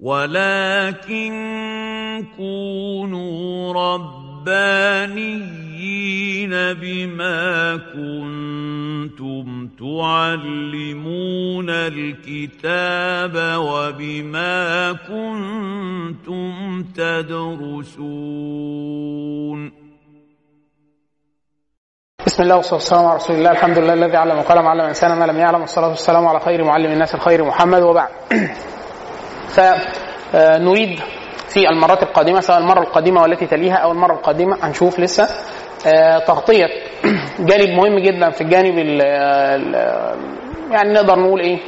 ولكن كونوا ربانيين بما كنتم تعلمون الكتاب وبما كنتم تدرسون. بسم الله والصلاة والسلام على رسول الله. الحمد لله الذي علم وقلم علم الانسان ما لم يعلم والصلاة والسلام على خير معلم الناس الخير محمد وبعد. فنريد في المرات القادمة سواء المرة القادمة والتي تليها أو المرة القادمة هنشوف لسه تغطية. جانب مهم جدا في الجانب ال يعني نقدر نقول إيه؟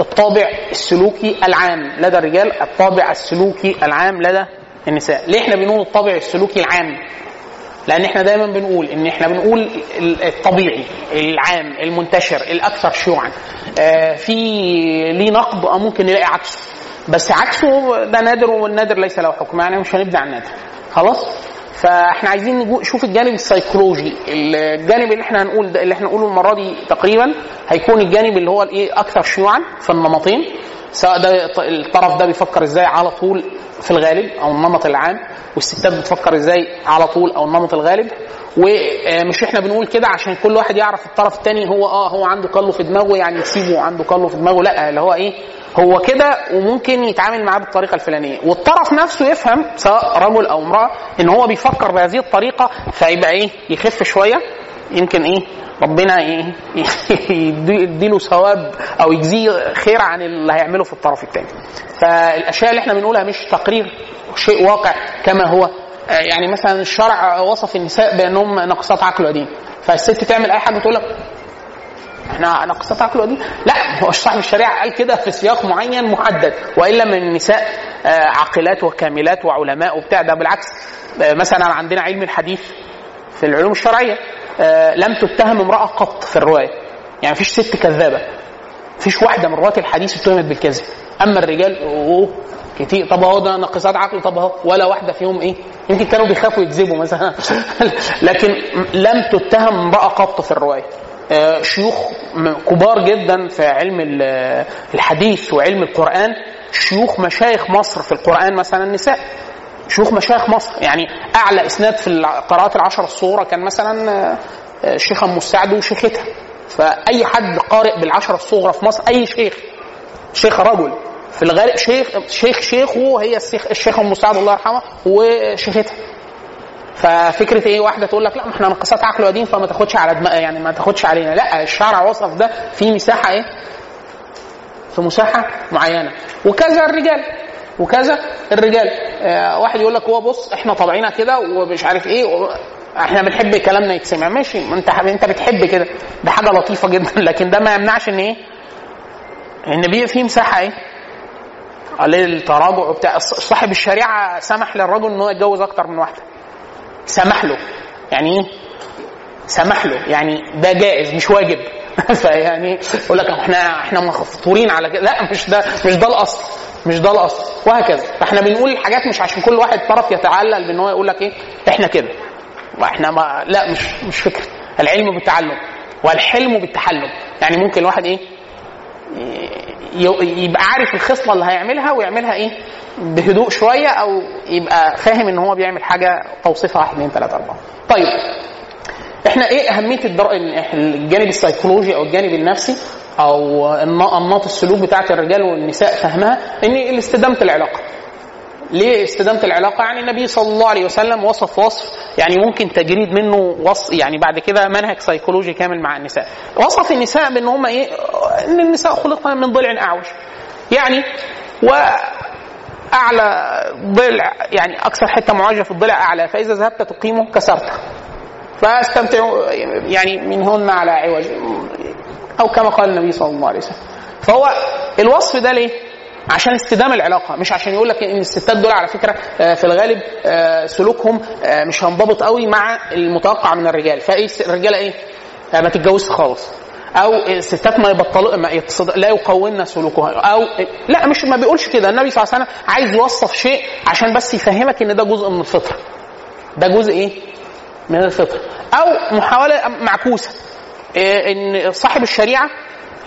الطابع السلوكي العام لدى الرجال الطابع السلوكي العام لدى النساء. ليه إحنا بنقول الطابع السلوكي العام؟ لأن إحنا دايما بنقول إن إحنا بنقول الطبيعي العام المنتشر الأكثر شيوعا. آه في ليه نقد ممكن نلاقي عكسه. بس عكسه ده نادر والنادر ليس له حكم يعني مش هنبدأ عن النادر خلاص؟ فاحنا عايزين نشوف الجانب السيكولوجي. الجانب اللي إحنا هنقول ده اللي إحنا نقوله المرة دي تقريبا هيكون الجانب اللي هو الإيه؟ أكثر شيوعا في النمطين. سواء ده الطرف ده بيفكر إزاي على طول في الغالب أو النمط العام والستات بتفكر إزاي على طول أو النمط الغالب. ومش إحنا بنقول كده عشان كل واحد يعرف الطرف الثاني هو آه هو عنده قلو في دماغه يعني يسيبه عنده قلو في دماغه. لا اللي هو إيه هو كده وممكن يتعامل معاه بالطريقة الفلانية. والطرف نفسه يفهم سواء رجل أو امرأة إن هو بيفكر بهذه الطريقة فيبقى إيه يخف شوية. يمكن إيه؟ ربنا إيه؟ يديله ثواب أو يجزيه خير عن اللي هيعمله في الطرف الثاني فالأشياء اللي إحنا بنقولها مش تقرير شيء واقع كما هو. يعني مثلا الشرع وصف النساء بأنهم ناقصات عقل ودين. فالست تعمل أي حاجة تقول لك إحنا ناقصات عقل ودين. لا هو صاحب الشريعة قال كده في سياق معين محدد. وإلا من النساء عاقلات وكاملات وعلماء وبتاع. ده بالعكس مثلا عندنا علم الحديث في العلوم الشرعية. لم تتهم امرأة قط في الرواية. يعني مفيش ست كذابة. مفيش واحدة من رواة الحديث اتهمت بالكذب. أما الرجال أوه كتير. طب أهو ده ناقصات عقل. طب أهو ولا واحدة فيهم إيه؟ يمكن كانوا بيخافوا يكذبوا مثلا. لكن لم تتهم امرأة قط في الرواية. شيوخ كبار جدا في علم الحديث وعلم القرآن شيوخ مشايخ مصر في القرآن مثلا النساء. شيوخ مشايخ مصر. يعني أعلى إسناد في القراءات العشر الصورة كان مثلا الشيخة أم سعد وشيختها. فأي حد قارئ بالعشر الصغرى في مصر أي شيخ شيخ رجل في الغالب شيخ شيخ شيخه هي الشيخة أم سعد الله يرحمها وشيختها. ففكرة إيه؟ واحدة تقول لك لا ما إحنا ناقصات عقل ودين فما تاخدش على دماغ يعني ما تاخدش علينا. لا الشرع وصف ده في مساحة إيه؟ في مساحة معينة. وكذا الرجال. وكذا. الرجال آه واحد يقول لك هو بص إحنا طبعنا كده ومش عارف إيه إحنا بنحب كلامنا يتسمع. ماشي. ما انت أنت بتحب كده. ده حاجة لطيفة جدا. لكن ده ما يمنعش إن إيه؟ إن بيبقى في مساحة إيه؟ للتراجع وبتاع. صاحب الشريعة سمح للرجل إن هو يتجوز أكتر من واحدة. سمح له. يعني إيه؟ سمح له. يعني ده جائز مش واجب. فيعني يقول لك إحنا إحنا مفطورين على كده. لا مش ده مش ده الأصل. مش ده الأصل. وهكذا. فاحنا بنقول الحاجات مش عشان كل واحد طرف يتعلل بإن هو يقول لك إيه؟ إحنا كده. وإحنا ما لا مش مش فكرة. العلم بالتعلم والحلم بالتحلم. يعني ممكن الواحد إيه؟ يبقى عارف الخصلة اللي هيعملها ويعملها إيه؟ بهدوء شوية أو يبقى فاهم إن هو بيعمل حاجة توصيفها 1 2 3 4 طيب. إحنا إيه أهمية الدر... الجانب السيكولوجي أو الجانب النفسي أو أنماط السلوك بتاعه الرجال والنساء فهمها؟ إن استدامه العلاقة. ليه استدامة العلاقة؟ يعني النبي صلى الله عليه وسلم وصف وصف يعني ممكن تجريد منه وصف يعني بعد كده منهج سيكولوجي كامل مع النساء. وصف النساء بأن هم إيه؟ إن النساء خلقن من ضلع أعوج. يعني و اعلى ضلع يعني أكثر حتة معوجة في الضلع أعلى فإذا ذهبت تقيمه كسرته فاستمتعوا يعني منهن على عوج. أو كما قال النبي صلى الله عليه وسلم. فهو الوصف ده ليه؟ عشان استدام العلاقة مش عشان يقول لك إن الستات دول على فكرة في الغالب سلوكهم مش هينضبط قوي مع المتوقع من الرجال. فإيه الرجالة إيه؟ ما تتجوزش خالص. أو الستات ما يبطلوا ما. لا يقومن سلوكها. أو لا مش ما بيقولش كده. النبي صلى الله عليه وسلم عايز يوصف شيء عشان بس يفهمك إن ده جزء من الفطرة. ده جزء إيه؟ من الفطره أو محاولة معكوسة. إيه إن صاحب الشريعة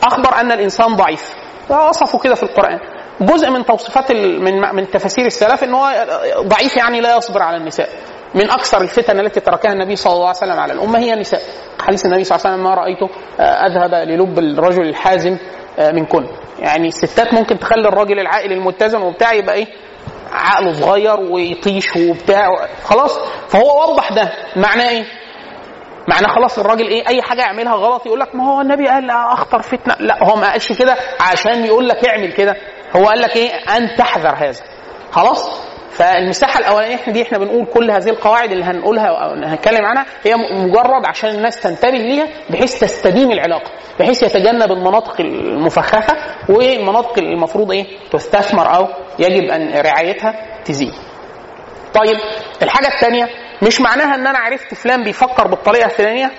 أخبر أن الإنسان ضعيف. وصفه كده في القرآن. جزء من توصيفات من من تفاسير السلف إن هو ضعيف يعني لا يصبر على النساء. من أكثر الفتن التي تركها النبي صلى الله عليه وسلم على الأمة هي النساء. حديث النبي صلى الله عليه وسلم ما رأيته آه، أذهب للب الرجل الحازم آه، من كن. يعني الستات ممكن تخلي الراجل العاقل المتزن وبتاع يبقى إيه؟ عقله صغير ويطيش وبتاع. خلاص؟ فهو وضح ده. معناه إيه؟ معناه خلاص الراجل إيه؟ أي حاجة يعملها غلط يقول لك ما هو النبي قال أخطر فتنة. لا هو ما قالش كده عشان يقول لك اعمل كده. هو قال لك إيه؟ أن تحذر هذا. خلاص؟ فالمساحة الأولانية دي إحنا بنقول كل هذه القواعد اللي هنقولها أو هنتكلم عنها هي مجرد عشان الناس تنتبه ليها بحيث تستديم العلاقة بحيث يتجنب المناطق المفخخة والمناطق اللي المفروض إيه تستثمر أو يجب أن رعايتها تزيد. طيب الحاجة الثانية مش معناها إن أنا عرفت فلان بيفكر بالطريقة الفلانية؟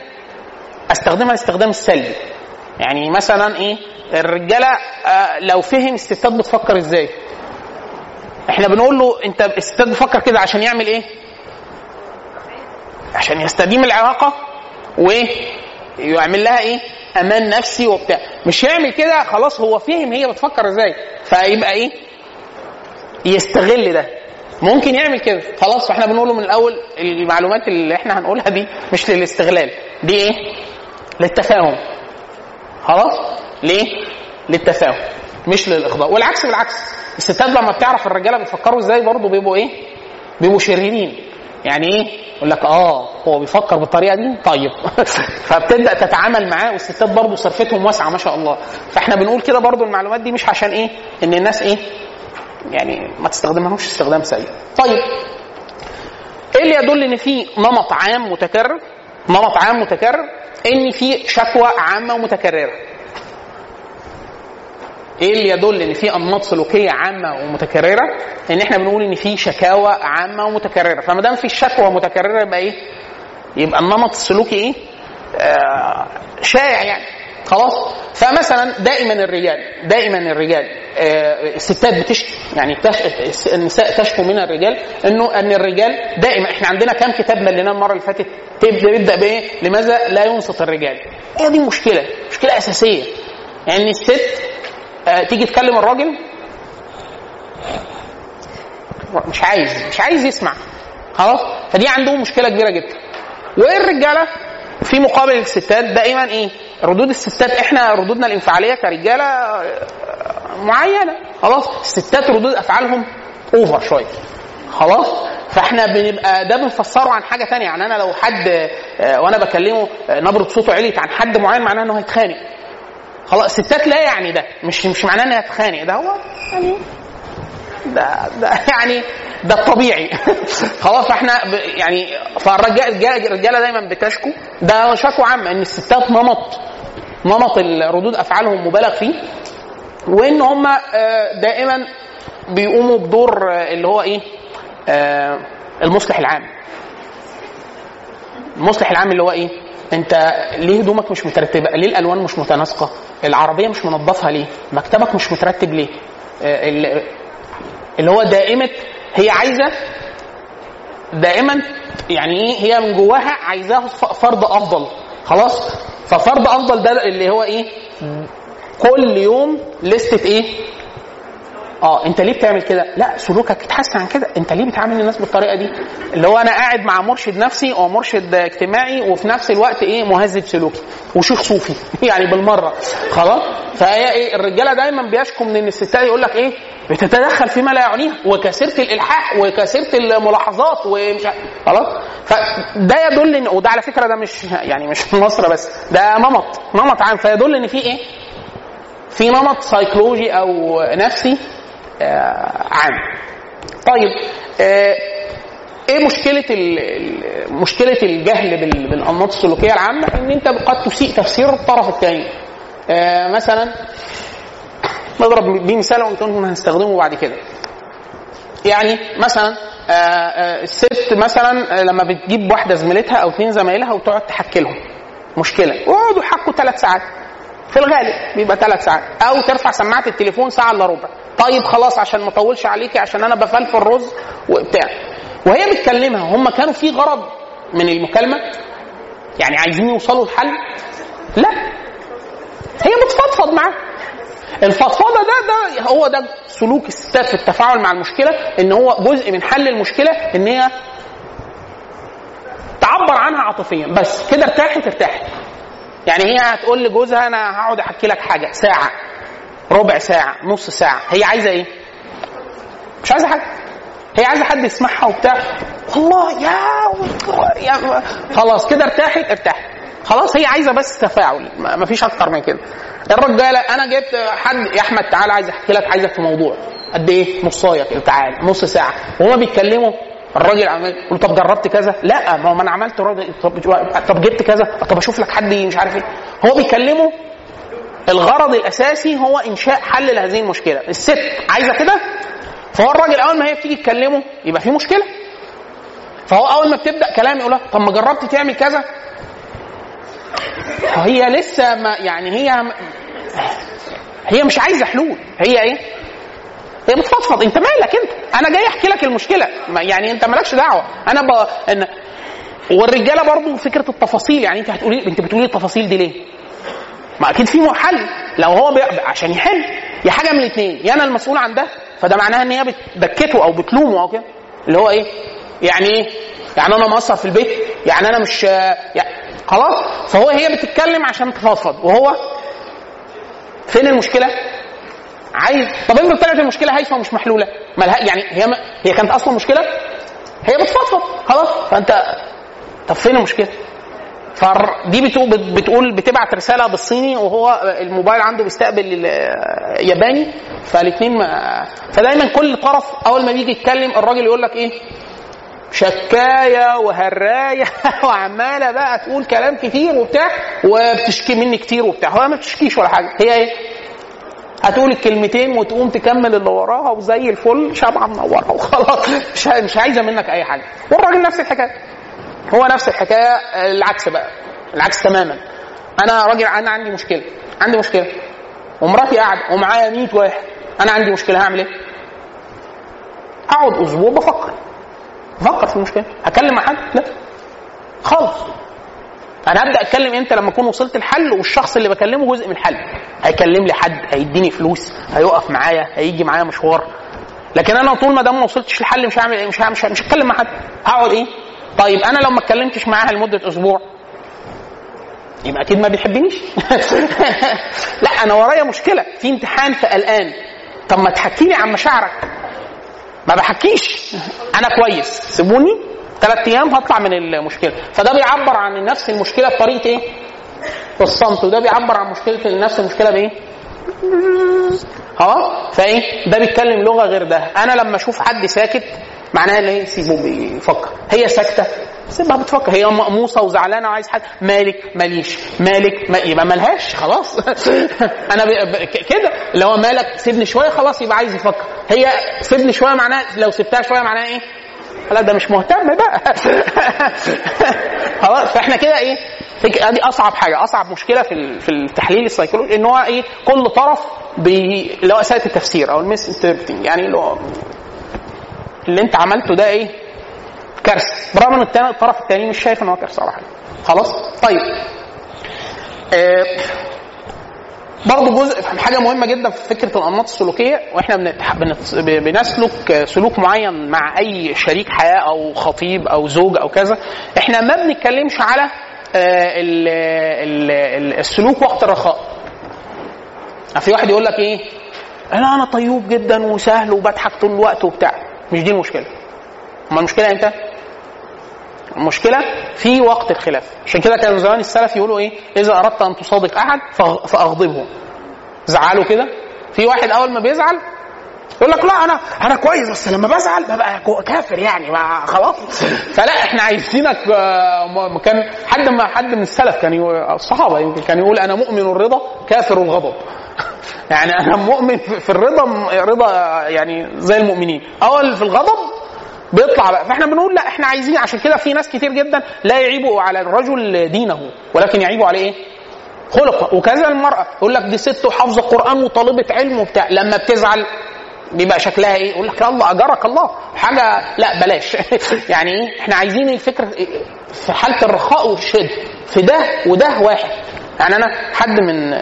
أستخدمها الاستخدام السلبي يعني مثلا إيه الرجالة آه لو فهم الستات بتفكر إزاي؟ إحنا بنقول له انت الستات بتفكر كده عشان يعمل إيه؟ عشان يستديم العلاقة وإيه؟ يعمل لها إيه؟ أمان نفسي وبتاع. مش يعمل كده خلاص هو فهم هي بتفكر إزاي. فيبقى إيه؟ يستغل ده. ممكن يعمل كده. خلاص فاحنا بنقوله من الأول المعلومات اللي إحنا هنقولها دي مش للاستغلال. دي إيه؟ للتفاهم. خلاص؟ ليه؟ للتفاهم مش للاخضاع والعكس بالعكس. الستات لما بتعرف الرجاله بيفكروا إزاي برضه بيبقوا إيه؟ بيبقوا شريرين. يعني إيه؟ يقول لك آه هو بيفكر بالطريقة دي؟ طيب. فبتبدأ تتعامل معاه والستات برضه صرفتهم واسعة ما شاء الله. فاحنا بنقول كده برضه المعلومات دي مش عشان إيه؟ ان الناس إيه؟ يعني ما تستخدمهاش استخدام سيء. طيب. إيه اللي يدل ان في نمط عام متكرر؟ نمط عام متكرر ان في شكوى عامة ومتكررة. إيه اللي يدل ان في انماط سلوكية عامة ومتكررة؟ ان إحنا بنقول ان في شكاوى عامة ومتكررة. فما دام في شكوى متكررة يبقى إيه؟ يبقى النمط السلوكي إيه؟ آه شائع يعني. خلاص؟ فمثلا دائما الرجال دائما الرجال آه الستات بتشكي يعني. النساء تشكو من الرجال انه ان الرجال دائما إحنا عندنا كام كتاب مليناه المرة اللي فاتت؟ تبدا بإيه؟ لماذا لا ينصت الرجال؟ هي دي مشكلة مشكلة أساسية. يعني الست تيجي تكلم الراجل؟ مش عايز مش عايز يسمع. خلاص؟ فدي عندهم مشكلة كبيرة جدا. والرجالة في مقابل الستات دائما إيه؟ ردود الستات إحنا ردودنا الانفعالية كرجالة آه، معينة. خلاص؟ الستات ردود أفعالهم اوفر شوية. خلاص؟ فإحنا بنبقى ده بنفسره عن حاجة تانية. يعني أنا لو حد آه، وأنا بكلمه آه، نبرة صوته عليت عن حد معين معناه إنه هيتخانق. خلاص الستات لا يعني ده. مش مش معناه إنها تتخانق ده هو يعني ده ده يعني ده الطبيعي. خلاص فإحنا ب- يعني فالرجاله الرجالة دايما بتشكو. ده شكوى عامة إن الستات نمط نمط ردود أفعالهم مبالغ فيه وإن هم آه، دائما بيقوموا بدور آه، اللي هو إيه آه، المصلح العام. المصلح العام اللي هو إيه؟ انت ليه هدومك مش مترتبة؟ ليه الألوان مش متناسقة؟ العربية مش منظفها ليه؟ مكتبك مش مترتب ليه؟ آه، ال- اللي هو دائمه هي عايزة دائما يعني إيه؟ هي من جواها عايزاه ف- فرد أفضل. خلاص؟ ففرد أفضل ده اللي هو إيه؟ كل يوم لستة إيه؟ آه انت ليه بتعمل كده؟ لا سلوكك اتحسن عن كده. انت ليه بتعامل الناس بالطريقة دي؟ اللي هو أنا قاعد مع مرشد نفسي أو مرشد اجتماعي وفي نفس الوقت إيه مهذب سلوكي وشيخ صوفي يعني بالمرة. خلاص؟ فهي إيه الرجالة دايما بيشكوا من إن الستات يقول لك إيه بتتدخل فيما لا يعنيها وكثيره الإلحاح وكثيره الملاحظات ومش خلاص؟ فده يدل إن وده على فكرة ده مش يعني مش مصر بس ده نمط نمط عام. فيدل إن في إيه في نمط سيكولوجي أو نفسي عام. طيب آه، إيه مشكلة مشكلة الجهل بال- بالأنماط السلوكية العامة؟ إن أنت قد تسيء تفسير الطرف الثاني آه، مثلا نضرب بيه مثال وأنتم هنستخدمه بعد كده. يعني مثلا آه، آه، الست مثلا آه، لما بتجيب واحدة زميلتها أو اثنين زمايلها وتقعد تحكي لهم مشكلة. ويقعدوا يحكوا ثلاث ساعات. في الغالب بيبقى ثلاث ساعات. أو ترفع سماعة التليفون ساعة إلا ربع. طيب خلاص عشان ما أطولش عليكي عشان أنا بفلفل رز وبتاع. وهي بتكلمها. هم كانوا في غرض من المكالمة؟ يعني عايزين يوصلوا لحل؟ لا. هي بتفضفض معاه الفضفضة ده ده هو ده سلوك الستات في التفاعل مع المشكلة إن هو جزء من حل المشكلة إن هي تعبر عنها عاطفيا. بس كده ارتاحت ارتاحت يعني هي هتقول لجوزها أنا هقعد أحكي لك حاجة ساعة ربع ساعة نص ساعة هي عايزة إيه؟ مش عايزة حاجة هي عايزة حد يسمعها وبتاع. والله يا, يا خلاص كده ارتاحت؟ ارتاحت. خلاص هي عايزة بس تفاعل ما فيش أكتر من كده. الرجاله أنا جبت حد يا أحمد تعالى عايز أحكي لك عايزك في موضوع. قد إيه؟ نصايه كده تعالى نص ساعة. وهما بيتكلموا الراجل عمال يقول طب جربت كذا؟ لا ما هو ما أنا عملت راجل طب طب جبت كذا؟ طب أشوف لك حد مش عارف إيه. هو بيكلمه الغرض الأساسي هو إنشاء حل لهذه المشكلة. الست عايزة كده؟ فهو الراجل أول ما هي بتيجي تكلمه يبقى في مشكلة. فهو أول ما بتبدأ كلام يقول طب ما جربت تعمل كذا؟ هي لسه ما يعني هي هي مش عايزة حلول. هي إيه؟ هي بتفضفض. انت مالك انت؟ أنا جاي احكي لك المشكلة. يعني انت مالكش دعوة. أنا ب... إن... والرجالة برضو فكرة التفاصيل. يعني انت هتقولي انت بتقولي التفاصيل دي ليه؟ ما أكيد في حل لو هو بي... عشان يحل. يا حاجة من الاثنين يا أنا المسؤول عن ده فده معناها إن هي بتبكته أو بتلومه أو كده. اللي هو إيه؟ يعني إيه؟ يعني أنا مقصر في البيت. يعني أنا مش يعني خلاص. فهو هي بتتكلم عشان تفضفض. وهو فين المشكلة؟ عايز طب افرض طلعت المشكلة هايفه ومش محلولة. مالها يعني هي ما... هي كانت أصلا مشكلة؟ هي بتفضفض. خلاص. فانت طب فين المشكلة؟ فدي بتقول بتبعت رسالة بالصيني وهو الموبايل عنده بيستقبل ياباني. فالاثنين ما فدايما كل طرف أول ما بيجي يتكلم الراجل يقول لك إيه؟ شكاية وهراية وعمالة بقى تقول كلام كتير وبتاع وبتشكي مني كتير وبتاع. هو ما بتشكيش ولا حاجة. هي إيه؟ هتقول الكلمتين وتقوم تكمل اللي وراها وزي الفل شمعه منوره وخلاص. مش مش عايزة منك أي حاجة. والراجل نفس الحكاية. هو نفس الحكاية العكس بقى. العكس تماما. أنا راجل أنا عندي مشكلة. عندي مشكلة. ومراتي قاعدة ومعايا 100 واحد. أنا عندي مشكلة. هعمل إيه؟ أقعد أسبوع بفكر. بفكر في المشكلة. هكلم حد؟ لا. خالص. أنا هبدأ اتكلم إمتى لما اكون وصلت الحل والشخص اللي بكلمه جزء من الحل. هيكلم لي حد هيديني فلوس هيقف معايا هيجي معايا مشوار. لكن أنا طول ما دام ما وصلتش للحل مش هعمل مش هعمل مش, مش هتكلم مع حد. هقعد إيه؟ طيب أنا لو ما اتكلمتش معاها لمدة أسبوع يبقى أكيد ما بيحبنيش. لا أنا ورايا مشكلة. في امتحان فقلقان طب ما تحكي لي عن مشاعرك. ما بحكيش. أنا كويس. سيبوني؟ ثلاث أيام هطلع من المشكلة. فده بيعبر عن نفس المشكلة بطريقة إيه؟ بالصمت وده بيعبر عن مشكلة نفس المشكلة بإيه؟ خلاص فإيه؟ ده بيتكلم لغة غير ده. أنا لما أشوف حد ساكت معناها إن إيه سيبه بيفكر. هي ساكتة. سيبها بتفكر. هي مقموصة وزعلانة وعايز حد مالك؟ ماليش. مالك؟ ما يبقى مالهاش خلاص. أنا. كده. اللي هو مالك سيبني شوية خلاص يبقى عايز يفكر. هي سيبني شوية معناها لو سبتها شوية معناها إيه؟ لا ده مش مهتم بقى. خلاص فاحنا كده إيه؟ ادي أصعب حاجة أصعب مشكلة في في التحليل السيكولوجي إن هو إيه؟ كل طرف. اللي هو اساءه التفسير أو ال misinterpreting يعني اللي هو اللي أنت عملته ده إيه؟ كارثة. برغم إن الطرف الثاني مش شايف إن هو كارثة ولا حاجة. خلاص؟ طيب. آه برضه جزء حاجة مهمة جدا في فكرة الأنماط السلوكية وإحنا. بنسلك سلوك معين مع أي شريك حياة أو خطيب أو زوج أو كذا. إحنا ما بنتكلمش على آه ال... ال... ال... السلوك وقت الرخاء. في واحد يقول لك إيه؟ أنا أنا طيوب جدا وسهل وبضحك طول الوقت وبتاع. مش دي المشكلة. ما المشكلة إمتى المشكلة في وقت الخلاف. عشان كده كان زمان السلف يقولوا إيه؟ إذا أردت أن تصادق أحد فأغضبه. زعله كده؟ في واحد أول ما بيزعل يقول لك لا أنا أنا كويس بس لما بزعل ببقى كافر يعني خلاص. فلا إحنا عايزينك كان حد ما حد من السلف كان الصحابة يمكن كان يقول أنا مؤمن الرضا كافر الغضب. يعني أنا مؤمن في الرضا رضا يعني زي المؤمنين. أول في الغضب بيطلع بقى. فاحنا بنقول لا إحنا عايزين عشان كده في ناس كتير جدا لا يعيبوا على الرجل دينه ولكن يعيبوا عليه إيه؟ خلقه. وكذا المرأة يقول لك دي ست وحافظة قران وطالبة علم وبتاع. لما بتزعل بيبقى شكلها إيه؟ يقول لك الله أجرك الله. حاجة لا بلاش. يعني إيه؟ إحنا عايزين الفكرة في حالة الرخاء والشد. في ده وده واحد. يعني أنا حد من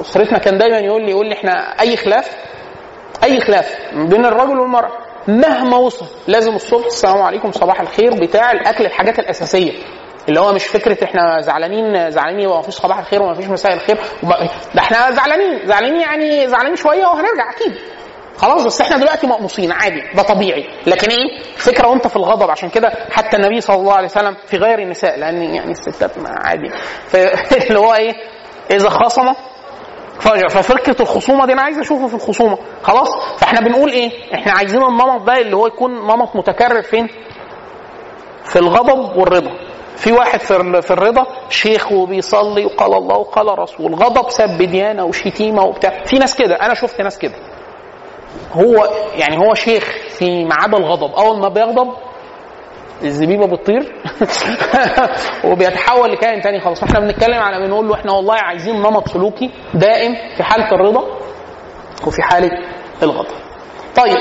أسرتنا كان دايما يقول لي يقول لي إحنا أي خلاف أي خلاف بين الرجل والمرأة. مهما وصل لازم الصبح السلام عليكم صباح الخير بتاع الأكل الحاجات الأساسية. اللي هو مش فكرة إحنا زعلانين زعلانين وما فيش صباح الخير وما فيش مساء الخير. ده إحنا زعلانين زعلانين يعني زعلانين شوية وهنرجع أكيد. خلاص بس إحنا دلوقتي مقموصين عادي ده طبيعي. لكن إيه؟ فكرة وأنت في الغضب. عشان كده حتى النبي صلى الله عليه وسلم في غير النساء لأن يعني الستات عادي. اللي هو إيه؟ إذا خصم ففكره الخصومة دي أنا عايز اشوفه في الخصومة. خلاص؟ فإحنا بنقول إيه؟ إحنا عايزين النمط ده اللي هو يكون نمط متكرر فين؟ في الغضب والرضا. في واحد في ال- في الرضا شيخ وبيصلي وقال الله وقال رسول. غضب سب ديانه وشتيمة وبتاع. في ناس كده. أنا شفت ناس كده. هو يعني هو شيخ في ميعاد الغضب. أول ما بيغضب الزبيبه بتطير. وبيتحول لكائن تاني خالص. إحنا بنتكلم على بنقول له إحنا والله عايزين نمط سلوكي دائم في حالة الرضا وفي حالة الغضب. طيب.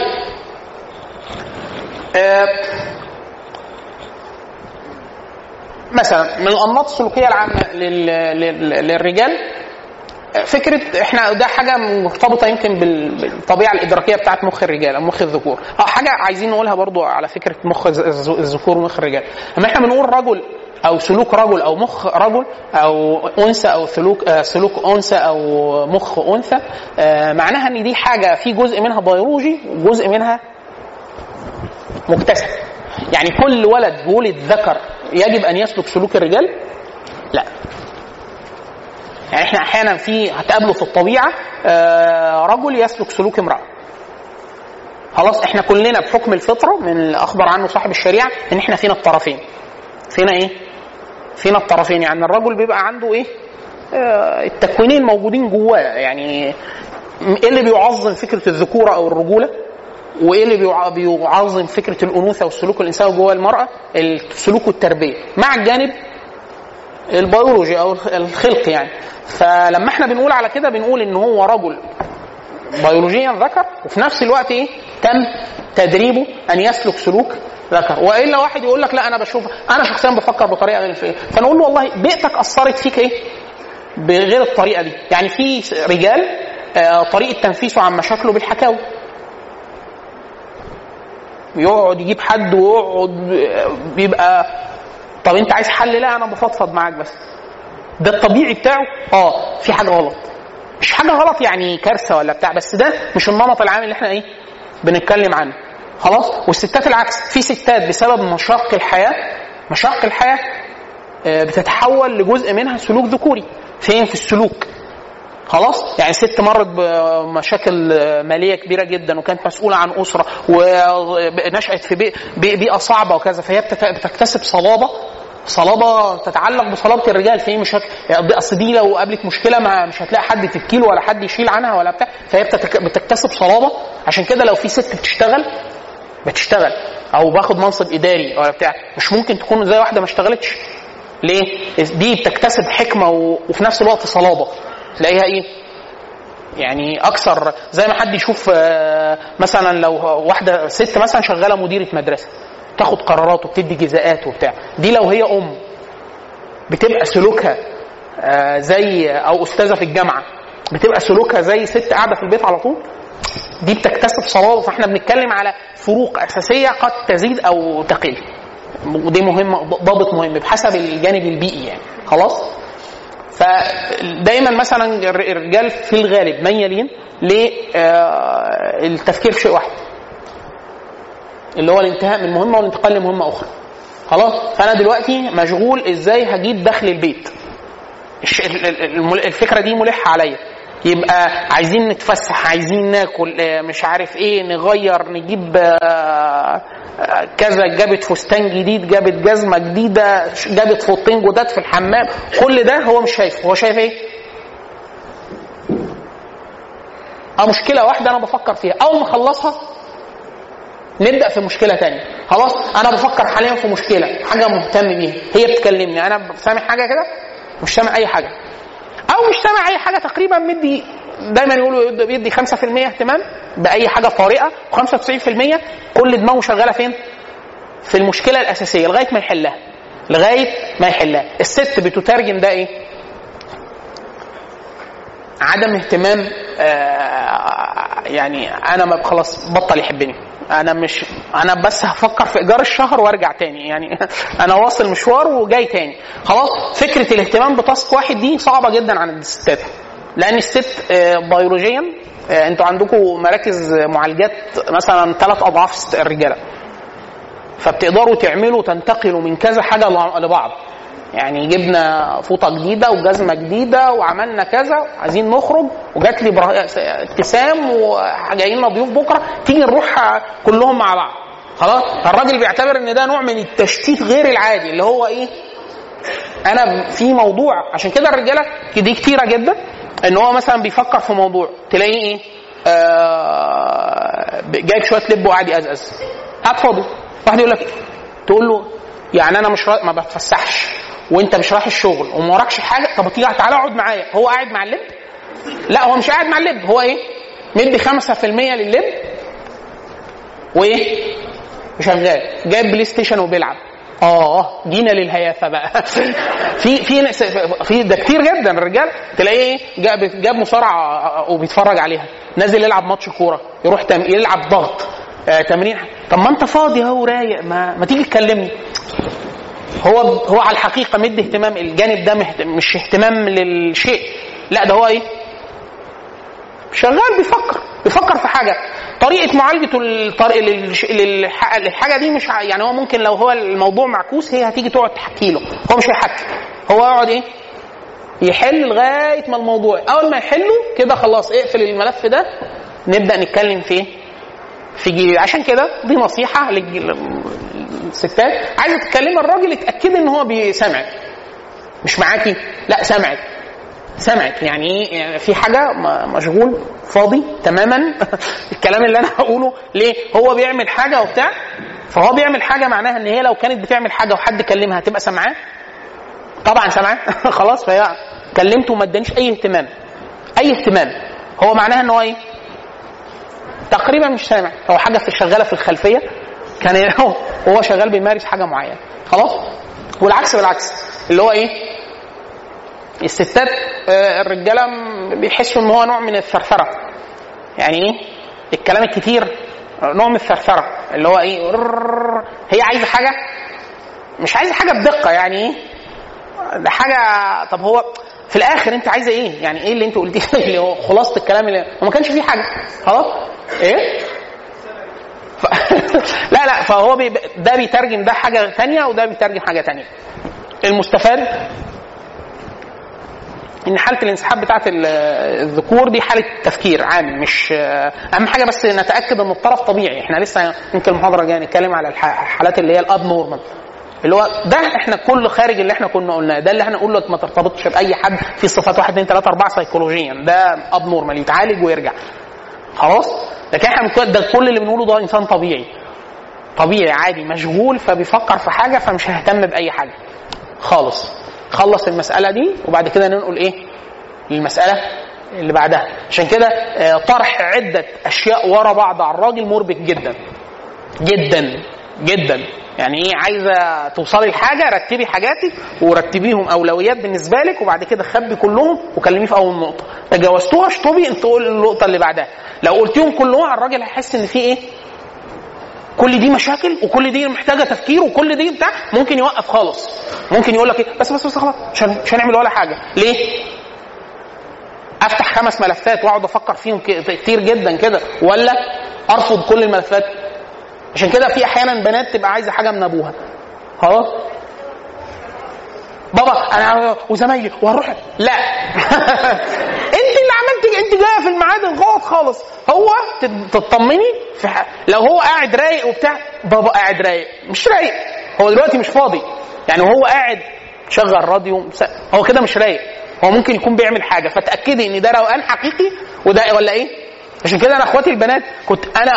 آه مثلا من الأنماط السلوكية العامة لل... لل... للرجال فكرة إحنا ده حاجة مرتبطة يمكن بال- بالطبيعة الإدراكية بتاعت مخ الرجال أو مخ الذكور. آه حاجة عايزين نقولها برضو على فكرة مخ الذكور ومخ الرجال أما إحنا بنقول رجل أو سلوك رجل أو مخ رجل أو أنثى أو سلوك آه سلوك أنثى أو مخ أنثى آه معناها إن دي حاجة في جزء منها بيولوجي وجزء منها مكتسب. يعني كل ولد ولد ذكر يجب أن يسلك سلوك الرجال؟ لا. يعني إحنا أحيانا في هتقابله في الطبيعة آه، رجل يسلك سلوك امرأة. خلاص إحنا كلنا بحكم الفطرة من اللي اخبر عنه صاحب الشريعة إن إحنا فينا الطرفين. فينا إيه؟ فينا الطرفين. يعني الرجل بيبقى عنده إيه؟ آه، التكوينين موجودين جواه. يعني إيه اللي بيعظم فكرة الذكورة أو الرجولة؟ وإيه اللي بيع- بيعظم فكرة الأنوثة والسلوك الانساني جوه المرأة؟ السلوك والتربية. مع الجانب البيولوجي أو الخلق يعني. فلما إحنا بنقول على كده بنقول إن هو رجل. بيولوجيا ذكر وفي نفس الوقت إيه؟ تم تدريبه أن يسلك سلوك ذكر. وإلا واحد يقول لك لا أنا بشوف أنا شخصيا بفكر بطريقة غير الفئة. فنقول له والله بيئتك أثرت فيك إيه؟ بغير الطريقة دي. يعني في رجال آه، طريقة تنفيسه عن مشاكله بالحكاوي. يقعد يجيب حد ويقعد آه، بيبقى طب انت عايز حل؟ لا أنا بفضفض معاك بس. ده الطبيعي بتاعه؟ آه في حاجة غلط. مش حاجة غلط يعني كارثة ولا بتاع بس ده مش النمط العام اللي إحنا إيه بنتكلم عنه. خلاص؟ والستات العكس. في ستات بسبب مشاق الحياة مشاق الحياة آه، بتتحول لجزء منها سلوك ذكوري. فين؟ في السلوك. خلاص؟ يعني ست مرت بمشاكل مالية كبيرة جدا وكانت مسؤولة عن أسرة ونشات في بيئة صعبة وكذا فهي بتكتسب صلابه صلابة تتعلق بصلابة الرجال في مش هت... يعني أصل دي لو قابلت مشكلة ما مش هتلاقي حد تبكي ولا حد يشيل عنها ولا بتاع فهي بتتك... بتكتسب صلابة. عشان كده لو في ست بتشتغل بتشتغل. أو باخد منصب إداري ولا بتاع مش ممكن تكون زي واحدة ما اشتغلتش. ليه؟ دي بتكتسب حكمة و... وفي نفس الوقت صلابة. تلاقيها إيه؟ يعني أكثر زي ما حد يشوف آه، مثلا لو واحدة ست مثلا شغالة مديرة مدرسة. تاخد قرارات وبتدي جزاءات وبتاع. دي لو هي أم بتبقى سلوكها آه، زي أو أستاذة في الجامعة بتبقى سلوكها زي ست قاعدة في البيت على طول. دي بتكتسب صلابة فإحنا بنتكلم على فروق أساسية قد تزيد أو تقل. ودي مهمة ضابط مهم بحسب الجانب البيئي يعني. خلاص؟ فدايما مثلا الر- الرجال في الغالب ميالين للتفكير في شيء واحد. اللي هو الانتهاء من مهمة والانتقال لمهمة أخرى. خلاص؟ فأنا دلوقتي مشغول إزاي هجيب دخل البيت. الفكرة دي ملحة عليا. يبقى عايزين نتفسح عايزين ناكل آه، مش عارف إيه نغير نجيب آه، آه، كذا. جابت فستان جديد جابت جزمة جديدة جابت فوطين جداد في الحمام. كل ده هو مش شايفه. هو شايف إيه؟ آه مشكلة واحدة أنا بفكر فيها. أول ما أخلصها نبدأ في مشكلة تانية. خلاص؟ أنا بفكر حاليا في مشكلة حاجة مهتم بيها. هي بتكلمني. أنا سامع حاجة كده؟ مش سامع أي حاجة. أو مش سامع أي حاجة تقريبا مدي دايما يقولوا يد- بيدي 5% اهتمام بأي حاجة طارئة. و95% كل دماغه شغالة فين؟ في المشكلة الأساسية لغاية ما يحلها. لغاية ما يحلها. الست بتترجم ده إيه؟ عدم اهتمام آه، يعني أنا ما خلاص بطل يحبني. أنا مش أنا بس هفكر في إيجار الشهر وأرجع تاني. يعني أنا واصل مشوار وجاي تاني. خلاص فكرة الاهتمام بتاسك واحد دي صعبة جدا عند الستات. لأن الست آه، بيولوجيا آه، أنتوا عندكم مراكز معالجات مثلا ثلاث أضعاف الرجالة. فبتقدروا تعملوا تنتقلوا من كذا حاجة لبعض. يعني جبنا فوطة جديدة وجزمة جديدة وعملنا كذا عايزين نخرج وجات لي ابتسام وجايين لنا ضيوف بكرة تيجي نروح كلهم مع بعض. خلاص؟ فالراجل بيعتبر إن ده نوع من التشتيت غير العادي اللي هو إيه؟ أنا في موضوع عشان كده الرجالة دي كتيرة جدا إن هو مثلا بيفكر في موضوع تلاقيه إيه؟ آه جايب شوية لب وقاعد يقزقز. قاعد فاضي. واحد يقول لك تقول له يعني أنا مش. ما بتفسحش. وانت مش رايح الشغل وما وراكش حاجة طب تيجي تعالى اقعد معايا. هو قاعد مع ال lab؟ لا هو مش قاعد مع ال lab. هو إيه؟ مدي 5% لل lab. وايه؟ وشغال جايب PlayStation وبيلعب. آه جينا للهيافة بقى. في في ناس في ده كتير جدا. الرجال تلاقيه إيه؟ جاب جاب مصارعة وبيتفرج عليها. نازل يلعب ماتش كورة يروح تم يلعب ضغط. آه تمرين. طب ما انت فاضي اهو رايق. ما, ما تيجي تكلمني. هو هو على الحقيقة مدي اهتمام الجانب ده مش اهتمام للشيء. لا ده هو إيه؟ شغال بيفكر بيفكر في حاجة. طريقة معالجته للحاجة دي مش يعني هو ممكن لو هو الموضوع معكوس هي هتيجي تقعد تحكي له. هو مش هيحكي. هو يقعد إيه؟ يحل لغاية ما الموضوع أول ما يحله كده خلاص اقفل الملف ده نبدأ نتكلم في إيه؟ في جي عشان كده دي نصيحة للستات عايزه تتكلمي الراجل اتاكدي إن هو بيسمعك مش معاكي؟ لا سمعك سمعك يعني إيه؟ يعني في حاجة مشغول فاضي تماما؟ الكلام اللي أنا هقوله ليه؟ هو بيعمل حاجة وبتاع؟ فهو بيعمل حاجة معناها إن هي لو كانت بتعمل حاجة وحد كلمها هتبقى سامعاه؟ طبعا سامعاه. خلاص فهي كلمته وما ادانيش أي اهتمام. أي اهتمام. هو معناها إن هو إيه؟ تقريبا مش سامع. هو حاجة في شغالة في الخلفية. كان هو شغال بيمارس حاجة معينة. خلاص؟ والعكس بالعكس. اللي هو إيه؟ الستات آه، الرجالة بيحسوا إن هو نوع من الثرثرة. يعني إيه؟ الكلام الكتير نوع من الثرثرة. اللي هو إيه. هي عايزة حاجة؟ مش عايزة حاجة بدقة. يعني إيه؟ ده حاجة طب هو في الآخر أنت عايزة إيه؟ يعني إيه اللي أنت قلتيه؟ اللي هو خلاصة الكلام اللي هو ما كانش فيه حاجة. خلاص؟ إيه؟ ف... لا لا فهو بي... ده بيترجم ده حاجة ثانية وده بيترجم حاجة ثانية المستفاد؟ إن حالة الانسحاب بتاعت ال- الذكور دي حالة تفكير عام مش أهم حاجة بس نتأكد إن الطرف طبيعي. إحنا لسه يمكن المحاضرة الجاية نتكلم على الح- الحالات اللي هي ال abnormal. اللي هو ده إحنا كل خارج اللي إحنا كنا قلناه ده اللي إحنا نقول لك ما ترتبطش بأي حد في صفات 1 2 3 4 سيكولوجيا. ده abnormal يتعالج ويرجع. خلاص؟ لكن إحنا ده كل اللي بنقوله ده إنسان طبيعي. طبيعي عادي مشغول فبيفكر في حاجة فمش هيهتم بأي حاجة. خالص. خلص المسألة دي وبعد كده ننقل إيه؟ للمسألة اللي بعدها. عشان كده آه، طرح عدة أشياء ورا بعض على الراجل مربك جدا. جدا. جدا. يعني إيه عايزة توصلي لحاجة رتبي حاجاتك ورتبيهم أولويات بالنسبة لك وبعد كده خبي كلهم وكلميه في أول نقطه تجاوزتوها اشطبي انت قول النقطة اللي بعدها. لو قلتيهم كلهم الراجل هيحس إن في إيه؟ كل دي مشاكل وكل دي محتاجة تفكير وكل دي بتاع ممكن يوقف خالص. ممكن يقول لك إيه؟ بس بس بس خلاص مش هن- مش هنعمل ولا حاجة. ليه؟ أفتح خمس ملفات وأقعد أفكر فيهم كتير جدا كده ولا أرفض كل الملفات؟ عشان كده في أحيانا بنات تبقى عايزة حاجة من أبوها. خلاص؟ بابا أنا وزمايلي وهنروح؟ لا. انت اللي عملتي انت جاية في الميعاد الغلط خالص. هو تطمني في ح... لو هو قاعد رايق وبتاع بابا قاعد رايق. مش رايق. هو دلوقتي مش فاضي. يعني وهو قاعد شغل راديو هو كده مش رايق. هو ممكن يكون بيعمل حاجة. فتأكدي إن ده روقان حقيقي وده ولا إيه؟ عشان كده أنا اخواتي البنات كنت أنا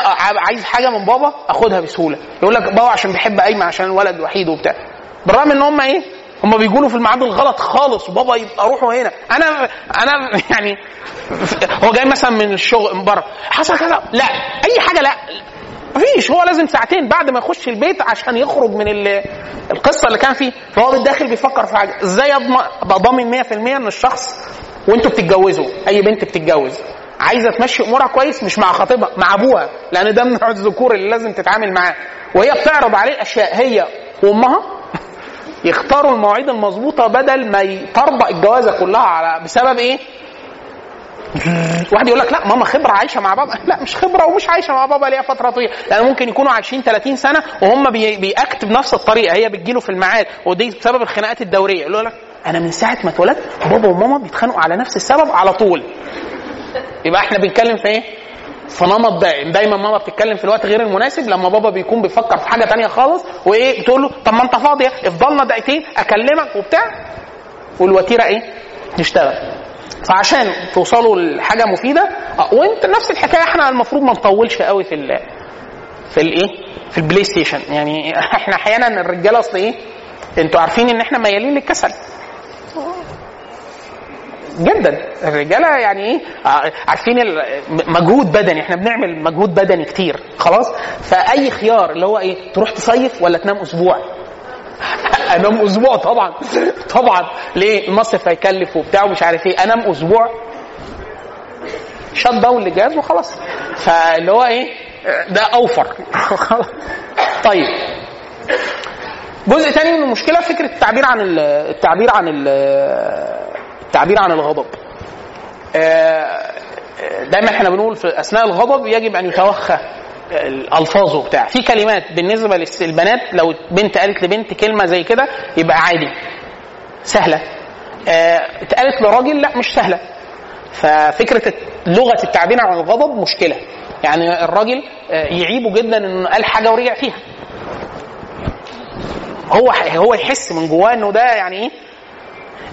عايز حاجة من بابا اخدها بسهولة. يقول لك بابا عشان بيحب ايمن عشان الولد وحيد وبتاع. بالرغم ان هم إيه؟ هم بيقولوا في الميعاد الغلط خالص. وبابا يبقى روحوا هنا. أنا أنا يعني هو جاي مثلا من الشغل من بره. حصل كذا؟ لا. اي حاجة لا. مفيش. هو لازم ساعتين بعد ما يخش البيت عشان يخرج من ال- القصة اللي كان فيه. فهو بالداخل بيفكر في حاجة. إزاي أبقى ضامن 100% إن الشخص وانتوا بتتجوزوا؟ أي بنت بتتجوز؟ عايزة تمشي أمورها كويس مش مع خطيبها مع أبوها لأن ده من الذكور اللي لازم تتعامل معاه. وهي بتعرض عليه الاشياء هي وأمها يختاروا المواعيد المظبوطة بدل ما يطربق الجوازة كلها على بسبب إيه؟ واحد يقول لك لا ماما خبرة عايشة مع بابا. لا مش خبرة ومش عايشة مع بابا ليها فترة طويلة. لأن ممكن يكونوا عايشين 30 سنة وهم بي- بيأكت بنفس الطريقة هي بتجيله في الميعاد. ودي بسبب الخناقات الدورية. يقول لك أنا من ساعة ما اتولدت بابا وماما بيتخانقوا على نفس السبب على طول. يبقى إحنا بنتكلم في إيه؟ في نمط دائم دايما ماما بتتكلم في الوقت غير المناسب لما بابا بيكون بيفكر في حاجة تانية خالص وإيه بتقول له طب ما أنت فاضيه افضلنا دقيقتين أكلمك وبتاع والوتيرة إيه؟ تشتغل فعشان توصلوا لحاجة مفيدة آه، وأنت نفس الحكاية إحنا المفروض ما نطولش قوي في ال في الايه؟ في ال PlayStation يعني إحنا أحيانا الرجالة أصل إيه؟ أنتوا عارفين إن إحنا ميالين للكسل جدا. الرجالة يعني إيه؟ ع- عارفين مجهود بدني. إحنا بنعمل مجهود بدني كتير. خلاص؟ فأي خيار اللي هو إيه؟ تروح تصيف ولا تنام أسبوع؟ أنام أسبوع طبعا. طبعا. ليه؟ المصيف هيكلف وبتاع ومش عارف إيه. أنام أسبوع. شت داون للجهاز وخلاص. فاللي هو إيه؟ ده أوفر. طيب. جزء تاني من المشكلة فكرة التعبير عن ال- التعبير عن التعبير عن الغضب. آه، دايما إحنا بنقول في أثناء الغضب يجب أن يتوخى الألفاظ وبتاع. في كلمات بالنسبة للبنات لو بنت قالت لبنت كلمة زي كده يبقى عادي. سهلة. آه، اتقالت لراجل لا مش سهلة. ففكرة لغة التعبير عن الغضب مشكلة. يعني الراجل آه، يعيبه جدا إنه قال حاجة ورجع فيها. هو هو يحس من جواه إنه ده يعني إيه؟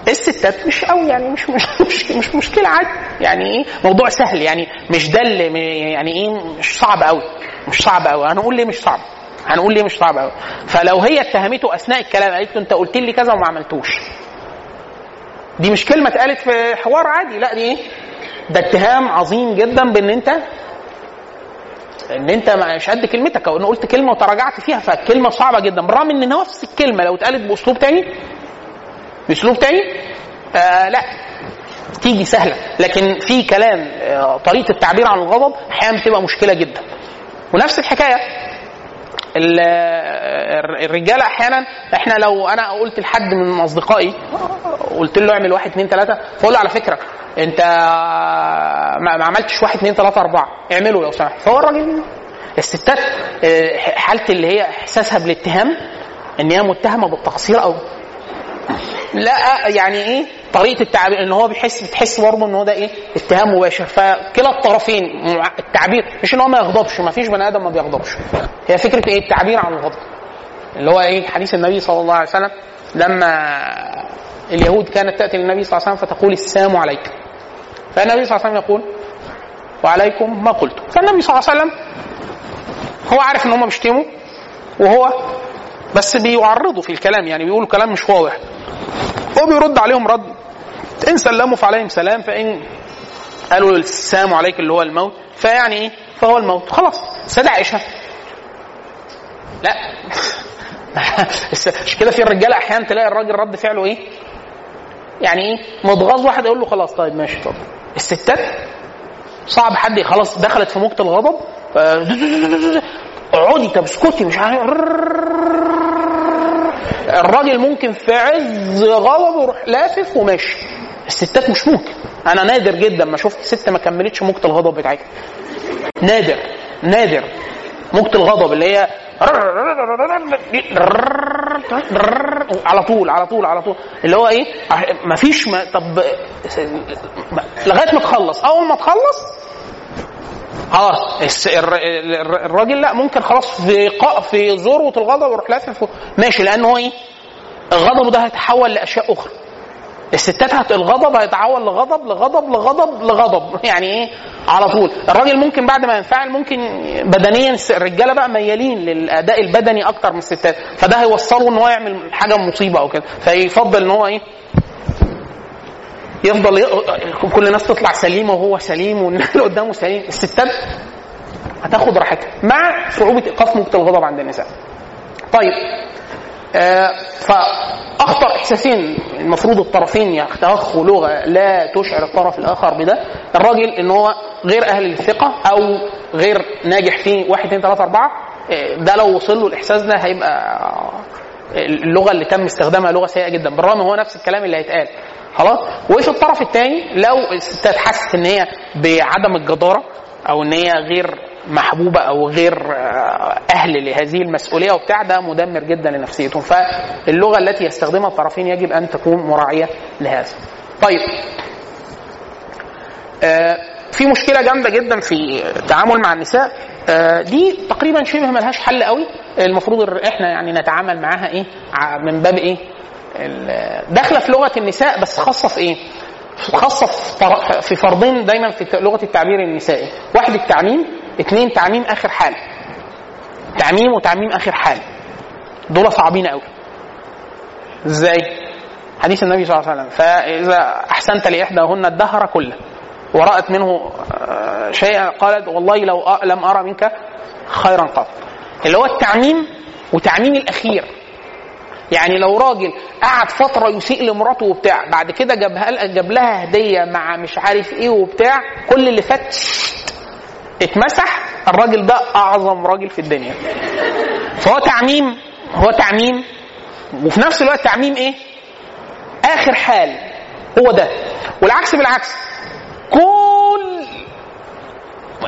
الستات مش قوي يعني مش مش مش, مش مشكلة عادي. يعني إيه؟ موضوع سهل يعني مش ده يعني إيه؟ مش صعب قوي مش صعب قوي. هنقول ليه مش صعب؟ هنقول ليه مش صعب قوي؟ فلو هي اتهمته أثناء الكلام قالت له أنت قلت لي كذا وما عملتوش. دي مش كلمة اتقالت في حوار عادي لا دي إيه؟ ده اتهام عظيم جدا بإن أنت إن أنت مش قد كلمتك أو إن قلت كلمة وتراجعت فيها فالكلمه صعبة جدا. بالرغم إن نفس الكلمة لو اتقالت بأسلوب تاني بأسلوب تاني؟ آه لا. تيجي سهلة. لكن في كلام آه طريقة التعبير عن الغضب أحيانا بتبقى مشكلة جدا. ونفس الحكاية. ال- آه، الرجالة أحيانا إحنا لو أنا قلت لحد من أصدقائي قلت له اعمل واحد اثنين ثلاثة فاقول له على فكرة أنت ما ما عملتش واحد اثنين ثلاثة أربعة. اعمله لو سمحت. فهو الراجل الستات آه، حاله اللي هي إحساسها بالاتهام إن هي متهمة بالتقصير أو لا يعني إيه؟ طريقة التعبير إن هو بيحس بتحس برضه إن هو ده إيه؟ اتهام مباشر. فكلا الطرفين التعبير مش إن هو ما يغضبش ما فيش بني آدم ما بيغضبش. هي فكرة إيه؟ التعبير عن الغضب. اللي هو إيه؟ حديث النبي صلى الله عليه وسلم لما اليهود كانت تأتي للنبي صلى الله عليه وسلم فتقول السلام عليك. فالنبي صلى الله عليه وسلم يقول وعليكم ما قلت. فالنبي صلى الله عليه وسلم هو عارف إن هم بيشتموا وهو بس بيعرضوا في الكلام يعني بيقولوا كلام مش واضح. هو بيرد عليهم رد. إن سلموا فعليهم سلام فإن قالوا السلام عليك اللي هو الموت فيعني إيه؟ فهو الموت. خلاص سيدة عائشة. لا. مش كده في الرجاله أحيانا تلاقي الراجل رد فعله إيه؟ يعني إيه؟ متغاظ واحد يقول له خلاص طيب ماشي طب الستات صعب حد خلاص دخلت في موجة الغضب اقعدي طب اسكتي مش عارف. الراجل ممكن في عز غضبه يروح لافف وماشي. الستات مش ممكن أنا نادر جدا ما شفت ست ما كملتش موجة الغضب بتاعتها. نادر نادر. موجة الغضب اللي هي على طول على طول على طول. اللي هو إيه؟ مفيش ما طب لغاية ما تخلص. أول ما تخلص الر- الراجل لا ممكن خلاص في في ذروه الغضب يروح لافف ماشي لأن هو إيه؟ الغضب ده هيتحول لأشياء أخرى. الستات الغضب هيتحول لغضب لغضب لغضب لغضب. يعني إيه؟ على طول. الراجل ممكن بعد ما ينفعل ممكن بدنيا الرجالة بقى ميالين للأداء البدني أكتر من الستات. فده هيوصله إن هو يعمل حاجة مصيبة أو كده. فيفضل إن هو إيه؟ يفضل. كل الناس تطلع سليمة وهو سليم والناس اللي قدامه سليم. الستات هتاخد راحتها. مع صعوبة ايقاف موجه الغضب عند النساء. طيب. آه، فأخطر إحساسين المفروض الطرفين يتوخوا لغة لا تشعر الطرف الآخر بده. الراجل إن هو غير أهل للثقه أو غير ناجح في واحد اثنين ثلاثة أربعة. آه، ده لو وصل له الإحساس ده هيبقى اللغة اللي تم استخدامها لغة سيئة جدا. بالرغم هو نفس الكلام اللي هيتقال. خلاص؟ وفي الطرف الثاني لو الستات حست إن هي بعدم الجدارة أو إن هي غير محبوبة أو غير آه، أهل لهذه المسؤولية وبتاع ده مدمر جدا لنفسيتهم فاللغة التي يستخدمها الطرفين يجب أن تكون مراعية لهذا. طيب. آه، في مشكلة جامدة جدا في التعامل مع النساء. آه، دي تقريبا شبه ملهاش حل قوي. المفروض إحنا يعني نتعامل معاها إيه؟ من باب إيه؟ داخلة في لغة النساء بس خاصة في إيه؟ خاصة في فرضين دايما في لغة التعبير النسائي. واحد التعميم اثنين تعميم آخر حال. تعميم وتعميم آخر حال. دول صعبين قوي إزاي؟ حديث النبي صلى الله عليه وسلم. فإذا أحسنت لإحداهن الدهر كله. ورأت منه آه، شيئا قالت والله لو لم أرى منك خيرا قط. اللي هو التعميم وتعميم الأخير. يعني لو راجل قعد فترة يسيء لمراته وبتاع بعد كده جابها جاب لها هدية مع مش عارف إيه وبتاع كل اللي فات اتمسح الراجل ده أعظم راجل في الدنيا. فهو تعميم هو تعميم وفي نفس الوقت تعميم إيه؟ آخر حال هو ده. والعكس بالعكس كل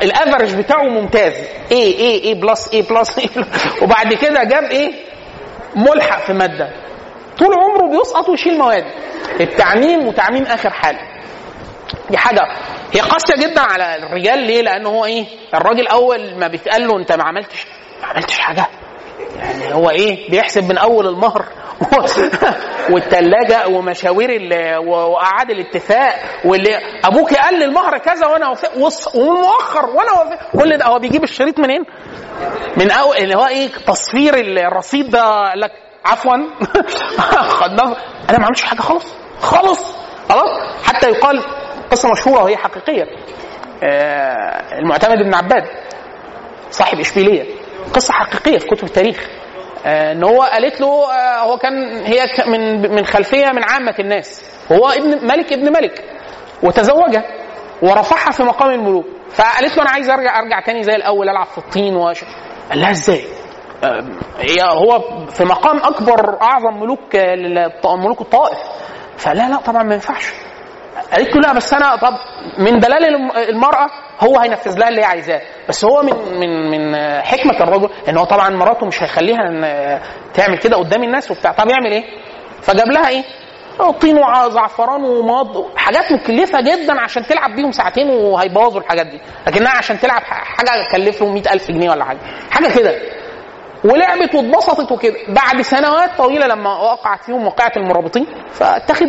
ال average بتاعه ممتاز. A A A plus A plus A plus وبعد كده جاب إيه؟ ملحق في مادة. طول عمره بيسقط ويشيل مواد. التعميم وتعميم آخر حال دي حاجة. هي قاسية جدا على الرجال. ليه؟ لأن هو إيه؟ الراجل أول ما بيتقال له أنت ما عملتش ما عملتش حاجة. يعني هو إيه؟ بيحسب من أول المهر والثلاجه ومشاوير وقعاد الاتفاق واللي أبوك قال لي المهر كذا وأنا ومؤخر وأنا كل ده. هو بيجيب الشريط منين؟ من اول اللي هو إيه؟ تصفير الرصيد ده. لك عفوا. أنا ما عملتش حاجة خالص. خالص. خلاص. حتى يقال قصة مشهورة وهي حقيقية. آه، المعتمد بن عباد صاحب إشبيلية. قصة حقيقية في كتب التاريخ. آه، إن هو قالت له آه، هو كان هي من من خلفية من عامة الناس. هو ابن ملك ابن ملك. وتزوجها ورفعها في مقام الملوك. فقالت له أنا عايز أرجع أرجع تاني زي الأول ألعب في الطين وش... قال لها إزاي؟ آه، هي هو في مقام أكبر أعظم ملوك ملوك الطائف. فلا لا طبعا ما ينفعش. قالت له لا بس أنا طب من دلال الم- المرأة هو هينفذ لها اللي هي عايزاه. بس هو من من من حكمة الرجل إن هو طبعا مراته مش هيخليها تعمل كده قدام الناس وبتاع. طب يعمل إيه؟ فجاب لها إيه؟ طين وزعفران وماض حاجات مكلفة جدا عشان تلعب بيهم ساعتين وهيبوظوا الحاجات دي. لكنها عشان تلعب حاجة تكلف له 100000 جنيه ولا حاجة. حاجة كده. ولعبت واتبسطت وكده. بعد سنوات طويلة لما وقعت فيهم وقعت المرابطين فاتخذ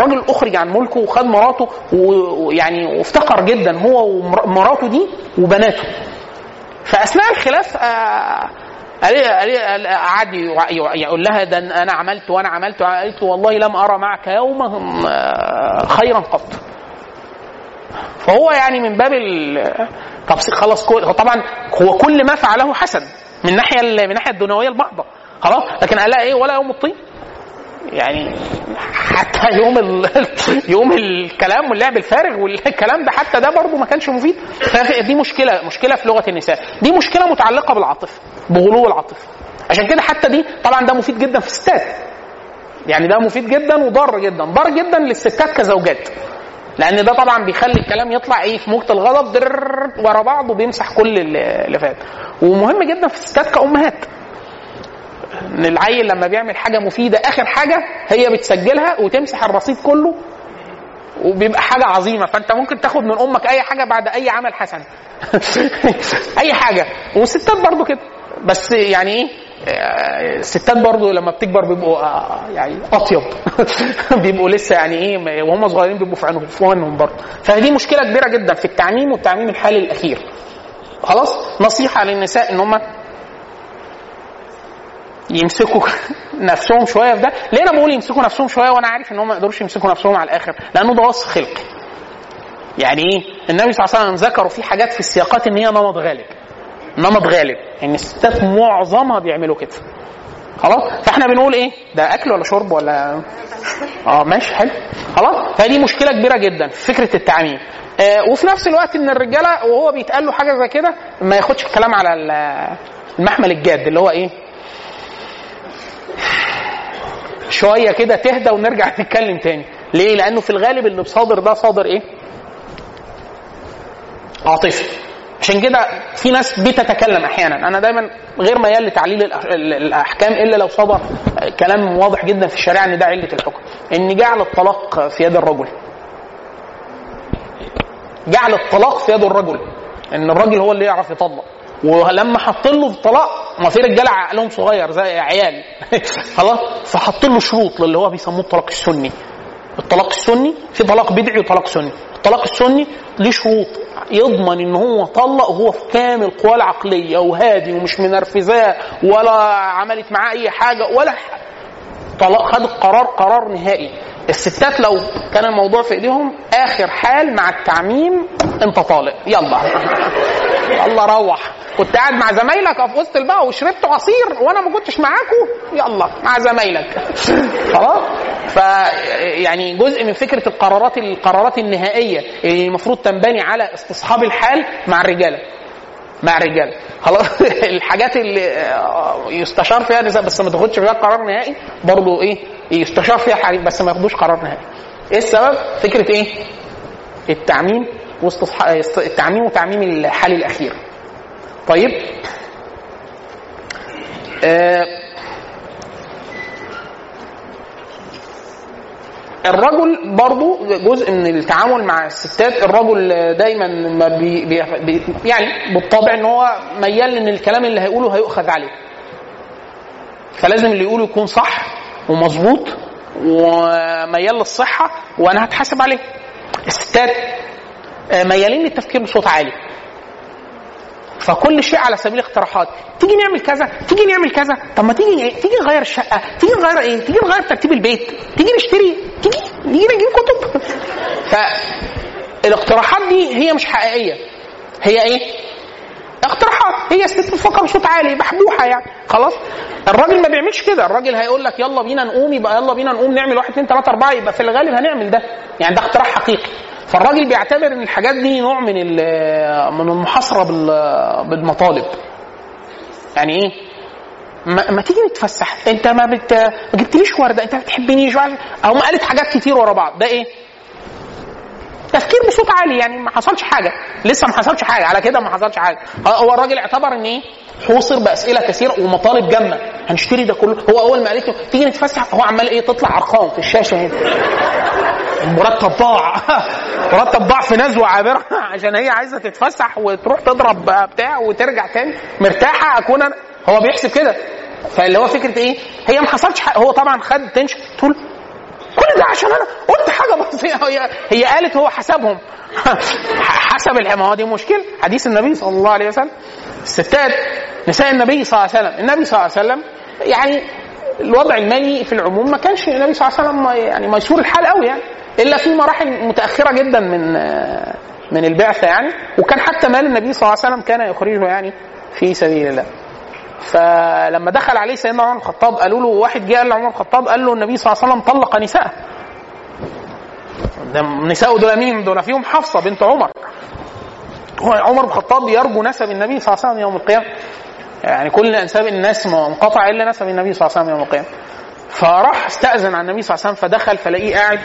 راجل أخرج عن ملكه وخد مراته ويعني وافتقر جدا هو ومراته دي وبناته. فأثناء الخلاف آه، قعد يقول لها ده أنا عملت وأنا عملت قالت له والله لم أرى معك يوما آه، خيرا قط. فهو يعني من باب ال طب خلاص كل طبعا هو كل ما فعله حسن. من ناحية ال- من الناحيه الدنيوية البعضة. خلاص؟ لكن قال لها إيه؟ ولا يوم الطين. يعني حتى يوم ال... يوم الكلام واللعب الفارغ والكلام ده حتى ده برضه ما كانش مفيد. فدي مشكلة مشكلة في لغة النساء. دي مشكلة متعلقة بالعاطفة بغلو العاطفة. عشان كده حتى دي طبعا ده مفيد جدا في الستات. يعني ده مفيد جدا وضار جدا. ضار جدا للستات كزوجات. لأن ده طبعا بيخلي الكلام يطلع إيه في موجة الغضب ورا بعض وبيمسح كل اللي فات ومهم جدا في الستات كامهات ان العيل لما بيعمل حاجة مفيده اخر حاجة هي بتسجلها وتمسح الرصيد كله وبيبقى حاجة عظيمه فانت ممكن تاخد من أمك اي حاجة بعد اي عمل حسن اي حاجة والستات برضو كده بس يعني إيه الستات برضو لما بتكبر بيبقوا آه، يعني أطيب. بيبقوا لسه يعني إيه وهم صغيرين بيبقوا في عينهم في عينهم برضه فدي مشكلة كبيرة جدا في التعميم والتعميم الحالي الأخير. خلاص؟ نصيحة للنساء إن هم يمسكوا نفسهم شوية في ده. ليه أنا بقول يمسكوا نفسهم شوية وأنا عارف إن هم ما يقدروش يمسكوا نفسهم على الآخر؟ لأنه ده وصف خلقي يعني إيه؟ النبي صلى الله عليه وسلم ذكروا في حاجات في السياقات إن هي نمط غالب. نمط غالب. ان الستات معظمها بيعملوا كده. خلاص؟ فاحنا بنقول إيه؟ ده أكل ولا شرب ولا؟ آه ماشي حلو. خلاص؟ فدي مشكلة كبيرة جدا في فكرة التعميم. آه وفي نفس الوقت إن الرجالة وهو بيتقال له حاجة زي كده ما ياخدش الكلام على ال- المحمل الجاد اللي هو إيه؟ شوية كده تهدى ونرجع نتكلم تاني. ليه؟ لأنه في الغالب اللي بصادر ده صادر إيه؟ عاطفي. عشان كده في ناس بتتكلم أحيانا. أنا دايما غير ميال لتعليل الأحكام إلا لو صدر كلام واضح جدا في الشريعة إن ده علة الحكم. ان جعل الطلاق في يد الرجل. جعل الطلاق في يد الرجل. إن الراجل هو اللي يعرف يطلق. ولما حط له الطلاق ما في رجاله عقلهم صغير زي عيال خلاص؟ فحط له شروط للي هو بيسموه الطلاق السني. الطلاق السني في طلاق بدعي وطلاق سني. الطلاق السني ليه شروط. يضمن إن هو طلق وهو في كامل قواه العقلية وهادي ومش منرفزاه ولا عملت معاه أي حاجة ولا طلاق خد القرار قرار نهائي. الستات لو كان الموضوع في إيديهم آخر حال مع التعميم أنت طالق. يلا. يلا روح. كنت قاعد مع زمايلك في وسط البقى وشربت عصير وأنا ما كنتش معاكم يلا مع زمايلك. خلاص؟ ف يعني جزء من فكرة القرارات القرارات النهائية اللي المفروض تنبني على استصحاب الحال مع الرجاله مع الرجاله خلاص؟ الحاجات اللي آه، يستشار فيها النساء بس ما تاخدش فيها قرار نهائي برضه إيه يستشار فيها حريم بس ما ياخدوش قرار نهائي. إيه السبب؟ فكرة إيه؟ التعميم. التعميم وتعميم الحال الأخير. طيب. آه الرجل برضو جزء من التعامل مع الستات الرجل دايما ما بي بي يعني بالطبع إن هو ميال ان الكلام اللي هيقوله هيؤخذ عليه. فلازم اللي يقوله يكون صح ومظبوط وميال للصحة وأنا هتحاسب عليه. الستات ميالين للتفكير بصوت عالي. فكل شيء على سبيل الاقتراحات. تيجي نعمل كذا تيجي نعمل كذا. طب ما تيجي تيجي نغير الشقة تيجي نغير إيه؟ تيجي نغير ترتيب البيت تيجي نشتري تيجي نيجي نجيب كتب. فالاقتراحات دي هي مش حقيقية. هي إيه؟ اقتراحات. هي ست بتفكر بصوت عالي بحبوحه يعني. خلاص؟ الراجل ما بيعملش كده. الراجل هيقول لك يلا بينا نقوم يبقى يلا بينا نقوم نعمل واحد اتنين تلاتة أربعة يبقى في الغالب هنعمل ده. يعني ده اقتراح حقيقي. فالراجل بيعتبر إن الحاجات دي نوع من من المحاصرة بال- بالمطالب. يعني إيه؟ ما, ما تيجي نتفسح. أنت ما بت ما جبتليش ورده أنت ما بتحبنيش. أو ما قالت حاجات كتير ورا بعض. ده إيه؟ تفكير بصوت عالي. يعني ما حصلش حاجة. لسه ما حصلش حاجة. على كده ما حصلش حاجة. هو الراجل اعتبر إن إيه؟ حوصر بأسئلة كثيرة ومطالب جامة. هنشتري ده كله. هو أول ما قالت له تيجي نتفسح؟ هو عمال إيه تطلع أرقام في الشاشة هنا. المرتب ضاع. مرتب ضاع في نزوة عابرة. عشان هي عايزة تتفسح وتروح تضرب بتاع وترجع تاني. مرتاحة أكون أنا. هو بيحسب كده. فاللي هو فكرة إيه؟ هي ما حصلش حاجة. هو طبعا خد تنشن تقول كل ده عشان أنا قلت حاجة بسيطة. هي هي قالت هو حسبهم. حسب ما دي مشكلة. حديث النبي صلى الله عليه وسلم. الستات نساء النبي صلى الله عليه وسلم. النبي صلى الله عليه وسلم يعني الوضع المالي في العموم ما كانش النبي صلى الله عليه وسلم يعني ميسور الحال قوي يعني إلا في مراحل متأخرة جدا من من البعثة يعني وكان حتى مال النبي صلى الله عليه وسلم كان يخرجه يعني في سبيل الله. فلما دخل عليه سيدنا عمر الخطاب قالوا له واحد جه قال لعمر الخطاب قال له النبي صلى الله عليه وسلم طلق نساءه. نساء دول مين؟ دول؟ فيهم حفصة بنت عمر. عمر بن الخطاب يرجو نسب النبي صلى الله عليه وسلم يوم القيامة. يعني كل انساب الناس منقطع إلا نسب النبي صلى الله عليه وسلم يوم القيامة. فراح استأذن على النبي صلى الله عليه وسلم فدخل فلاقيه قاعد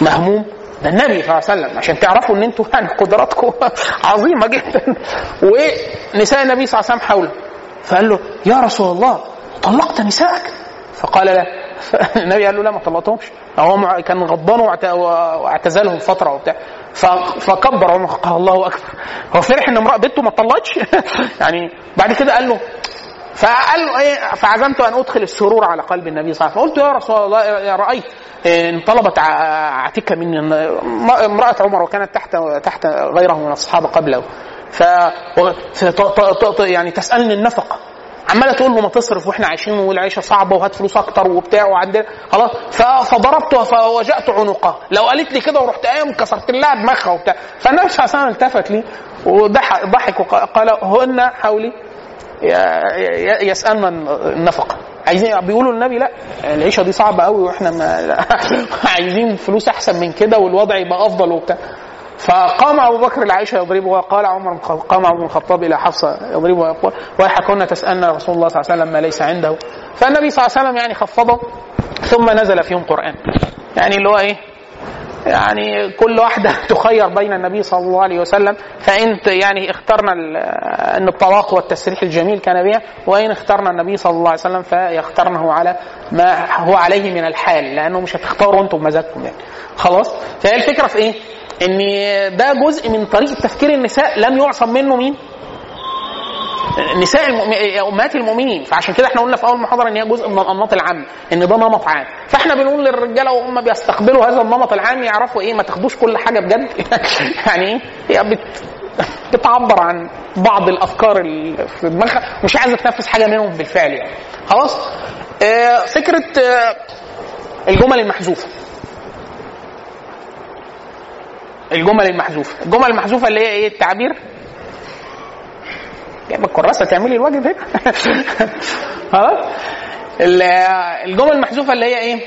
مهموم. ده النبي صلى الله عليه وسلم عشان تعرفوا إن أنتوا يعني قدراتكم عظيمة جدا. ونساء النبي صلى الله عليه وسلم حوله فقال له يا رسول الله طلقت نسائك؟ فقال لا. النبي قال له لا ما طلقتهمش. هو كان غضبان واعت- واعتزلهم فترة وبتاع. فكبر عمر قال الله أكبر. هو فرح إن امرأة بنته ما طلقتش؟ يعني بعد كده قال له فقال له إيه فعزمت أن أدخل السرور على قلب النبي صلى الله عليه وسلم. فقلت يا رسول الله يا رأيت إن طلبت ع- عتيكه مني امرأة عمر وكانت تحت تحت غيره من الصحابه قبله. ف يعني تسألني النفقة. عمالة تقول له ما تصرف وإحنا عايشين والعيشة صعبة وهات فلوس أكتر وبتاع وعندنا. خلاص. ف- فضربته فوجأت عنقها لو قالت لي كده ورحت قايم كسرت لها دماغها وبتاع. فالنبي صلى الله عليه وسلم التفت لي وضحك ضحك وقال هن حولي ي- يسالنا النفقة. عايزين بيقولوا للنبي لا العيشة دي صعبة قوي وإحنا ما عايزين فلوس أحسن من كده والوضع يبقى أفضل وبتاع. فقام أبو بكر لعائشه يضربه وقال عمر قام عمر بن الخطاب إلى حفصة يضربه ويقول ويحكن تسألنا رسول الله صلى الله عليه وسلم ما ليس عنده. فالنبي صلى الله عليه وسلم يعني خفضه ثم نزل فيهم قرآن. يعني اللي هو إيه؟ يعني كل واحدة تخير بين النبي صلى الله عليه وسلم فإن يعني اخترنا أن الطلاق والتسريح الجميل كان بها وإن اخترنا النبي صلى الله عليه وسلم فيخترنه على ما هو عليه من الحال لأنه مش هتختاروا أنتم بمزاجكم يعني. خلاص؟ فهي الفكرة في إيه؟ إن ده جزء من طريقة تفكير النساء لم يعصم منه مين؟ نساء. أمهات المؤمنين. فعشان كده إحنا قلنا في أول محاضرة إن هي جزء من الانماط العام إن ده نمط عام. فإحنا بنقول للرجالة وهم بيستقبلوا هذا النمط العام يعرفوا إيه ما تاخدوش كل حاجة بجد. يعني إيه؟ بت... بتعبر عن بعض الأفكار اللي في دماغها. مش عايزة تنفذ حاجة منهم بالفعل يعني. خلاص؟ آه فكرة آه الجمل المحذوفة. الجمل المحذوفة. الجمل المحذوفة اللي هي إيه؟ التعبير. جايبه الكراسة تعملي الواجب هنا. خلاص؟ ال- الجمل المحذوفة اللي هي إيه؟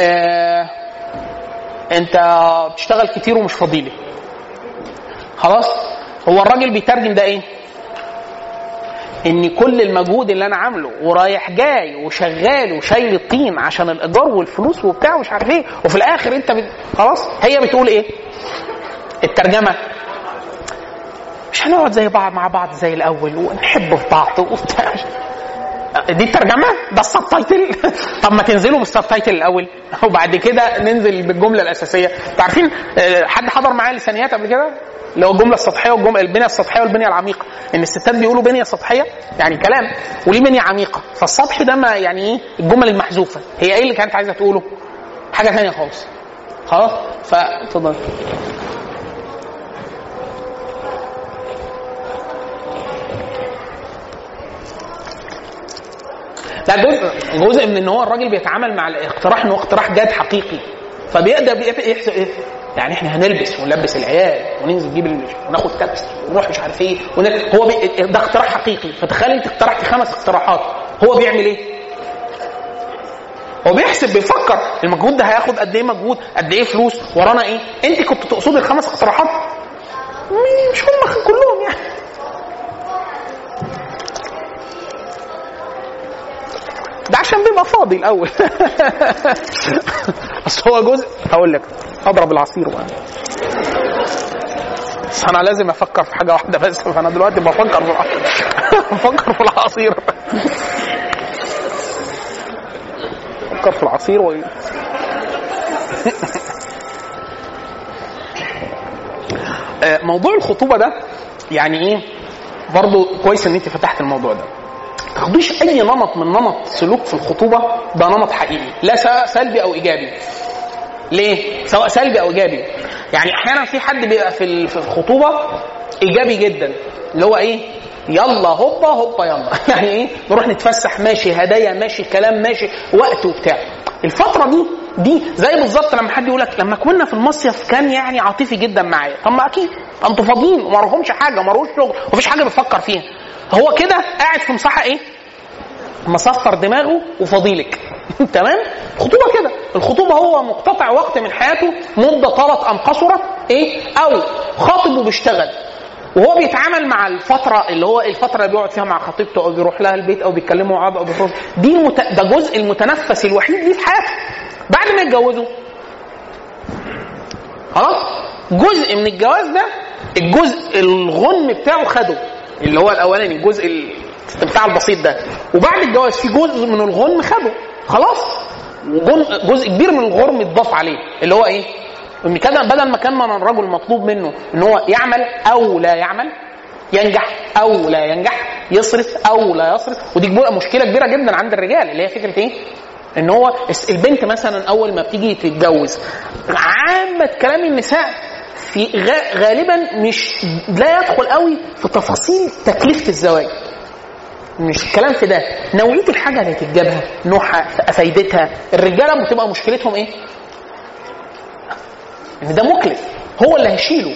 آه أنت بتشتغل كتير ومش فاضيلي. خلاص؟ هو الراجل بيترجم ده إيه؟ إن كل المجهود اللي أنا عامله ورايح جاي وشغال وشايل الطين عشان الإيجار والفلوس وبتاع ومش عارف إيه وفي الآخر أنت بت... خلاص هي بتقول إيه؟ الترجمة. مش هنقعد زي بعض مع بعض زي الأول ونحب في بعض وبتاع. دي الترجمه ده ال subtitle طب ما تنزلوا بال subtitle الأول. وبعد كده ننزل بالجملة الأساسية. أنتوا عارفين آه، حد حضر معايا لسانيات قبل كده؟ اللي هو الجملة السطحية والجمله البنية السطحية والبنية العميقة. إن الستات بيقولوا بنية سطحية؟ يعني كلام. وليه بنية عميقة؟ فالسطح ده ما يعني إيه؟ الجمل المحذوفة. هي إيه اللي كانت عايزة تقوله؟ حاجة ثانية خالص. خلاص؟ فاتفضل ده جزء جزء من إن هو الراجل بيتعامل مع الاقتراح إن هو اقتراح جاد حقيقي. فبيقدر بي- يحسب إيه؟ يعني إحنا هنلبس ونلبس العيال وننزل نجيب وناخد تاكسي ونروح مش عارف إيه. هو بي... ده اقتراح حقيقي. فتخيل أنت اقترحت خمس اقتراحات. هو بيعمل إيه؟ هو بيحسب بيفكر المجهود ده هياخد قد إيه مجهود قد إيه فلوس ورانا إيه؟ أنت كنت تقصدي الخمس اقتراحات؟ مش هم كلهم يعني. ده عشان بيبقى فاضي الأول. أصل هو جزء. هقول لك أضرب العصير بقى. بس أنا لازم أفكر في حاجة واحدة بس فأنا دلوقتي بفكر في العصير. بفكر في العصير. بفكر في العصير و... آه، موضوع الخطوبة ده يعني إيه؟ برضه كويس إن أنت فتحت الموضوع ده. تاخدوش أي نمط من نمط سلوك في الخطوبة ده نمط حقيقي لا سواء سلبي أو إيجابي. ليه؟ سواء سلبي أو إيجابي. يعني أحيانا في حد بيبقى في ال- في الخطوبة إيجابي جدا اللي هو إيه؟ يلا هوبا هوبا يلا. يعني إيه؟ نروح نتفسح ماشي هدايا ماشي كلام ماشي وقت وبتاع. الفترة دي دي زي بالظبط لما حد يقول لك لما كنا في المصيف كان يعني عاطفي جدا معايا. طب ما أكيد أنتوا فاضيين وما حاجة ما لهوش شغل ومفيش حاجة بتفكر فيها. هو كده قاعد في مساحه إيه؟ مصفر دماغه وفضيلك تمام؟ الخطوبه كده. الخطوبة هو مقتطع وقت من حياته مدة طالت أم قصرت إيه؟ أو خاطب وبيشتغل وهو بيتعامل مع الفترة اللي هو الفترة اللي بيقعد فيها مع خطيبته أو بيروح لها البيت أو بيتكلموا مع بعض أو بيخرجوا دي المت... ده جزء المتنفس الوحيد ليه في حياته. بعد ما يتجوزوا. خلاص؟ جزء من الجواز ده الجزء الغنم بتاعه خده. اللي هو الأولاني الجزء الاستمتاع البسيط ده. وبعد الجواز في جزء من الغنم خده. خلاص. جزء كبير من الغرم اتضاف عليه. اللي هو إيه؟ إن كده بدل ما كان من الرجل مطلوب منه إن هو يعمل أو لا يعمل ينجح أو لا ينجح يصرف أو لا يصرف. ودي مشكلة كبيرة جدا عند الرجال اللي هي فكرة إيه؟ إن هو البنت مثلا أول ما بتيجي تتجوز عامة كلام النساء في غا- غالبا مش لا يدخل قوي في تفاصيل تكلفة الزواج. مش الكلام في ده. نوعية الحاجة اللي هتتجابها نوعها فايدتها. الرجالة بتبقى مشكلتهم إيه؟ إن ده مكلف. هو اللي هيشيله.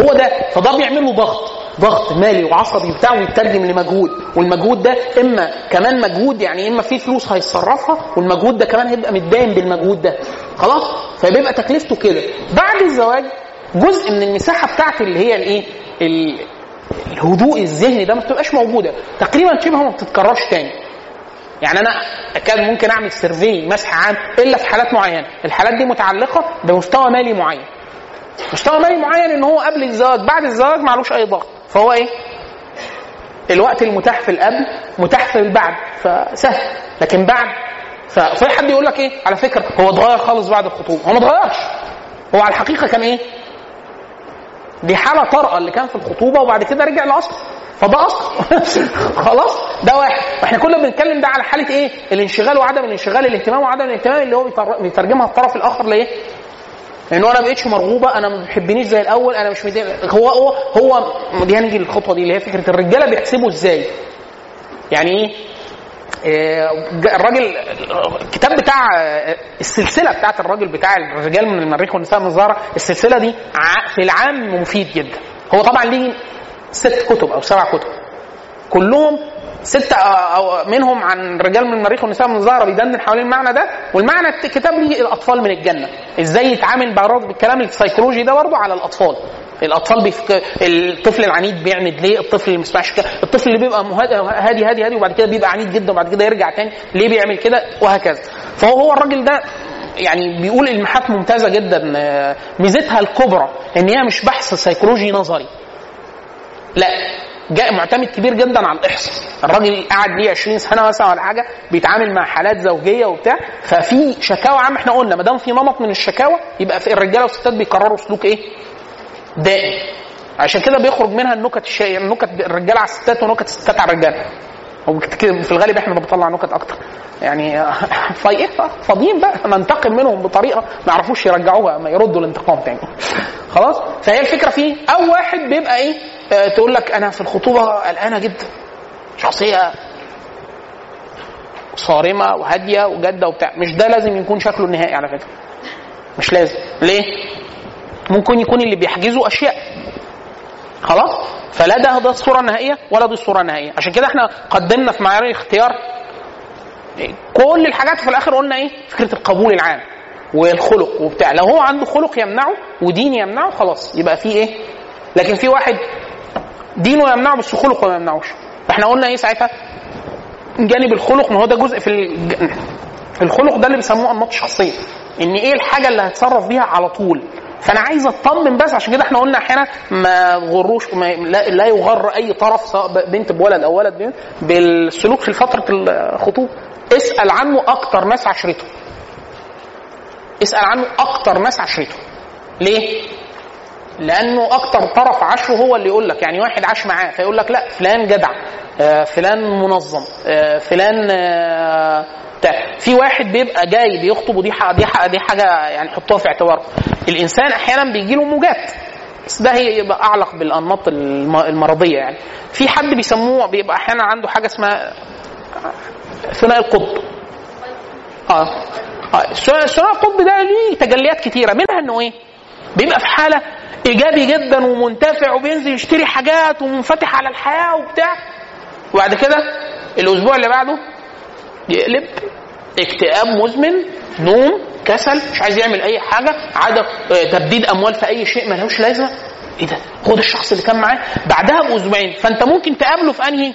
هو ده. فده بيعمل له ضغط. ضغط مالي وعصبي بتاعه ويترجم لمجهود. والمجهود ده إما كمان مجهود يعني إما في فلوس هيتصرفها والمجهود ده كمان هيبقى متداين بالمجهود ده. خلاص؟ فبيبقى تكلفته كده. بعد الزواج جزء من المساحة بتاعت اللي هي الإيه؟ ال- الهدوء الذهني ده ما بتبقاش موجودة. تقريبا شبه ما بتتكررش تاني. يعني أنا كان ممكن أعمل سيرفي مسح عام إلا في حالات معينة. الحالات دي متعلقة بمستوى مالي معين. مستوى مالي معين إن هو قبل الزواج. بعد الزواج معلوش أي ضغط. فهو إيه؟ الوقت المتاح في القبل متاح في البعد. فسهل. لكن بعد ففي حد يقول لك إيه؟ على فكرة هو اتغير خالص بعد الخطوبة. هو ما اتغيرش. هو على الحقيقة كان إيه؟ دي حالة طارئة اللي كان في الخطوبة وبعد كده رجع لاصله فده اصل خلاص. ده واحد. وإحنا كنا بنتكلم ده على حالة إيه؟ الانشغال وعدم الانشغال الاهتمام وعدم الاهتمام اللي هو بيتر- بيترجمها الطرف الآخر لإيه؟ لأنه أنا ما بقتش مرغوبة أنا ما بيحبنيش زي الأول أنا مش مدين هو هو هو دي هنيجي للخطوه دي اللي هي فكرة الرجالة بيحسبوا إزاي؟ يعني إيه؟ الراجل الكتاب بتاع آه، السلسلة بتاعت الراجل بتاع الرجال من المريخ والنساء من الزهره السلسلة دي في العام مفيد جدا. هو طبعا ليه ست كتب أو سبع كتب. كلهم ستة أو منهم عن رجال من المريخ والنساء من الزهرة بيدندن حوالين المعنى ده والمعنى الكتاب ليه الأطفال من الجنة. إزاي يتعامل بالكلام السيكولوجي ده برضه على الأطفال. الأطفال بيفك... الطفل العنيد بيعند ليه؟ الطفل اللي ما بيسمعش كده. الطفل اللي بيبقى مهد- هادي هادي هادي وبعد كده بيبقى عنيد جدا وبعد كده يرجع تاني ليه بيعمل كده؟ وهكذا. فهو هو الراجل ده يعني بيقول المحات ممتازة جدا. ميزتها الكبرى إن هي مش بحث سيكولوجي نظري. لا جاء معتمد كبير جدا على الإحصاء. الراجل قعد ليه 20 سنة مثلا ولا حاجة بيتعامل مع حالات زوجية وبتاع. ففي شكاوى عام إحنا قلنا ما دام في نمط من الشكاوى يبقى في الرجالة والستات بيكرروا سلوك إيه؟ دائم عشان كده بيخرج منها النكت الشائعه نكت الرجاله على الستات ونكت الستات على كده في الغالب إحنا بنطلع نكت أكتر. يعني في فاضيين بقى ننتقم منهم بطريقة ما يعرفوش يرجعوها ما يردوا الانتقام تاني. خلاص؟ فهي الفكرة فيه أو واحد بيبقى إيه؟ آه تقول لك أنا في الخطوبة قلقانة جدا. شخصية صارمة وهادية وجادة وبتاع. مش ده لازم يكون شكله النهائي على فكرة. مش لازم. ليه؟ ممكن يكون اللي بيحجزه أشياء. خلاص؟ فلا ده ده الصورة النهائية ولا دي الصورة النهائية. عشان كده إحنا قدمنا في معيار الاختيار. كل الحاجات في الآخر قلنا إيه؟ فكرة القبول العام والخلق وبتاع. لو هو عنده خلق يمنعه ودين يمنعه خلاص. يبقى في إيه؟ لكن في واحد دينه يمنعه بس خلقه ما يمنعوش. فاحنا قلنا إيه ساعتها؟ جانب الخلق ما هو ده جزء في. الخلق ده اللي بيسموه أنماط شخصية. إن إيه الحاجة اللي هتصرف بيها على طول؟ فانا عايز اطمن بس عشان كده إحنا قلنا أحيانا ما غروش ما لا, لا يغر أي طرف سواء بنت بولد أو ولد بنت بالسلوك في فترة الخطوبه اسأل عنه أكتر ناس عشرته. اسأل عنه أكتر ناس عشرته. ليه؟ لأنه أكتر طرف عشره هو اللي يقول لك يعني واحد عاش معاه فيقول لك لا فلان جدع آه فلان منظم آه فلان آه بتاع في واحد بيبقى جاي بيخطب ودي حاجة دي حاجة, دي حاجة يعني حطوها في اعتبارك الإنسان أحيانا بيجي له موجات. بس ده يبقى أعلق بالأنماط المرضية يعني. في حد بيسموه بيبقى أحيانا عنده حاجة اسمها ثنائي القطب. آه. آه. القطب ده ليه تجليات كتيرة. منها إنه إيه؟ بيبقى في حالة إيجابي جدا ومنتفع وبينزل يشتري حاجات ومنفتح على الحياة وبتاع. وبعد كده الأسبوع اللي بعده يقلب اكتئاب مزمن نوم كسل مش عايز يعمل أي حاجة عدم تبديد أموال في أي شيء ملهوش لازمة. إيه ده؟ هو ده الشخص اللي كان معاه. بعدها بأسبوعين. فأنت ممكن تقابله في أنهي؟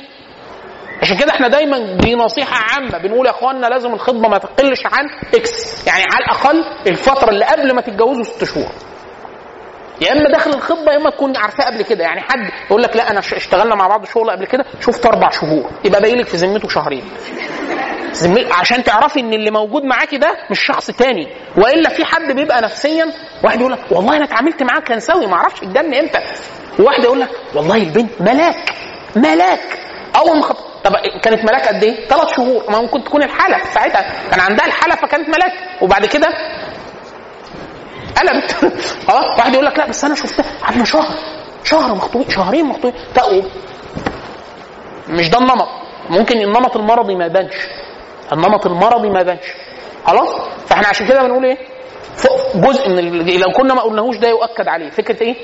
عشان كده إحنا دايما دي نصيحة عامة. بنقول يا أخوانا لازم الخطبة ما تقلش عن إكس يعني على الأقل الفترة اللي قبل ما تتجوزوا ست شهور. يا إما داخل الخطبة يا إما تكون عارفاه قبل كده. يعني حد يقول لك لا أنا اشتغلنا مع بعض شغل قبل كده شفت أربع شهور. يبقى باين لك في ذمته شهرين. عشان تعرفي إن اللي موجود معاكي ده مش شخص تاني. وإلا في حد بيبقى نفسيا واحد يقول لك والله أنا اتعاملت معاه كان سوي ما أعرفش اتجن إمتى. وواحد يقول لك والله البنت ملاك ملاك. أول ما خط... طب كانت ملاك قد إيه؟ ثلاث شهور. ما ممكن تكون الحالة ساعتها. كان عندها الحالة فكانت ملاك. وبعد كده قلبت. خلاص. واحد يقول لك لا بس أنا شفتها قعدنا شهر. شهر مخطوبين شهرين مخطوبين مش ده النمط. ممكن النمط المرضي ما يبانش. النمط المرضي ما يبانش. خلاص؟ فإحنا عشان كده بنقول إيه؟ جزء من. لو كنا ما قلناهوش ده يؤكد عليه. فكرة إيه؟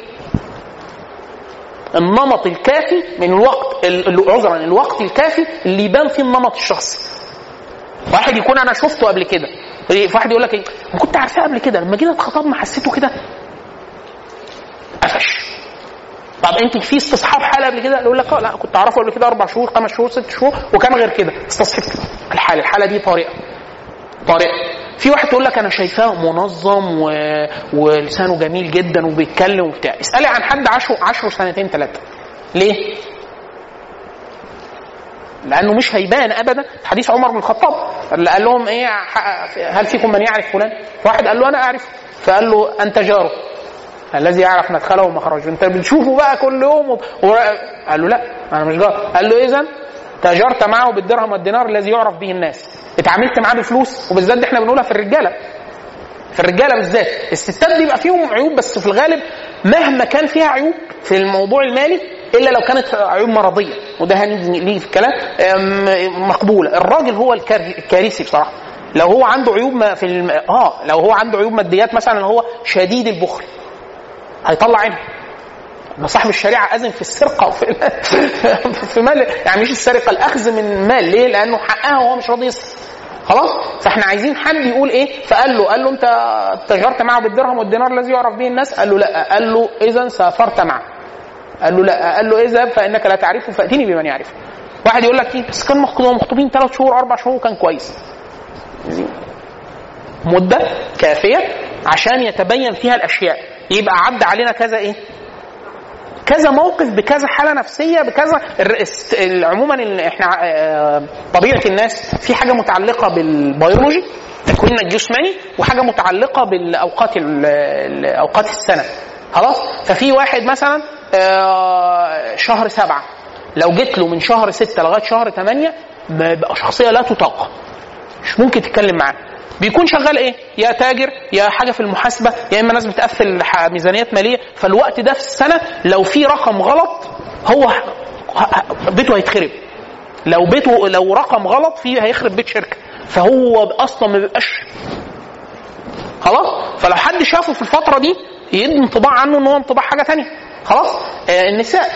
النمط الكافي من الوقت ال- عذرا الوقت الكافي اللي يبان فيه النمط الشخصي. واحد يكون أنا شفته قبل كده. واحد يقول لك إيه؟ كنت عارفاه قبل كده. لما جينا اتخطبنا حسيته كده طب انت في استصحاب حالة قبل كده؟ يقول لك آه لا كنت أعرفه قبل كده أربع شهور خمس شهور ست شهور وكان غير كده. استصحبت الحالة. الحالة دي طريقه طريقه في واحد تقول لك أنا شايفاه منظم و... ولسانه جميل جدا وبيتكلم وبتاع. اسألي عن حد عاشره عاشره سنتين ثلاثة ليه؟ لأنه مش هيبان ابدا. حديث عمر بن الخطاب. اللي قال لهم إيه هل فيكم من يعرف فلان؟ واحد قال له أنا اعرف فقال له أنت جاره. الذي يعرف مدخله ومخرجه. انت بتشوفه بقى كل يوم و... قال له لا أنا مش جار قال له اذا تاجرت معه بالدرهم والدينار الذي يعرف به الناس. اتعاملت معاه بفلوس وبالذات دي إحنا بنقولها في الرجالة. في الرجالة بالذات. الستات بيبقى فيهم عيوب بس في الغالب مهما كان فيها عيوب في الموضوع المالي إلا لو كانت عيوب مرضية. وده هنيجي ليه في الكلام؟ مقبولة. الراجل هو الكار- الكارثي بصراحة. لو هو عنده عيوب ما في الم... آه لو هو عنده عيوب ماديات مثلا هو شديد البخل. هيطلع عينه. ما صاحب الشريعة أذن في السرقة وفي في مال يعني مش السرقة الأخذ من مال ليه؟ لأنه حقها وهو مش راضي خلاص؟ فإحنا عايزين حد يقول إيه؟ فقال له قال له أنت تجرت معه بالدرهم والدينار الذي يعرف به الناس؟ قال له لا. قال له اذا سافرت معه. قال له لا. قال له اذهب فإنك لا تعرفه فاتني بمن يعرفه. واحد يقول لك إيه؟ بس كان مخطوبين ثلاث شهور أربع شهور وكان كويس. مدة كافية عشان يتبين فيها الأشياء. يبقى عدى علينا كذا إيه؟ كذا موقف بكذا حالة نفسية بكذا عموما إحنا آه، طبيعة الناس في حاجة متعلقة بالبيولوجي تكويننا الجسماني وحاجة متعلقة بالأوقات ال- ال- أوقات السنة. خلاص؟ ففي واحد مثلا آه، شهر سبعة. لو جيت له من شهر ستة لغاية شهر ثمانية بيبقى شخصية لا تطاق. مش ممكن تتكلم معاه. بيكون شغال إيه؟ يا تاجر يا حاجة في المحاسبة يا إما ناس بتقفل ميزانيات مالية. فالوقت ده في السنة لو في رقم غلط هو بيته هيتخرب. لو بيته لو رقم غلط فيه هيخرب بيت شركة. فهو أصلا ما بيبقاش خلاص؟ فلو حد شافه في الفترة دي يدي انطباع عنه إن هو انطباع حاجة تانية. خلاص؟ آه النساء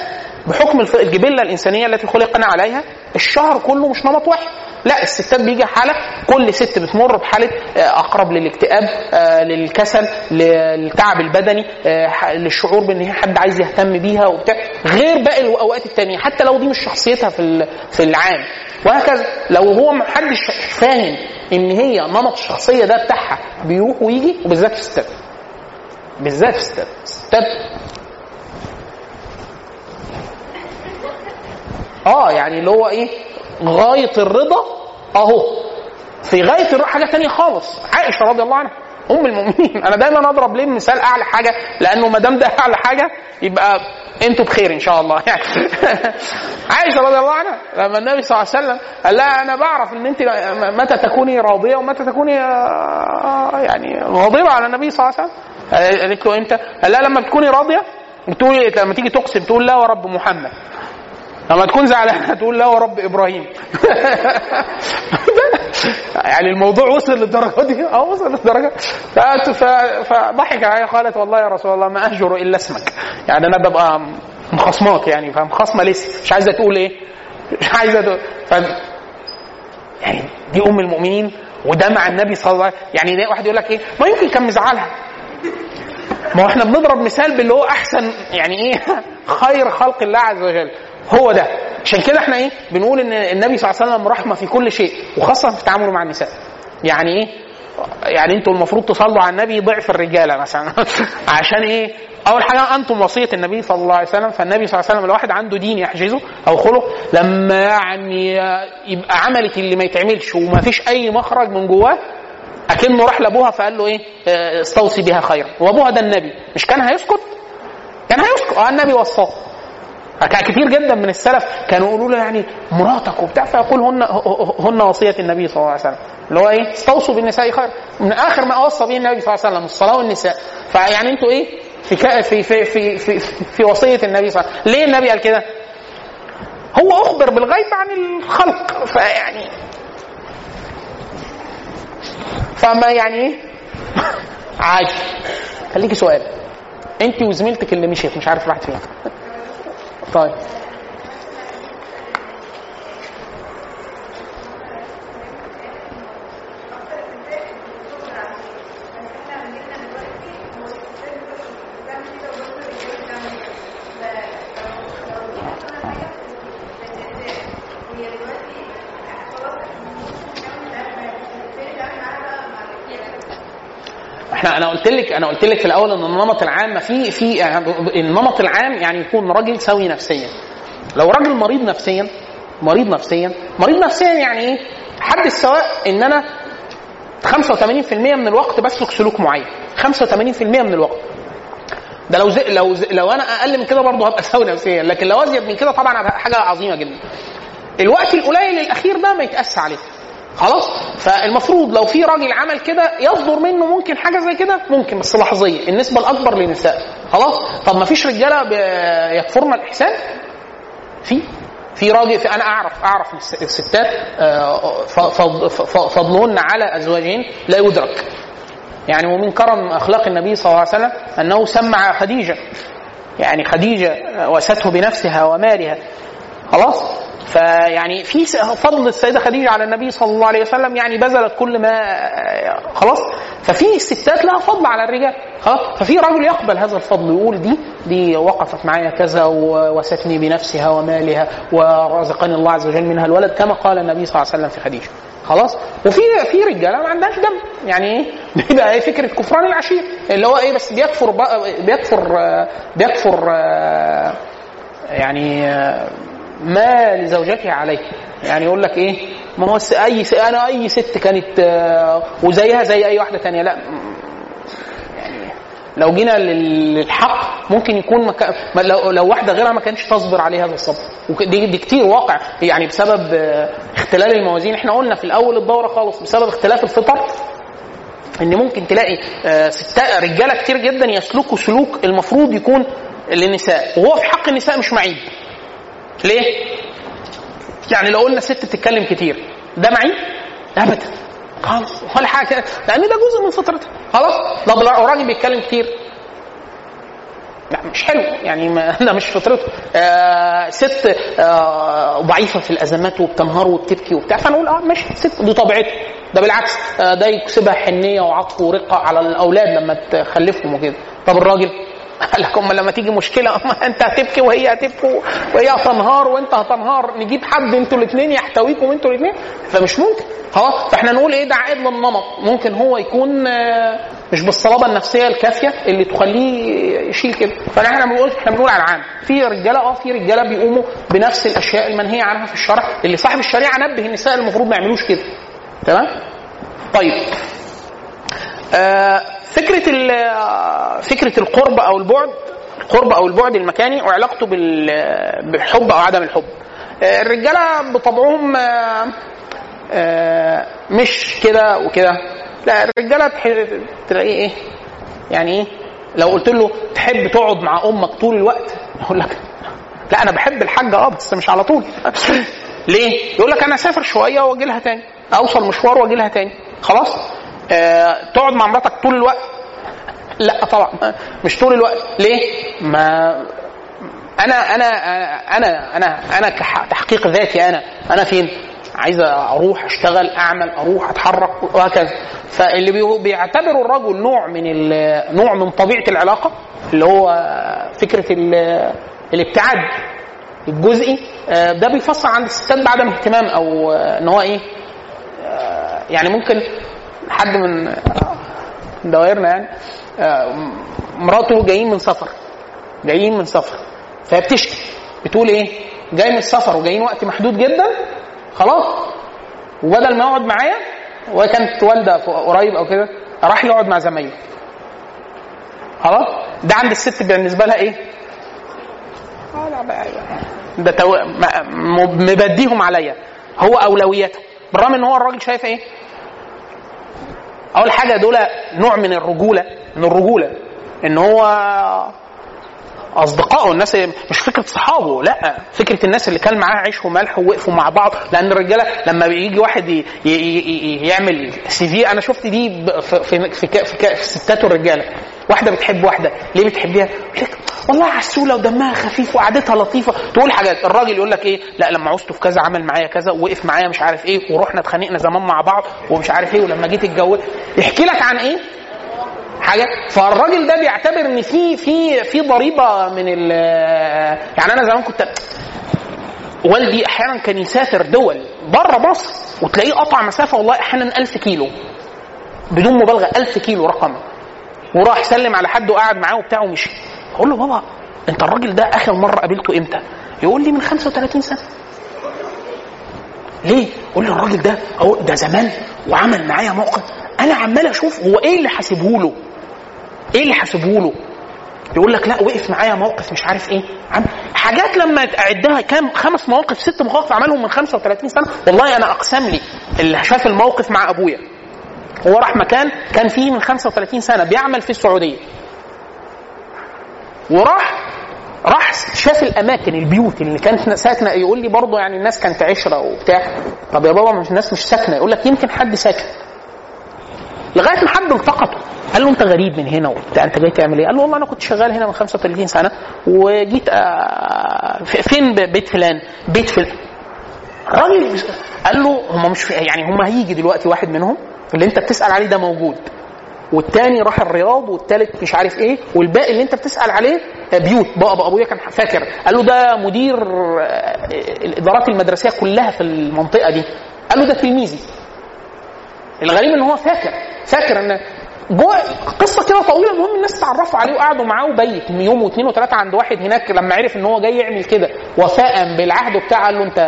بحكم الجبلة الإنسانية التي خلقنا عليها الشهر كله مش نمط واحد. لا الستات بيجي حالة كل ست بتمر بحالة آه، أقرب للاكتئاب آه، للكسل للتعب البدني آه، للشعور بإن هي حد عايز يهتم بيها وبتاع غير باقي الأوقات التانية حتى لو دي مش شخصيتها في في العام. وهكذا لو هو محدش فاهم إن هي نمط الشخصية ده بتاعها بيروح ويجي وبالذات في الستات. بالذات في الستات. الستات آه يعني اللي هو إيه؟ غاية الرضا أهو. في غاية الرضا حاجة تانية خالص. عائشة رضي الله عنها. أم المؤمنين. أنا دايما أضرب ليه مثال أعلى حاجة لأنه ما دام ده أعلى حاجة يبقى أنتوا بخير إن شاء الله. يعني عائشة رضي الله عنها لما النبي صلى الله عليه وسلم قال لها أنا بعرف إن أنت متى تكوني راضية ومتى تكوني آه، يعني غاضبه على النبي صلى الله عليه وسلم. قالت له إمتى؟ قال لها لما تكوني راضية بتقولي لما تيجي تقسم تقول لا ورب محمد. لما تكون زعلانه تقول لا ورب إبراهيم. يعني الموضوع وصل للدرجة دي. آه وصل للدرجة. فضحك عليا قالت والله يا رسول الله ما اهجر إلا اسمك. يعني أنا ببقى مخصماك يعني فمخصمه لسه. مش عايزة تقول إيه؟ مش عايزة تقول. يعني دي أم المؤمنين وده مع النبي صلى الله عليه وسلم. يعني ده واحد يقول لك إيه؟ ما يمكن كان مزعلها. ما هو إحنا بنضرب مثال باللي هو أحسن يعني إيه؟ خير خلق الله عز وجل. هو ده. عشان كده إحنا إيه بنقول إن النبي صلى الله عليه وسلم رحمة في كل شيء وخاصة في التعامل مع النساء. يعني إيه؟ يعني أنتوا المفروض تصلوا على النبي ضعف الرجالة مثلا. عشان إيه؟ أول حاجة أنتم وصية النبي صلى الله عليه وسلم فالنبي صلى الله عليه وسلم الواحد عنده دين يحجزه أو خلق لما يعني يبقى عملت اللي ما يتعملش وما فيش أي مخرج من جواه أكنه راح لأبوها فقال له إيه؟ آه، استوصي بها خيرا. وأبوها ده النبي. مش كان هيسكت؟ كان هيسكت. آه النبي وصاه. كتير جدا من السلف كانوا يقولوا له يعني مراتك وبتاع فيقول هن هن وصية النبي صلى الله عليه وسلم. اللي هو إيه؟ استوصوا بالنساء خير. من آخر ما اوصى به النبي صلى الله عليه وسلم الصلاة والنساء. فيعني أنتوا إيه؟ في في في في في, في وصية النبي صلى الله عليه وسلم. ليه النبي قال كده؟ هو أخبر بالغيب عن الخلق. فيعني فما يعني إيه؟ عادي خليكي سؤال. انت وزميلتك اللي مشيت مش عارف راحت فين. طيب أنا قلت لك أنا قلت لك في الأول إن النمط العام في في النمط العام يعني يكون راجل سوي نفسيا. لو راجل مريض نفسيا مريض نفسيا مريض نفسيا يعني إيه؟ حد السواء إن أنا 85% من الوقت بسلك سلوك معين. 85% من الوقت. ده لو زي لو زي لو أنا أقل من كده برضه هبقى سوي نفسيا. لكن لو أزيد من كده طبعا هبقى حاجة عظيمة جدا. الوقت القليل الأخير ده ما يتقاس عليه. خلاص؟ فالمفروض لو في راجل عمل كده يصدر منه ممكن حاجة زي كده؟ ممكن بس لحظيه النسبة الأكبر للنساء. خلاص؟ طب ما فيش رجالة يكفرن الإحسان؟ في في راجل في أنا أعرف أعرف الس- الستات آه، فضلهن على أزواجهن لا يدرك. يعني ومن كرم أخلاق النبي صلى الله عليه وسلم أنه سمع خديجة. يعني خديجة واسته بنفسها ومالها. خلاص؟ فيعني في فضل السيدة خديجة على النبي صلى الله عليه وسلم يعني بذلت كل ما خلاص؟ ففي الستات لها فضل على الرجال خلاص؟ ففي رجل يقبل هذا الفضل يقول دي دي وقفت معايا كذا ووستني بنفسها ومالها ورزقني الله عز وجل منها الولد كما قال النبي صلى الله عليه وسلم في خديجة خلاص؟ وفي في رجاله ما عندهاش دم يعني إيه؟ بيبقى إيه فكرة كفران العشير اللي هو إيه بس بيكفر بقى- بيكفر بيكفر يعني ما لزوجته عليه يعني يقول لك إيه؟ ما هو أي س- أنا أي ست كانت آه، وزيها زي أي واحدة تانية. لا. يعني لو جينا لل- للحق ممكن يكون مكا... لو, لو واحدة غيرها ما كانتش تصبر عليه هذا الصبر وك- دي, كتير واقع. يعني بسبب آه، اختلال الموازين. إحنا قلنا في الأول الدورة خالص بسبب اختلاف الفطر إن ممكن تلاقي آه، ستات رجالة كتير جدا يسلكوا سلوك المفروض يكون للنساء. وهو في حق النساء مش معيب. ليه؟ يعني لو قلنا ست بتتكلم كتير ده معيب؟ ابدا. خالص ولا حاجة لأن ده جزء من فطرتها خلاص طب لو راجل بيتكلم كتير. لا مش حلو. يعني ما ده مش فطرته. آه ست آه ضعيفة في الأزمات وبتنهار وبتبكي وبتاع. فنقول آه ماشي. ست دي طبيعتها. ده بالعكس. آه ده يكسبها حنية وعطف ورقة على الأولاد لما تخلفهم وكده. طب الراجل؟ قال لك أما لما تيجي مشكلة أما انت هتبكي وهي هتبكي وهي هتنهار وانت هتنهار. نجيب حد أنتوا الاثنين يحتويكم أنتوا الاثنين فمش ممكن. خلاص فاحنا نقول إيه؟ ده عائد للنمط. ممكن هو يكون آه، مش بالصلابة النفسية الكافية اللي تخليه يشيل كده. فاحنا بنقول إحنا بنقول على العام. في رجالة آه في رجالة بيقوموا بنفس الأشياء المنهية عنها في الشرع اللي صاحب الشريعة نبه النساء المفروض ما يعملوش كده. تمام؟ طيب. آه، آه، فكرة القرب أو البعد القرب أو البعد المكاني وعلاقته بال- بالحب أو عدم الحب. الرجالة بطبعهم آه، آه، مش كده وكده. لا الرجالة تح- تلاقيه إيه؟ يعني إيه؟ لو قلت له تحب تقعد مع أمك طول الوقت يقول لك لا أنا بحب الحاجة آه بس مش على طول. ليه؟ يقول لك أنا أسافر شوية وأجي لها تاني أوصل مشوار وأجي لها تاني. خلاص؟ آه تقعد مع مراتك طول الوقت؟ لا طبعا. مش طول الوقت. ليه؟ ما أنا أنا أنا أنا أنا كتحقيق ذاتي أنا. أنا فين؟ عايز أروح أشتغل أعمل أروح أتحرك وهكذا. فاللي بي- بيعتبره الرجل نوع من نوع من طبيعة العلاقة اللي هو فكرة ال- الابتعاد الجزئي آه، ده بيفسر عند الستات بعدم اهتمام أو آه، إن هو إيه يعني ممكن حد من دوائرنا يعني آه، مراته جايين من سفر جايين من سفر فهي بتشكي بتقول إيه؟ جاي من السفر وجايين وقت محدود جدا خلاص وبدل ما يقعد معايا وهي كانت والدة قريب أو كده راح يقعد مع زمايله خلاص؟ ده عند الست بالنسبة لها إيه؟ ده تو... مبديهم عليا هو أولوياته بالرغم إن هو الراجل شايف إيه؟ أول حاجة دول نوع من الرجولة من الرجولة إن هو اصدقائه الناس مش فكرة صحابه لا. فكرة الناس اللي كان معاه عيش وملح ووقفوا مع بعض لأن الرجالة لما بيجي واحد ي- ي- ي- يعمل CV أنا شفت دي في في في, في, ستات الرجالة. واحدة بتحب واحدة ليه بتحبيها؟ لك والله عسولة ودمها خفيف وقعدتها لطيفة. تقول حاجات الراجل يقول لك إيه؟ لا لما عوزته في كذا عمل معايا كذا ووقف معايا مش عارف إيه ورحنا اتخانقنا زمان مع بعض ومش عارف إيه ولما جيت اتجوز يحكي لك عن إيه؟ حاجة فالراجل ده بيعتبر إن في في في ضريبة من ال يعني أنا زمان كنت والدي أحيانا كان يسافر دول بره مصر وتلاقيه قطع مسافة والله أحيانا 1000 كيلو بدون مبالغة 1000 كيلو رقم وراح سلم على حد وقعد معاه وبتاع ومشي أقول له بابا أنت الراجل ده آخر مرة قابلته إمتى؟ يقول لي من 35 سنة ليه؟ قول له الراجل ده أو ده زمان وعمل معايا موقف أنا عمال أشوف هو إيه اللي حاسبه له؟ إيه اللي حاسبه له؟ يقول لك لا وقف معايا موقف مش عارف إيه. عم حاجات لما تعدها كام؟ خمس مواقف ست مواقف عملهم من 35 سنة. والله أنا أقسم لي اللي شاف الموقف مع أبويا. هو راح مكان كان فيه من 35 سنة بيعمل في السعودية. وراح راح شاف الأماكن البيوت اللي كانت ساكنة. يقول لي برضه يعني الناس كانت عشرة وبتاع. طب يا بابا مش الناس مش ساكنة. يقول لك يمكن حد ساكن. لغاية ما حد التقطه قال له أنت غريب من هنا. وبتاع أنت جاي تعمل إيه؟ قال له والله أنا كنت شغال هنا من 35 سنة وجيت آه فين بيت فلان؟ بيت فلان الراجل قال له هم مش يعني هم هيجي دلوقتي واحد منهم اللي أنت بتسأل عليه ده موجود والتاني راح الرياض والتالت مش عارف إيه والباقي اللي أنت بتسأل عليه بيوت بابا أبويا كان فاكر. قال له ده مدير الإدارات المدرسية كلها في المنطقة دي. قال له ده تلميذي. الغريب إن هو فاكر. فاكر إن جوه قصة كده طويلة المهم الناس تعرفوا عليه وقعدوا معاه وبيت يوم واثنين وثلاثه عند واحد هناك لما عرف إن هو جاي يعمل كده. وفاء بالعهد بتاعه قال له أنت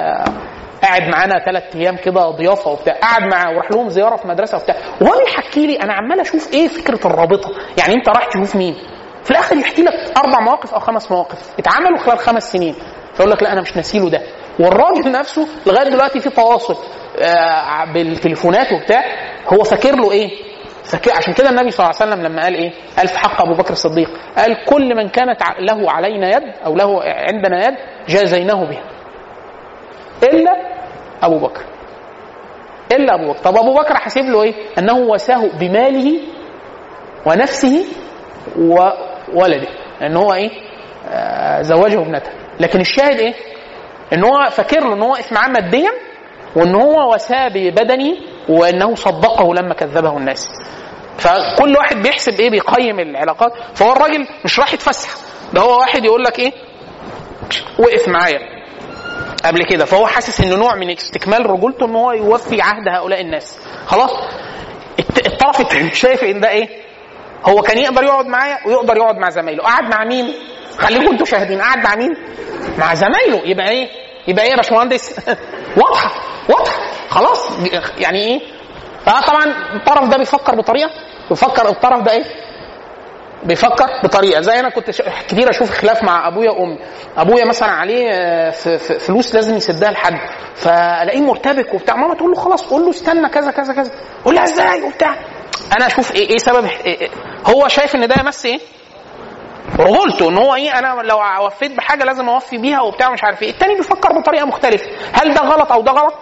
قاعد معانا ثلاث أيام كده ضيافة وبتاع. قعد معاه وراح لهم زيارة في مدرسة وبتاع. وهو بيحكي لي أنا عمال أشوف إيه فكرة الرابطة. يعني أنت رايح تشوف مين؟ في الآخر يحكي لك أربع مواقف أو خمس مواقف. اتعملوا خلال خمس سنين. فيقول لك لا أنا مش ناسيله ده. والراجل نفسه لغاية دلوقتي في تواصل آه بالتليفونات وبتاع هو فاكر له إيه؟ فاكر عشان كده النبي صلى الله عليه وسلم لما قال إيه؟ قال في حق أبو بكر الصديق قال كل من كانت له علينا يد أو له عندنا يد جازيناه بها. إلا أبو بكر. إلا أبو بكر. طب أبو بكر حاسب له إيه؟ أنه وساه بماله ونفسه وولده لأن هو إيه؟ آه زوجه ابنته. لكن الشاهد إيه؟ إن هو فاكر له إن هو واقف معاه ماديا وإن هو وساه ببدنه وإنه صدقه لما كذبه الناس. فكل واحد بيحسب إيه بيقيم العلاقات. فهو الراجل مش راح يتفسح. ده هو واحد يقول لك إيه؟ وقف معايا. قبل كده. فهو حاسس إنه نوع من استكمال رجولته إن هو يوفي عهد هؤلاء الناس. خلاص؟ الطرف الثاني شايف إن ده إيه؟ هو كان يقدر يقعد معايا ويقدر يقعد مع زمايله. قعد مع مين؟ خليكم أنتوا شاهدين. قعد مع مين؟ مع زمايله. يبقى إيه؟ يبقى إيه يا باشمهندس؟ واضحة. واضحة. خلاص. يعني إيه؟ فطبعا الطرف ده بيفكر بطريقة. بيفكر الطرف ده إيه؟ بيفكر بطريقة. زي أنا كنت كتير أشوف خلاف مع ابويا وامي. ابويا مثلا عليه فلوس لازم يسدها لحد. فالاقيه مرتبك وبتاع. ماما تقول له خلاص قول له استنى كذا كذا كذا. قول لها إزاي وبتاع. أنا أشوف إيه إيه سبب إيه هو شايف ان ده يمس إيه؟ رجولته إن هو إيه أنا لو وفيت بحاجة لازم أوفي بيها وبتاع مش عارف إيه. التاني بيفكر بطريقة مختلفة. هل ده غلط أو ده غلط؟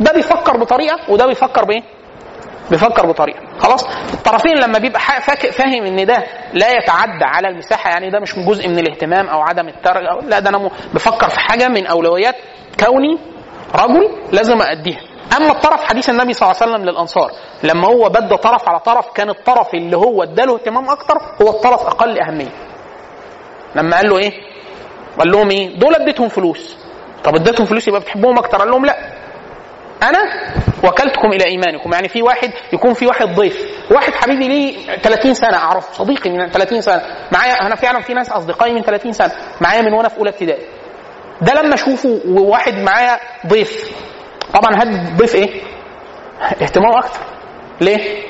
ده بيفكر بطريقة وده بيفكر بإيه؟ بيفكر بطريقة. خلاص؟ الطرفين لما بيبقى فاهم إن ده لا يتعدى على المساحة يعني ده مش جزء من الاهتمام أو عدم الترك لا ده أنا بفكر في حاجة من أولويات كوني رجل لازم اديها أما الطرف حديث النبي صلى الله عليه وسلم للأنصار. لما هو بدى طرف على طرف كان الطرف اللي هو اداله اهتمام أكتر هو الطرف أقل أهمية. لما قال له إيه؟ قال لهم إيه؟ دول اديتهم فلوس. طب اديتهم فلوس يبقى بتحبهم أكتر؟ قال لهم لا. أنا وكلتكم إلى إيمانكم. يعني في واحد يكون في واحد ضيف. واحد حبيبي ليه 30 سنة؟ أعرف صديقي من 30 سنة. معايا أنا فعلا في ناس أصدقائي من 30 سنة. معايا من وأنا في أولى ابتدائي. ده لما أشوفه وواحد معايا ضيف. طبعا هدي الضيف إيه؟ اهتمام أكتر. ليه؟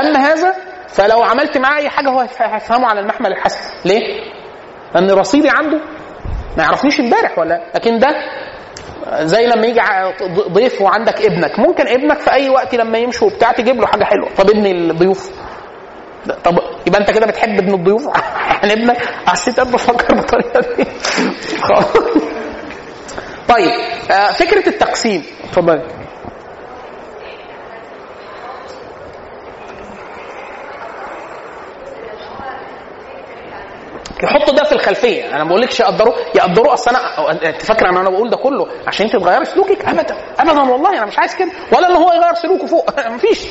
أما هذا فلو عملت معاه اي حاجة هو هيفهمه على المحمل الحسن. ليه؟ لأن رصيدي عنده ما يعرفنيش امبارح ولا لكن ده زي لما يجي ضيف وعندك ابنك. ممكن ابنك في أي وقت لما يمشي وبتاع تجيب له حاجة حلوة. طب ابن الضيوف. طب يبقى أنت كده بتحب ابن الضيوف؟ عن ابنك حسيت أنا بفكر بالطريقة دي. طيب آه فكرة التقسيم. اتفضل يحطوا ده في الخلفية. أنا ما بقولكش يقدروا يقدروا. أصل أنا أنت فاكره إن أنا بقول ده كله عشان أنت تغيري سلوكك؟ ابدا ابدا والله أنا مش عايز كده ولا إن هو يغير سلوكه فوق. مفيش.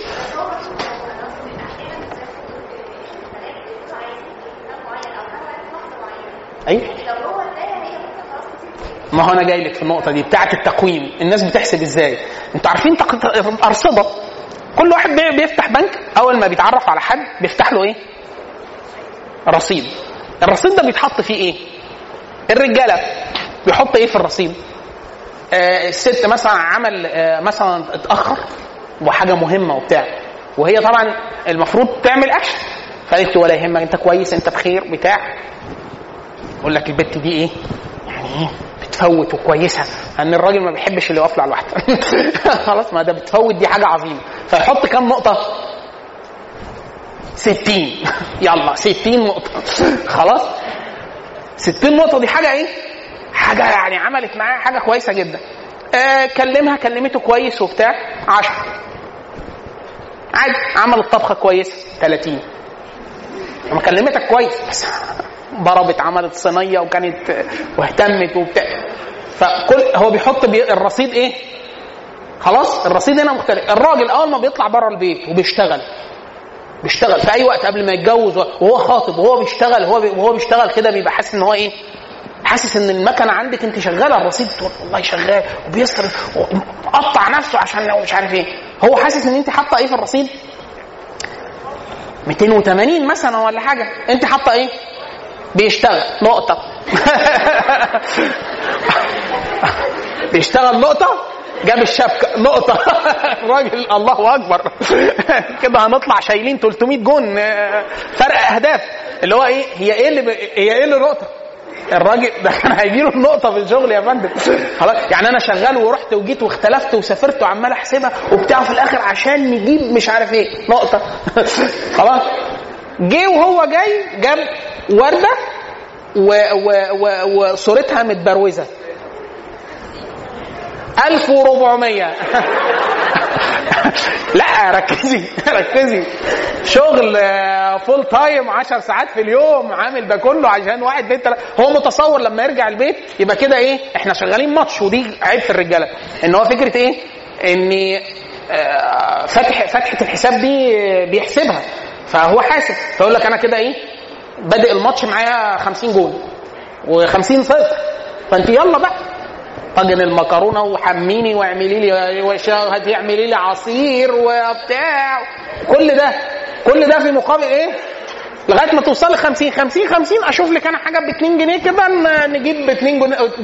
أيوه ما هو أنا جاي لك في النقطة دي بتاعة التقويم. الناس بتحسب إزاي؟ أنتوا عارفين أرصدة. كل واحد بي- بيفتح بنك أول ما بيتعرف على حد بيفتح له إيه؟ رصيد. الرصيد ده بيتحط فيه إيه؟ الرجالة. بيحط إيه في الرصيد؟ آه الست مثلا عمل آه مثلا اتأخر وحاجة مهمة وبتاع. وهي طبعا المفروض تعمل أكشن. فقالت ولا يهمك أنت كويس أنت بخير بتاع. يقول لك البت دي إيه؟ يعني إيه؟ بتفوت وكويسة. ان الراجل ما بيحبش اللي يقف على الواحدة. خلاص ما ده بتفوت دي حاجة عظيمة. فيحط كام نقطة؟ 60 يلا 60 نقطة. خلاص؟ 60 نقطة دي حاجة إيه؟ حاجة يعني عملت معاه حاجة كويسة جدا. آه كلمها كلمته كويس وبتاع. 10 عادي عملت طبخة كويسة. 30 لما كلمتك كويس. بس ضربت عملت صينية وكانت واهتمت وبتاع فكل هو بيحط بي الرصيد إيه؟ خلاص الرصيد هنا مختلف الراجل أول ما بيطلع بره البيت وبيشتغل بيشتغل في أي وقت قبل ما يتجوز وهو خاطب وهو بيشتغل هو بي وهو بيشتغل كده بيبقى حاسس إن هو إيه؟ حاسس إن المكنة عندك أنت شغالة الرصيد والله شغال وبيصرف ومقطع نفسه عشان مش عارف إيه هو حاسس إن أنت حاطة إيه في الرصيد؟ 280 مثلا ولا حاجة أنت حاطة إيه؟ بيشتغل. نقطة. بيشتغل نقطة؟ جاب الشبكة نقطة. الراجل الله أكبر. كده هنطلع شايلين 300 جون. فرق أهداف. اللي هو إيه؟ هي إيه اللي ب... هي إيه اللي نقطة؟ الراجل ده كان هيجيله النقطة في الشغل يا فندم. خلاص. يعني أنا شغال ورحت وجيت واختلفت وسافرت وعمال أحسبها وبتاع في الآخر عشان نجيب مش عارف إيه. نقطة. خلاص. جه وهو جاي جاب وردة و و و وصورتها متبروزة. 1400 لا ركزي ركزي. شغل full time 10 ساعات في اليوم عامل ده كله عشان واحد تلاتة. هو متصور لما يرجع البيت يبقى كده إيه؟ إحنا شغالين ماتش ودي عيب في الرجالة. إن هو فكرة إيه؟ إن آه، فتح فتحة الحساب دي بيحسبها. فهو حاسب. فيقول لك أنا كده إيه؟ بادئ الماتش معايا 50 جول و50 صفر. فانت يلا بقى. طاجن المكرونة وحميني واعملي لي اعملي لي عصير وبتاع. كل ده كل ده في مقابل إيه؟ لغاية ما توصل ل 50 50 50 أشوف لك أنا حاجة ب 2 جنيه كده نجيب ب 2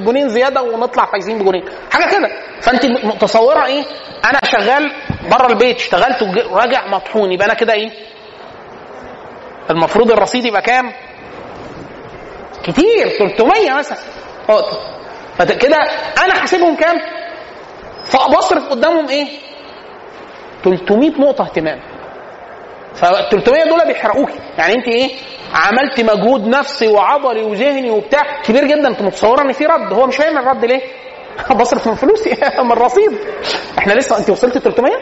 جنيه زيادة ونطلع فايزين بجنيه حاجة كده. فانت متصورة إيه؟ أنا شغال بره البيت اشتغلت وراجع مطحون. يبقى أنا كده إيه؟ المفروض الرصيد يبقى كام؟ كتير 300 مثلا نقطة. فت- كده أنا حاسبهم كام؟ فبصرف قدامهم إيه؟ 300 نقطة اهتمام فال 300 دول بيحرقوكي يعني أنت إيه؟ عملت مجهود نفسي وعضلي وذهني وبتاع كبير جدا أنت متصورة إن في رد هو مش فاهم الرد ليه؟ بصرف من فلوسي من الرصيد إحنا لسه أنت وصلت 300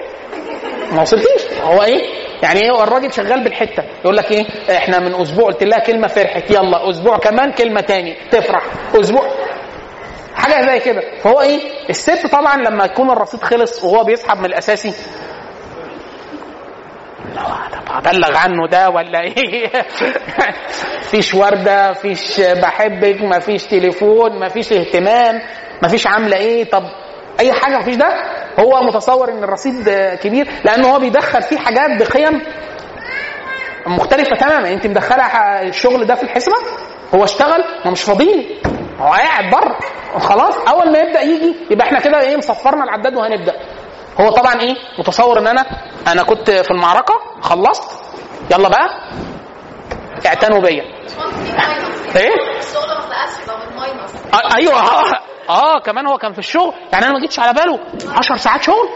ما وصلتيش هو إيه يعني إيه؟ هو الراجل شغال بالحتة. يقول لك إيه؟ إحنا من أسبوع قلت لها كلمة فرحت. يلا أسبوع كمان كلمة تاني. تفرح. أسبوع. حاجة زي كده. فهو إيه؟ الست طبعا لما يكون الرصيد خلص وهو بيسحب من الأساسي هبلغ عنه ده ولا إيه؟ فيش وردة فيش بحبك مفيش تليفون مفيش اهتمام مفيش عاملة إيه؟ طب أي حاجة مفيش ده هو متصور إن الرصيد كبير لأنه هو بيدخل فيه حاجات بقيم مختلفة تماما. أنت مدخلة الشغل ده في الحسبة هو اشتغل ما مش فاضيلي هو قاعد بره خلاص. أول ما يبدأ يجي يبقى إحنا كده إيه مصفرنا العداد وهنبدأ. هو طبعا إيه متصور إن أنا أنا كنت في المعركة خلصت يلا بقى اعتنوا بيا. إيه؟ أيوه. آه كمان هو كان في الشغل. يعني أنا ما جيتش على باله 10 ساعات شغل؟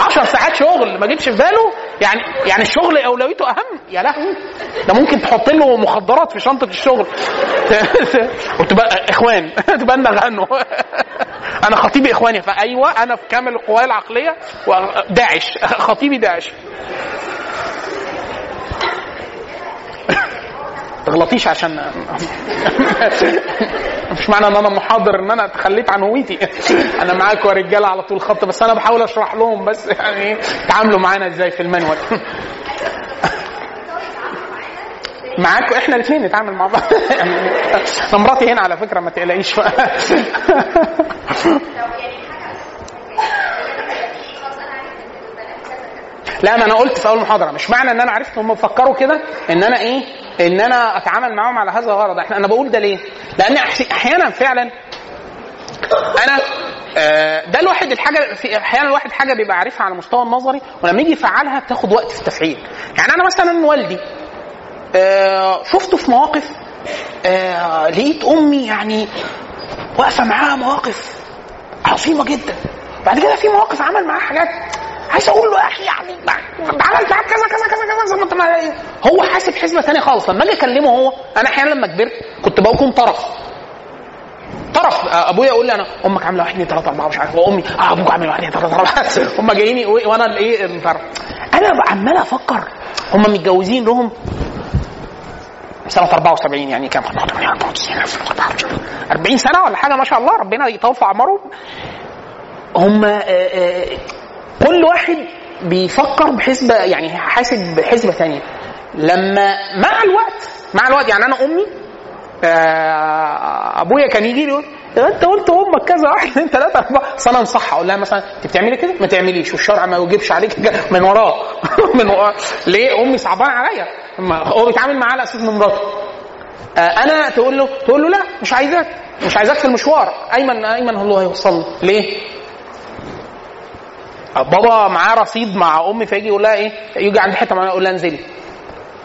10 ساعات شغل ما جيتش في باله؟ يعني يعني الشغل أولويته أهم؟ يا لهوي. ده ممكن تحط له مخدرات في شنطة الشغل. وتبقى إخوان تبلغ عنه. أنا خطيبي إخواني. فأيوة أنا في كامل القواي العقلية. وداعش خطيبي داعش. تغلطيش عشان مش معنى ان أنا محاضر ان أنا تخليت عن هويتي. أنا معاكم يا رجالة على طول خط بس أنا بحاول اشرح لهم بس يعني تعاملوا معانا إزاي في المانوال. معاكم إحنا الاثنين نتعامل مع بعض. أنا مراتي هنا على فكرة ما تقلقيش لو يعني حاجة خلاص أنا عرفت ان البنات كذا كذا لا ما أنا قلت في أول محاضرة. مش معنى إن أنا عرفت هم فكروا كده إن أنا إيه؟ إن أنا أتعامل معاهم على هذا الغرض. إحنا أنا بقول ده ليه؟ لأن أحيانا فعلا أنا آه، ده الواحد الحاجة في أحيانا الواحد حاجة بيبقى عارفها على المستوى النظري ولما يجي يفعلها بتاخد وقت في التفعيل. يعني أنا مثلا والدي آه، شفته في مواقف آه، لقيت أمي يعني واقفة معاها مواقف عظيمة جدا. بعد كده في مواقف عمل معاها حاجات عايز أقول له يا أخي يعني عملت كذا كذا كذا كذا زي ما انت هو حاسب حسبه ثانية خالص. لما أجي اكلمه هو انا أحيانا لما كبرت كنت بكون طرف. طرف. ابويا يقول لي أنا أمك عاملة واحد اثنين ثلاثة أربعة مش عارف وامي آه أبوك عامل واحد اثنين ثلاثة أربعة. هم جايين يقولوا- وأنا الايه الطرف أنا عمال أفكر. هم متجوزين لهم سنة 74 يعني كام؟ 40 سنة ولا حاجة ما شاء الله ربنا يطول في أعمارهم. هم آه، آه، كل واحد بيفكر بحسبة يعني حاسب بحسبة ثانية لما مع الوقت مع الوقت يعني أنا أمي آه، أبويا كان يجي لي يقول "ده أنت قلت أمك كذا واحد اثنين ثلاثة أربعة. بس أنا أنصحها أقول لها مثلا أنت بتعملي كده؟ ما تعمليش والشرع ما يوجبش عليك من وراه من وراه ليه؟ أمي صعبان عليا. هو بيتعامل معاه على أساس من مراته. آه، أنا تقول له تقول له لا مش عايزاك مش عايزاك في المشوار. ايمن أيمن هو هيوصلني ليه؟ آه، بابا معاه رصيد مع أمي فيجي يقول لها إيه؟ يجي عند حتة معينة يقول لها انزلي.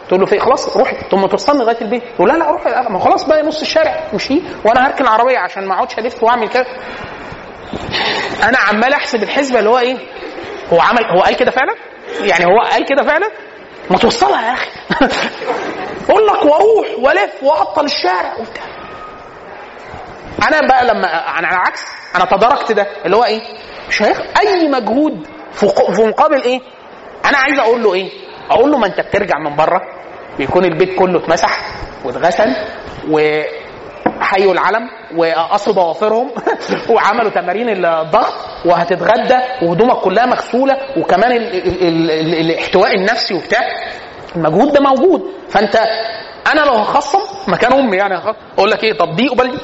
تقول له في خلاص روحي. ثم توصلني لغاية البيت. تقول لا لا روحي. لا، ما خلاص بقى نص الشارع. امشي وأنا هركن العربيه عشان ما أقعدش ألف وأعمل كده أنا عمال أحسب الحسبة اللي هو إيه؟ هو عمل هو قال كده فعلا؟ يعني هو قال كده فعلا؟ ما توصلها يا أخي. أقول لك وأروح وألف واعطل الشارع. وبتاع. أنا بقى لما أنا على العكس أنا تداركت ده. اللي هو إيه؟ مش هياخد أي مجهود في مقابل إيه؟ أنا عايز أقول له إيه؟ أقول له ما أنت بترجع من بره بيكون البيت كله اتمسح واتغسل وحيوا العلم وقصوا ضوافرهم وعملوا تمارين الضغط وهتتغدى وهدومك كلها مغسولة وكمان ال ال ال ال الاحتواء النفسي وبتاع. المجهود ده موجود. فأنت أنا لو هخصم مكان أمي يعني أقول لك إيه؟ طب دي قبل دي.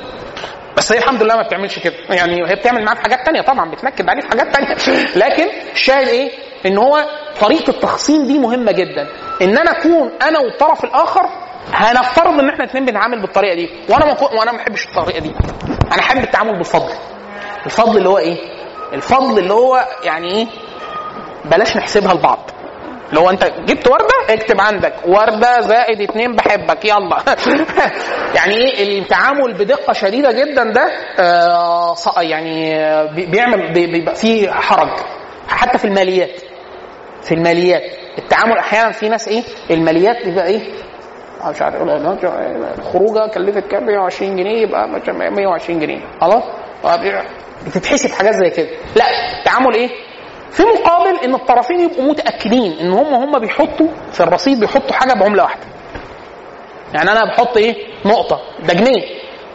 بس هي الحمد لله ما بتعملش كده. يعني هي بتعمل معاه في حاجات تانية طبعا بتنكد عليه في حاجات تانية. لكن الشاهد إيه؟ إن هو طريقة التخصيم دي مهمة جدا. إن أنا أكون أنا والطرف الآخر هنفترض إن إحنا الاثنين بنتعامل بالطريقة دي. وأنا ما وأنا ما بحبش الطريقة دي. أنا أحب التعامل بالفضل. الفضل اللي هو إيه؟ الفضل اللي هو يعني إيه؟ بلاش نحسبها لبعض. لو انت جبت وردة اكتب عندك وردة زائد اتنين بحبك يلا. يعني إيه؟ التعامل بدقة شديدة جدا ده آه يعني آه، بي- بيعمل بي- بيبقى فيه حرج. حتى في الماليات. في الماليات. التعامل أحيانا في ناس إيه؟ الماليات بيبقى إيه؟ آه، مش عارف الخروجة كلفت كام؟ 120 جنيه يبقى مش- 120 جنيه. خلاص؟ بتتحسب حاجات زي كده. لا التعامل إيه؟ في مقابل إن الطرفين يبقوا متأكدين إن هم هم بيحطوا في الرصيد بيحطوا حاجة بعملة واحدة. يعني أنا بحط إيه؟ نقطة. ده جنيه.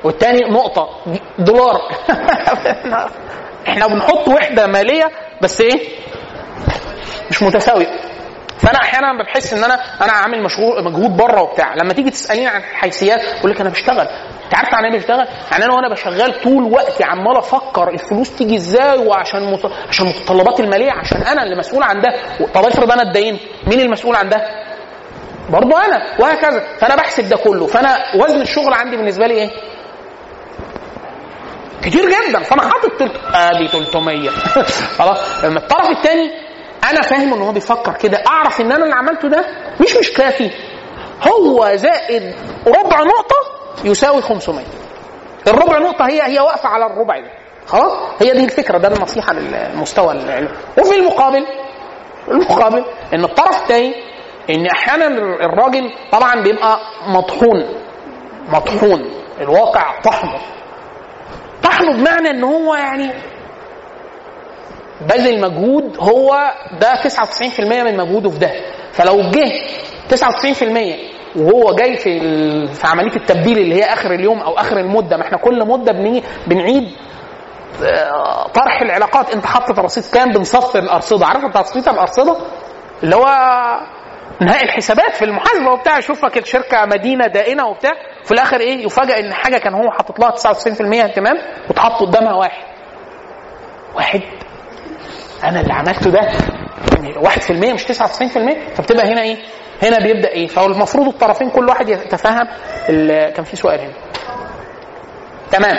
والتاني نقطة. دولار. إحنا بنحط وحدة مالية بس إيه؟ مش متساوية. فأنا أحيانا بحس إن أنا أنا عامل مشغول مجهود بره وبتاع. لما تيجي تسأليني عن الحيثيات أقول لك أنا بشتغل. انت عارف يعني إيه بشتغل؟ يعني أنا وأنا بشغال طول وقتي عمال أفكر الفلوس تيجي إزاي وعشان مت... عشان المتطلبات المالية عشان أنا اللي مسؤول عن ده. طب افرض أنا اتدينت مين المسؤول عن ده؟ برضه أنا وهكذا. فأنا بحسب ده كله. فأنا وزن الشغل عندي بالنسبة لي إيه؟ كتير جدا. فأنا حاطط تلت... آدي 300 خلاص. لما الطرف الثاني أنا فاهم إن هو بيفكر كده. أعرف إن أنا اللي عملته ده مش مش كافي. هو زائد ربع نقطة يساوي 500 الربع نقطة هي هي واقفة على الربع ده خلاص؟ هي دي الفكرة ده النصيحة للمستوى العلمي. وفي المقابل المقابل إن الطرف الثاني إن أحيانا الراجل طبعا بيبقى مطحون. مطحون. الواقع طحنه طحنه بمعنى إن هو يعني بذل مجهود هو ده 99% من مجهوده في ده. فلو جه 99% وهو جاي في في عملية التبديل اللي هي آخر اليوم أو آخر المدة. ما إحنا كل مدة بنيجي بنعيد آه، طرح العلاقات. أنت حاطط رصيد كام؟ بنصفي الأرصدة. عارف تصفية الأرصدة؟ اللي هو نهائي الحسابات في المحاسبة وبتاع. يشوفك الشركة مدينة دائنة وبتاع. في الآخر إيه؟ يفاجئ إن حاجة كان هو حاطط لها 99% اهتمام وتحط قدامها واحد. واحد. أنا اللي عملته ده. يعني 1% مش 99% فبتبقى هنا إيه؟ هنا بيبدأ إيه؟ فهو المفروض الطرفين كل واحد يتفهم كان في سؤال هنا. تمام.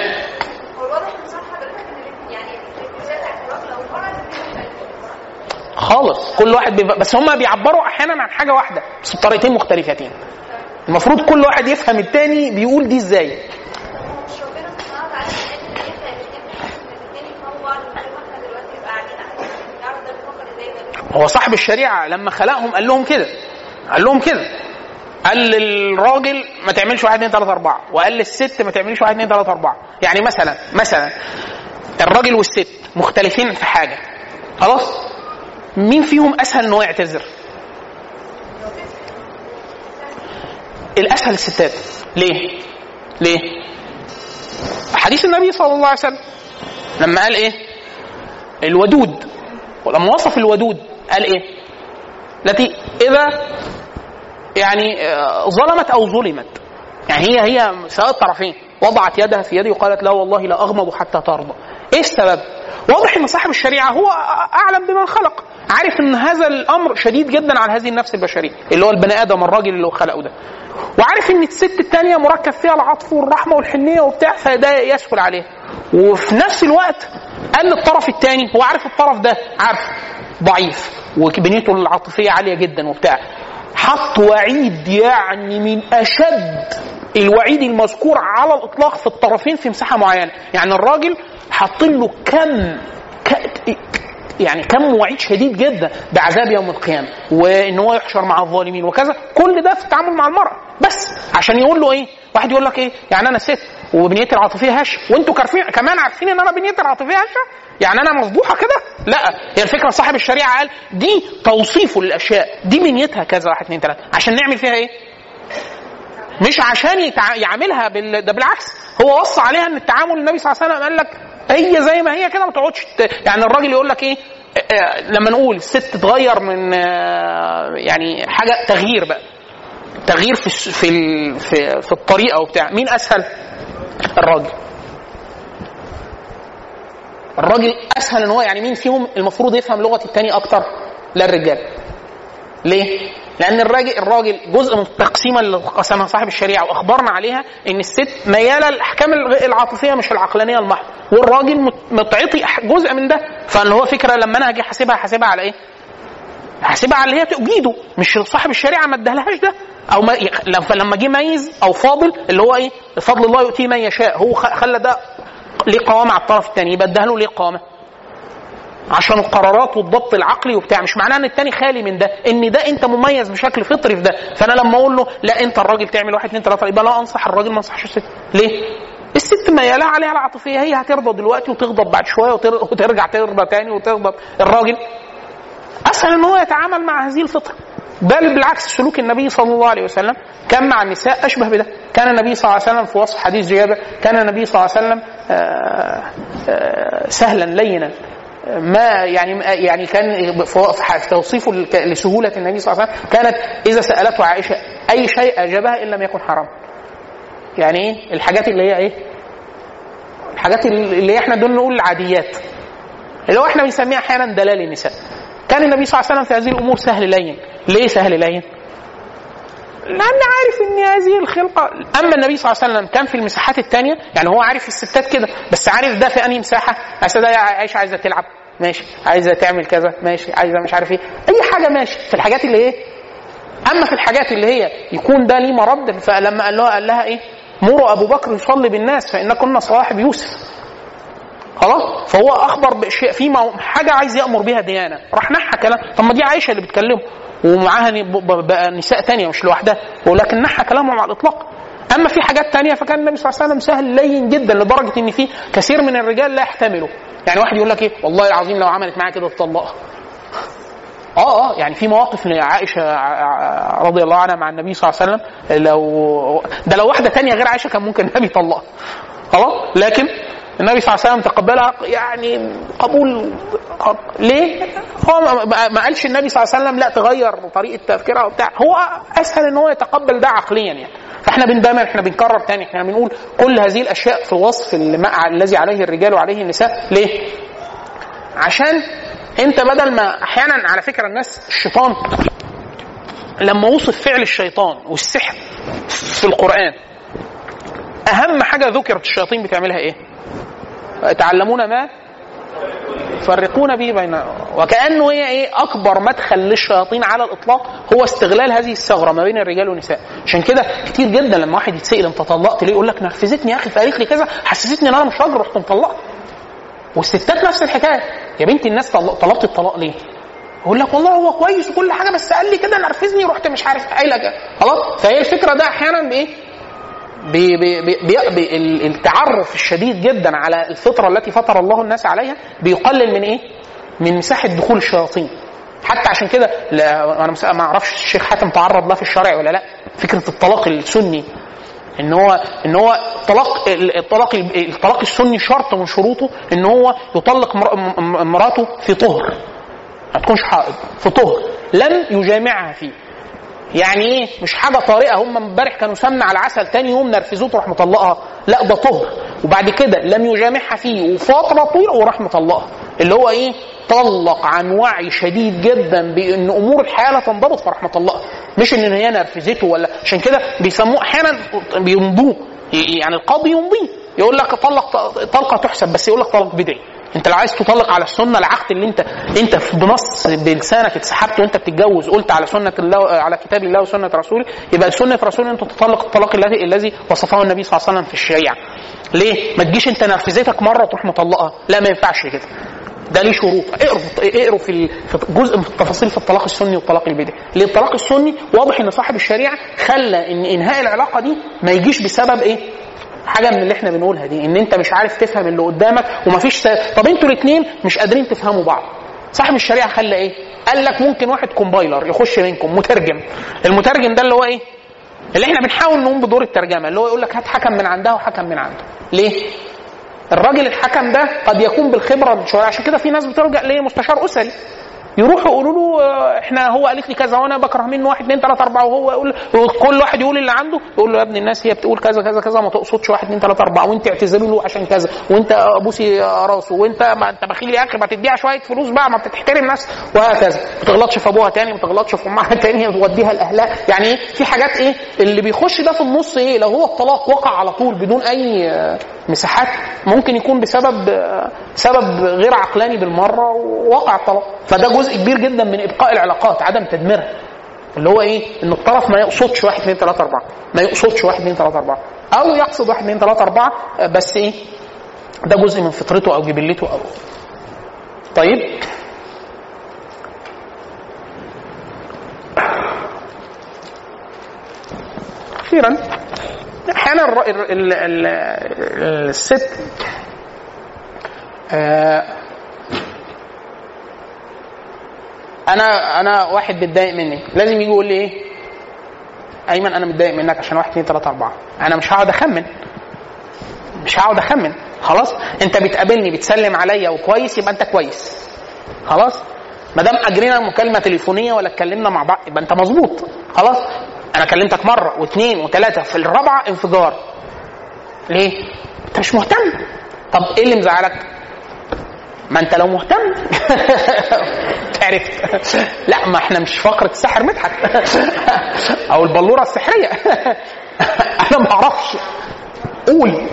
خالص. كل واحد بيبقى بس هم بيعبروا أحيانا عن حاجة واحدة بس بطريقتين مختلفتين. المفروض كل واحد يفهم التاني بيقول دي إزاي. هو صاحب الشريعة لما خلقهم قال لهم كده. قال لهم كده قال للراجل ما تعملش واحد اثنين ثلاثة أربعة وقال للست ما تعمليش واحد اثنين ثلاثة أربعة يعني مثلا مثلا الراجل والست مختلفين في حاجة خلاص مين فيهم أسهل إن هو يعتذر؟ الأسهل الستات ليه؟ ليه؟ حديث النبي صلى الله عليه وسلم لما قال إيه؟ الودود ولما وصف الودود قال إيه؟ التي إذا يعني آه، ظلمت أو ظلمت. يعني هي هي سواء الطرفين. وضعت يدها في يدي وقالت لا والله لا أغمض حتى ترضى. إيه السبب؟ واضح إن صاحب الشريعة هو أعلم بمن خلق. عارف إن هذا الأمر شديد جدا على هذه النفس البشرية اللي هو البني آدم الراجل اللي هو خلقه ده. وعارف إن الست الثانية مركب فيها العطف والرحمة والحنية وبتاع فده يسهل عليها وفي نفس الوقت قال للطرف الثاني هو عارف الطرف ده؟ عارف. ضعيف. وبنيته العاطفية عالية جدا وبتاع. حط وعيد يعني من أشد الوعيد المذكور على الإطلاق في الطرفين في مساحة معينة. يعني الراجل حاط له كم يعني كم وعيد شديد جدا بعذاب يوم القيامة. وإن هو يحشر مع الظالمين وكذا. كل ده في التعامل مع المرأة. بس. عشان يقول له إيه؟ واحد يقول لك إيه؟ يعني أنا ست. وبنيتي العاطفية هشة. وانتوا كارفين كمان عارفين إن أنا بنيتي العاطفية هشة؟ يعني أنا مفضوحه كده؟ لا. هي الفكرة صاحب الشريعة قال دي توصيفه للاشياء دي بنيتها كذا واحد اثنين ثلاثة عشان نعمل فيها إيه؟ مش عشان يتع... يعملها بال... ده بالعكس. هو وصى عليها إن التعامل النبي صلى الله عليه وسلم قال لك هي زي ما هي كده ما تقعدش. يعني الراجل يقول لك إيه؟ آه، آه، لما نقول الست تغير من آه، يعني حاجة تغيير بقى. تغيير في في, في الطريقة وبتاع. مين أسهل؟ الراجل. الراجل أسهل إن هو يعني مين فيهم المفروض يفهم لغة التاني أكتر لا الرجال ليه؟ لأن الراجل الراجل جزء من التقسيمة اللي قسمها صاحب الشريعة وأخبرنا عليها إن الست ميالة للأحكام الغ- العاطفية مش العقلانية المحضة، والراجل مت- متعطي جزء من ده، فاللي هو فكرة لما أنا هاجي أحاسبها هحاسبها على إيه؟ هحاسبها على اللي هي تؤجيده، مش صاحب الشريعة ما ادالهاش ده، أو ما لما- جه ميز أو فاضل اللي هو إيه؟ فضل الله يؤتيه من يشاء، هو خلى ده ليه قوامة على الطرف الثاني، يبقى اداها له ليه قوامة؟ عشان القرارات والضبط العقلي وبتاع. مش معناه إن التاني خالي من ده. إن ده أنت مميز بشكل فطري في ده. فأنا لما أقول له لا أنت الراجل تعمل واحد اثنين ثلاثة يبقى لا أنصح الراجل ما أنصحش الست. ليه؟ الست ميالة عليها العاطفيه هي هترضى دلوقتي وتغضب بعد شوية وتر- وترجع ترضى تاني وتغضب. الراجل أسهل إن هو يتعامل مع هذه الفطرة. بل بالعكس سلوك النبي صلى الله عليه وسلم كان مع النساء أشبه بده كان النبي صلى الله عليه وسلم في وصف حديث جابر كان النبي صلى الله عليه وسلم آه، آه، سهلا لينا ما يعني يعني كان في توصيفه لسهولة النبي صلى الله عليه وسلم كانت إذا سألته عائشة أي شيء أجابها إن لم يكن حرام. يعني إيه؟ الحاجات اللي هي إيه؟ الحاجات اللي إحنا دول نقول العاديات. اللي هو إحنا بنسميها أحيانا دلال النساء. كان النبي صلى الله عليه وسلم في هذه الأمور سهل لين. ليه سهل لين؟ لأن عارف ان هذه الخلقة أما النبي صلى الله عليه وسلم كان في المساحات الثانية يعني هو عارف الستات كده بس عارف ده في أنهي مساحة؟ عايزه ده عايشه عايزة تلعب. ماشي. عايزة تعمل كذا. ماشي. عايزة مش عارف إيه. أي حاجة ماشي. في الحاجات اللي إيه؟ أما في الحاجات اللي هي يكون ده ليه مرد فلما قال لها قال لها إيه؟ مروا أبو بكر يصلي بالناس فإن كنا صواحب يوسف. خلاص؟ فهو أخبر باشياء في حاجة عايز يأمر بها ديانة. راح نحى كلام. طب ما دي عائشة اللي بتكلمه. ومعاها بقى نساء تانية مش لوحدها. ولكن نحى كلامهم على الإطلاق. أما في حاجات تانية فكان النبي صلى الله عليه وسلم سهل لين جدا لدرجة إن في كثير من الرجال لا يحتملوا. يعني واحد يقول لك إيه؟ والله العظيم لو عملت معايا كده تطلقها آه آه يعني في مواقف لعائشه ع- ع- رضي الله عنها مع النبي صلى الله عليه وسلم لو ده لو واحدة تانية غير عائشة كان ممكن النبي يطلقها. خلاص؟ لكن النبي صلى الله عليه وسلم تقبلها يعني قبول ليه؟ هو ما- قالش النبي صلى الله عليه وسلم لا تغير طريقة تفكيرها وبتاع هو أسهل إن هو يتقبل ده عقليا يعني فإحنا بن دايما إحنا بنكرر تاني إحنا بنقول كل هذه الأشياء في وصف الذي عليه الرجال وعليه النساء ليه؟ عشان أنت بدل ما أحيانا على فكرة الناس الشيطان لما وصف فعل الشيطان والسحر في القرآن أهم حاجة ذكرت الشياطين بتعملها إيه؟ يتعلمون ما؟ يفرقون به بين وكأنه هي إيه؟ أكبر مدخل للشياطين على الإطلاق هو استغلال هذه الثغرة ما بين الرجال والنساء. عشان كده كتير جدا لما واحد يتسأل أنت طلقت ليه؟ يقول لك نرفزتني يا أخي فقالت لي كذا حسستني إن أنا مش راجل رحت مطلقت والستات نفس الحكاية. يا بنتي الناس طل- طلبت الطلاق ليه؟ يقول لك والله هو كويس وكل حاجة بس قال لي كده نرفزني رحت مش عارف قايلة خلاص؟ فهي الفكرة ده أحيانا بإيه؟ ال- التعرف الشديد جدا على الفطرة التي فطر الله الناس عليها بيقلل من إيه؟ من مساحة دخول الشياطين. حتى عشان كده أنا ما أعرفش الشيخ حاتم تعرض له في الشرع ولا لا. فكرة الطلاق السني. إن هو إن هو طلاق الطلاق الطلاق السني شرط من شروطه إن هو يطلق مراته في طهر. ما تكونش حائض في طهر. لم يجامعها فيه. يعني إيه؟ مش حاجة طارئة. هم امبارح كانوا سمنة على العسل تاني يوم نرفزوه تروح مطلقها. لا ده طهر. وبعد كده لم يجامعها فيه. وفتره طويلة وراح مطلقها اللي هو إيه؟ طلق عن وعي شديد جدا بإن أمور الحياة لا تنضبط فراح مطلقها مش إن هي نرفزته ولا. عشان كده بيسموه أحيانا بيمضوه. يعني القاضي يمضيه. يقول لك طلق طلقة تحسب بس يقول لك طلق بدعي. انت لو عايز تطلق على السنة العقد اللي انت انت بنص بلسانك اتسحبت وانت بتتجوز قلت على سنة الله على كتاب الله وسنة رسوله يبقى سنة رسوله انت تطلق الطلاق الذي الذي وصفه النبي صلى الله عليه وسلم في الشريعة. ليه؟ ما تجيش انت نرفزتك مرة وتروح مطلقها، لا ما ينفعش كده. ده ليه شروط اقروا اقروا في جزء من التفاصيل في الطلاق السني والطلاق البدعي ليه الطلاق السني واضح ان صاحب الشريعة خلى إن إنهاء العلاقة دي ما يجيش بسبب إيه حاجة من اللي إحنا بنقولها دي إن أنت مش عارف تفهم اللي قدامك ومفيش. طب أنتوا الاثنين مش قادرين تفهموا بعض. صاحب الشريعه خلى إيه؟ قال لك ممكن واحد كومبايلر يخش بينكم مترجم. المترجم ده اللي هو إيه؟ اللي إحنا بنحاول نقوم بدور الترجمة اللي هو يقول لك هات حكم من عندها وحكم من عنده. ليه؟ الراجل الحكم ده قد يكون بالخبرة شوية عشان كده في ناس بتلجأ لمستشار أسري. يروحوا يقولوا له آه، إحنا هو قالت لي كذا وأنا بكره منه واحد اثنين ثلاثة أربعة وهو يقول كل واحد يقول اللي عنده يقول له يا ابن الناس هي بتقول كذا كذا كذا ما تقصدش واحد اثنين ثلاثة أربعة وأنت اعتذري له عشان كذا وأنت أبوسي راسه وأنت ما أنت بخيل يا أخي ما تديها شوية فلوس بقى ما بتحترم نفسك وهكذا. ما تغلطش في أبوها تاني ما تغلطش في أمها تاني وتوديها لأهلها. يعني إيه؟ في حاجات إيه؟ اللي بيخش ده في النص إيه؟ لو هو الطلاق وقع على طول بدون أي آه، مساحات ممكن يكون بسبب سبب غير عقلاني بالمرة ووقع الطلاق. فده جزء كبير جدا من إبقاء العلاقات عدم تدميرها. اللي هو إيه؟ إن الطرف ما يقصدش واحد اثنين ثلاثة أربعة. ما يقصدش واحد اثنين ثلاثة أربعة. أو يقصد واحد اثنين ثلاثة أربعة آه، بس إيه؟ ده جزء من فطرته أو جبلته أو. طيب. أخيرا. ال- الست آه، أنا أنا واحد بيتضايق مني. لازم يجي يقول لي إيه؟ أيمن أنا متضايق منك عشان واحد اثنين ثلاثة أربعة. أنا مش هقعد أخمن. مش هقعد أخمن. خلاص؟ أنت بتقابلني بتسلم عليا وكويس يبقى أنت كويس. خلاص؟ ما دام أجرينا مكالمه تليفونية ولا اتكلمنا مع بعض يبقى أنت مظبوط. خلاص؟ أنا كلمتك مرة واثنين وثلاثة في الرابعة انفجار. ليه؟ أنت مش مهتم. طب إيه اللي مزعلك؟ ما أنت لو مهتم. عرفت. لا ما إحنا مش فقرة الساحر مدحت أو البلورة السحرية. أنا ما أعرفش. قول.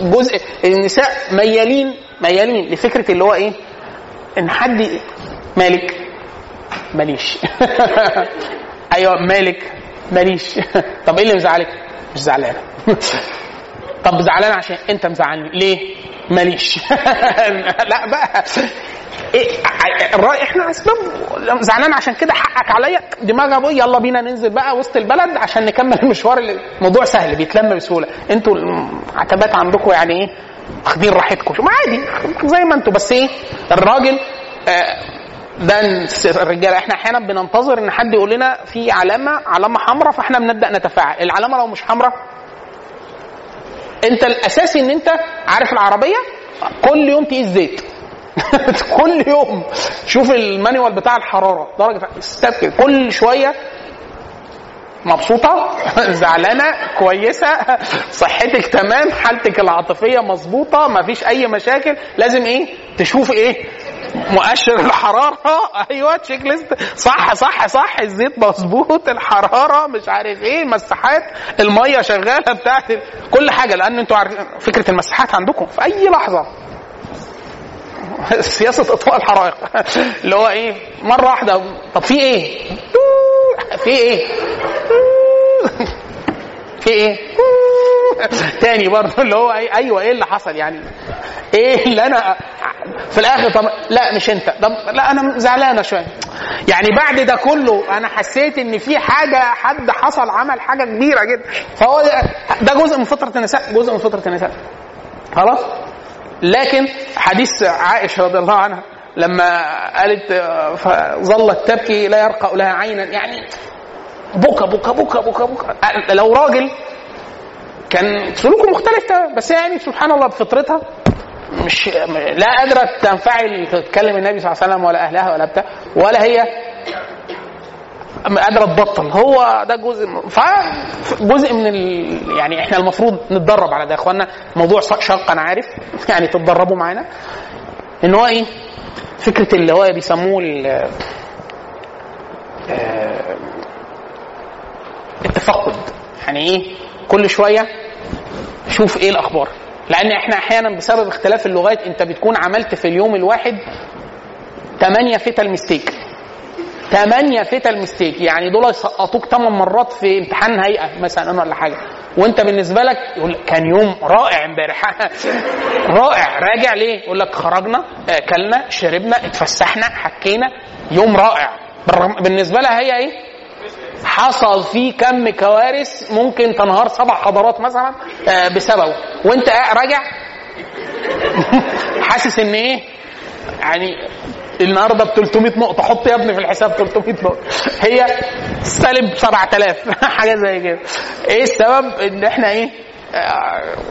جزء النساء ميالين ميالين لفكرة اللي هو إيه؟ إن حد مالك. ماليش. أيوه مالك؟ ماليش. طب إيه اللي مزعلك؟ مش زعلان. طب زعلان عشان أنت مزعلني. ليه؟ ماليش. لا بقى. إيه الرأي إحنا اسباب زعلان عشان كده حقك عليا. دماغ أبوي يلا بينا ننزل بقى وسط البلد عشان نكمل المشوار الموضوع سهل بيتلم بسهولة. أنتوا العتبات عندكم يعني إيه؟ واخدين راحتكم. عادي زي ما أنتوا. بس إيه؟ الراجل آه ده الرجالة. إحنا أحيانا بننتظر ان حد يقول لنا في علامة علامة حمراء فاحنا بنبدأ نتفاعل. العلامة لو مش حمراء انت الاساسي ان انت عارف العربية كل يوم تقيس زيت. كل يوم. شوف المانيوال بتاع الحرارة. درجه كل شوية مبسوطة؟ زعلانة؟ كويسة؟ صحتك تمام؟ حالتك العاطفية مظبوطة؟ مفيش أي مشاكل؟ لازم إيه؟ تشوف إيه؟ مؤشر الحرارة؟ أيوه تشيك ليست صح صح صح. الزيت مظبوط الحرارة مش عارف إيه مساحات المية شغالة بتاعت كل حاجة. لأن أنتوا عارفين فكرة المساحات عندكم في أي لحظة. سياسة إطفاء الحرائق. اللي هو إيه؟ مرة واحدة. طب في إيه؟ في إيه؟ في إيه؟ تاني برضه اللي هو أيوه إيه اللي حصل يعني؟ إيه اللي أنا في الآخر طب لا مش أنت طب لا أنا زعلانة شوية يعني بعد ده كله أنا حسيت إن في حاجة حد حصل عمل حاجة كبيرة جدا فهو ده جزء من فطرة النساء جزء من فطرة النساء خلاص لكن حديث عائشة رضي الله عنها لما قالت فظلت تبكي لا يرقى لها عينا. يعني بكى بكى بكى بكى بكى لو راجل كان سلوكه مختلف تماما بس يعني سبحان الله بفطرتها مش لا قادرة تنفعل تتكلم النبي صلى الله عليه وسلم ولا أهلها ولا بتاع ولا هي قادرة تبطل. هو ده جزء فجزء من ال... يعني إحنا المفروض نتدرب على ده يا اخوانا موضوع شاق أنا عارف. يعني تتدربوا معانا. إن هو إيه؟ فكرة اللي هو بيسموه ال... التفقد. يعني إيه؟ كل شوية شوف إيه الأخبار. لأن إحنا أحيانا بسبب اختلاف اللغات أنت بتكون عملت في اليوم الواحد 8 fatal mistake 8 fatal mistake يعني دول يسقطوك 8 مرات في امتحان هيئة مثلا ولا حاجة. وانت بالنسبة لك يقول كان يوم رائع امبارح. رائع. راجع ليه؟ يقول لك خرجنا اكلنا شربنا اتفسحنا حكينا. يوم رائع. بالنسبة لها هي إيه؟ حصل فيه كم كوارث ممكن تنهار سبع حضارات مثلا بسببه. وانت راجع. حاسس ان إيه؟ يعني النهارده ب 300 نقطة. حط يا ابني في الحساب 300 نقطة. هي سالب 7000 حاجة زي كده. إيه السبب؟ ان إحنا إيه؟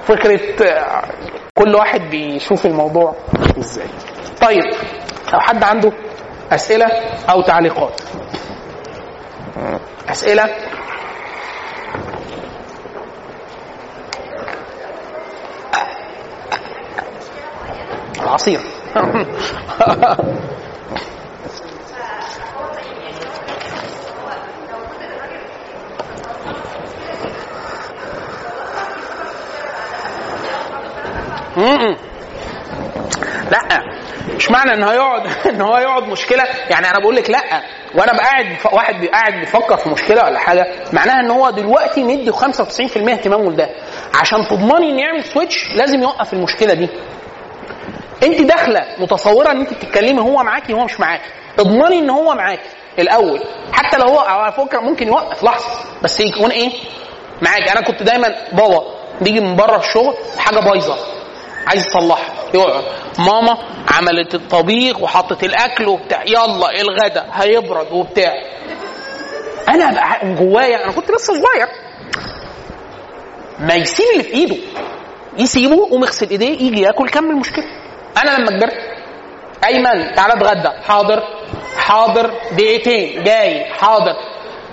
فكرة كل واحد بيشوف الموضوع إزاي. طيب لو حد عنده أسئلة أو تعليقات. أسئلة؟ العصير. لا. مش معنى إن هو يقعد إن هو يقعد مشكلة؟ يعني أنا بقول لك لا. وأنا قاعد واحد قاعد بيفكر في مشكلة ولا حاجة معناها إن هو دلوقتي مدي 95% اهتمامه لده. عشان تضمني إن يعمل سويتش لازم يوقف المشكلة دي. انت داخله متصوره ان انت بتتكلمي هو معاكي وهو مش معاكي. اضمني ان هو معاكي. الأول حتى لو هو على فكرة ممكن يوقف لحظة. بس يكون إيه؟ معاكي. أنا كنت دايما بابا بيجي من بره الشغل حاجة بايظة. عايز يصلحها. يقعد. ماما عملت الطبيخ وحطت الأكل وبتاع. يلا الغدا. هيبرد وبتاع. أنا بقى جوايا أنا كنت لسه صغير. ما يسيب اللي في إيده. يسيبه ومغسل إيديه يجي ياكل كمل مشكلة. أنا لما كبرت أيمن تعالى أتغدى. حاضر. حاضر. دقيقتين. جاي. حاضر.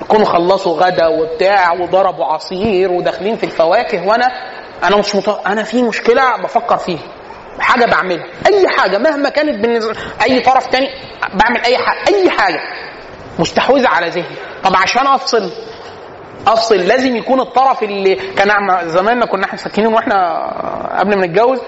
يكونوا خلصوا غدا وبتاع وضربوا عصير وداخلين في الفواكه وأنا أنا مش مط... أنا في مشكلة بفكر فيها. حاجة بعملها. أي حاجة مهما كانت بالنسبة أي طرف تاني بعمل أي حاجة أي حاجة. مستحوذة على ذهني. طب عشان أفصل أفصل لازم يكون الطرف اللي كان زماننا كنا إحنا ساكنين وإحنا قبل ما نتجوز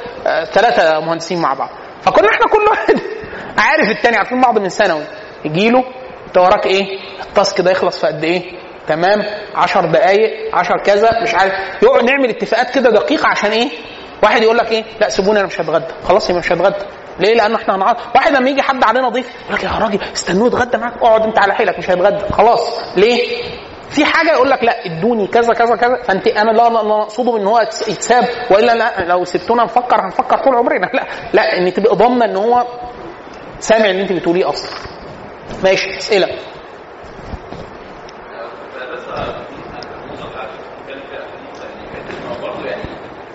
ثلاثة مهندسين مع بعض فكنا إحنا كل واحد عارف التاني عارفين بعض من ثانوي يجي له أنت وراك إيه؟ التاسك ده يخلص في قد إيه؟ تمام 10 دقائق 10 كذا مش عارف يقعد نعمل اتفاقات كده دقيقة عشان إيه؟ واحد يقول لك إيه؟ لا سيبوني أنا مش هتغدى خلاص يبقى مش هتغدى ليه؟ لأنه إحنا هنقعد واحد لما يجي حد علينا ضيف يقول لك يا راجل استنوه يتغدى معاك اقعد أنت على حيلك مش هيتغدى خلاص ليه؟ في حاجة يقول لك لا ادوني كذا كذا كذا. فأنت أنا لا لا أقصده إن هو يتساب. وإلا لا لو سبتونا نفكر هنفكر طول عمرنا. لا لا إن تبقى ضامنة إن هو سامع اللي أنت بتقوليه أصلا. ماشي أسئلة بس النقطة بتاعت بتتكلم فيها في الحتة إن هو برضه يعني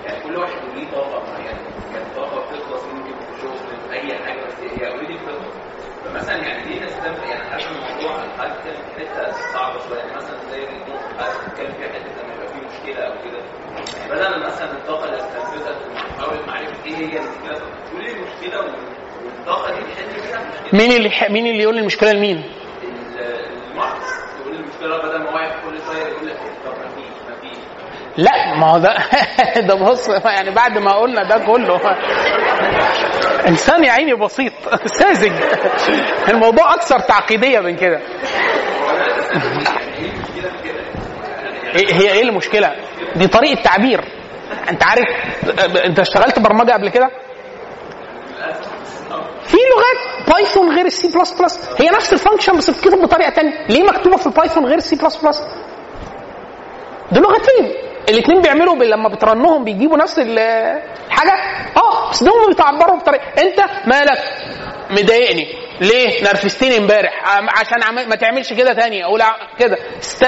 يعني كل واحد وليه طاقة معينة يعني طاقة بتخلص ممكن في شغل في أي حاجة بس هي اوريدي بتخلص فمثلا يعني ليه نستمتع يعني حاسس الموضوع حاسس بتتكلم في حتة صعبة شوية يعني مثلا زي النقطة حاسس بتتكلم فيها حتة لما أو كده. بدل مثلا الطاقة اللي استنفذت معرفة إيه هي المشكلة تقول لي المشكلة والطاقة دي تحل المشكلة. مين اللي مين اللي يقول المشكلة لمين؟ المعرض يقول المشكلة بدل ما واحد كل شوية يقول لك طب ما فيش ما فيش لا ما هو ده ده بص يعني بعد ما قلنا ده كله. إنسان يا عيني بسيط ساذج الموضوع أكثر تعقيدية من كده. إيه- هي إيه المشكلة؟ دي طريقة تعبير. أنت عارف أنت اشتغلت برمجة قبل كده؟ في لغات Python غير ال C plus plus هي نفس ال function بس بتتكتب بطريقة تانية. ليه مكتوبة في ال Python غير ال C plus plus دول لغتين. الاثنين بيعملوا لما بترنهم بيجيبوا نفس ال- الحاجة آه بس دول بيتعبروا بطريقة. أنت مالك؟ مضايقني. ليه؟ نرفزتني امبارح. عشان. ما تعملش كده تاني. أقول كده. است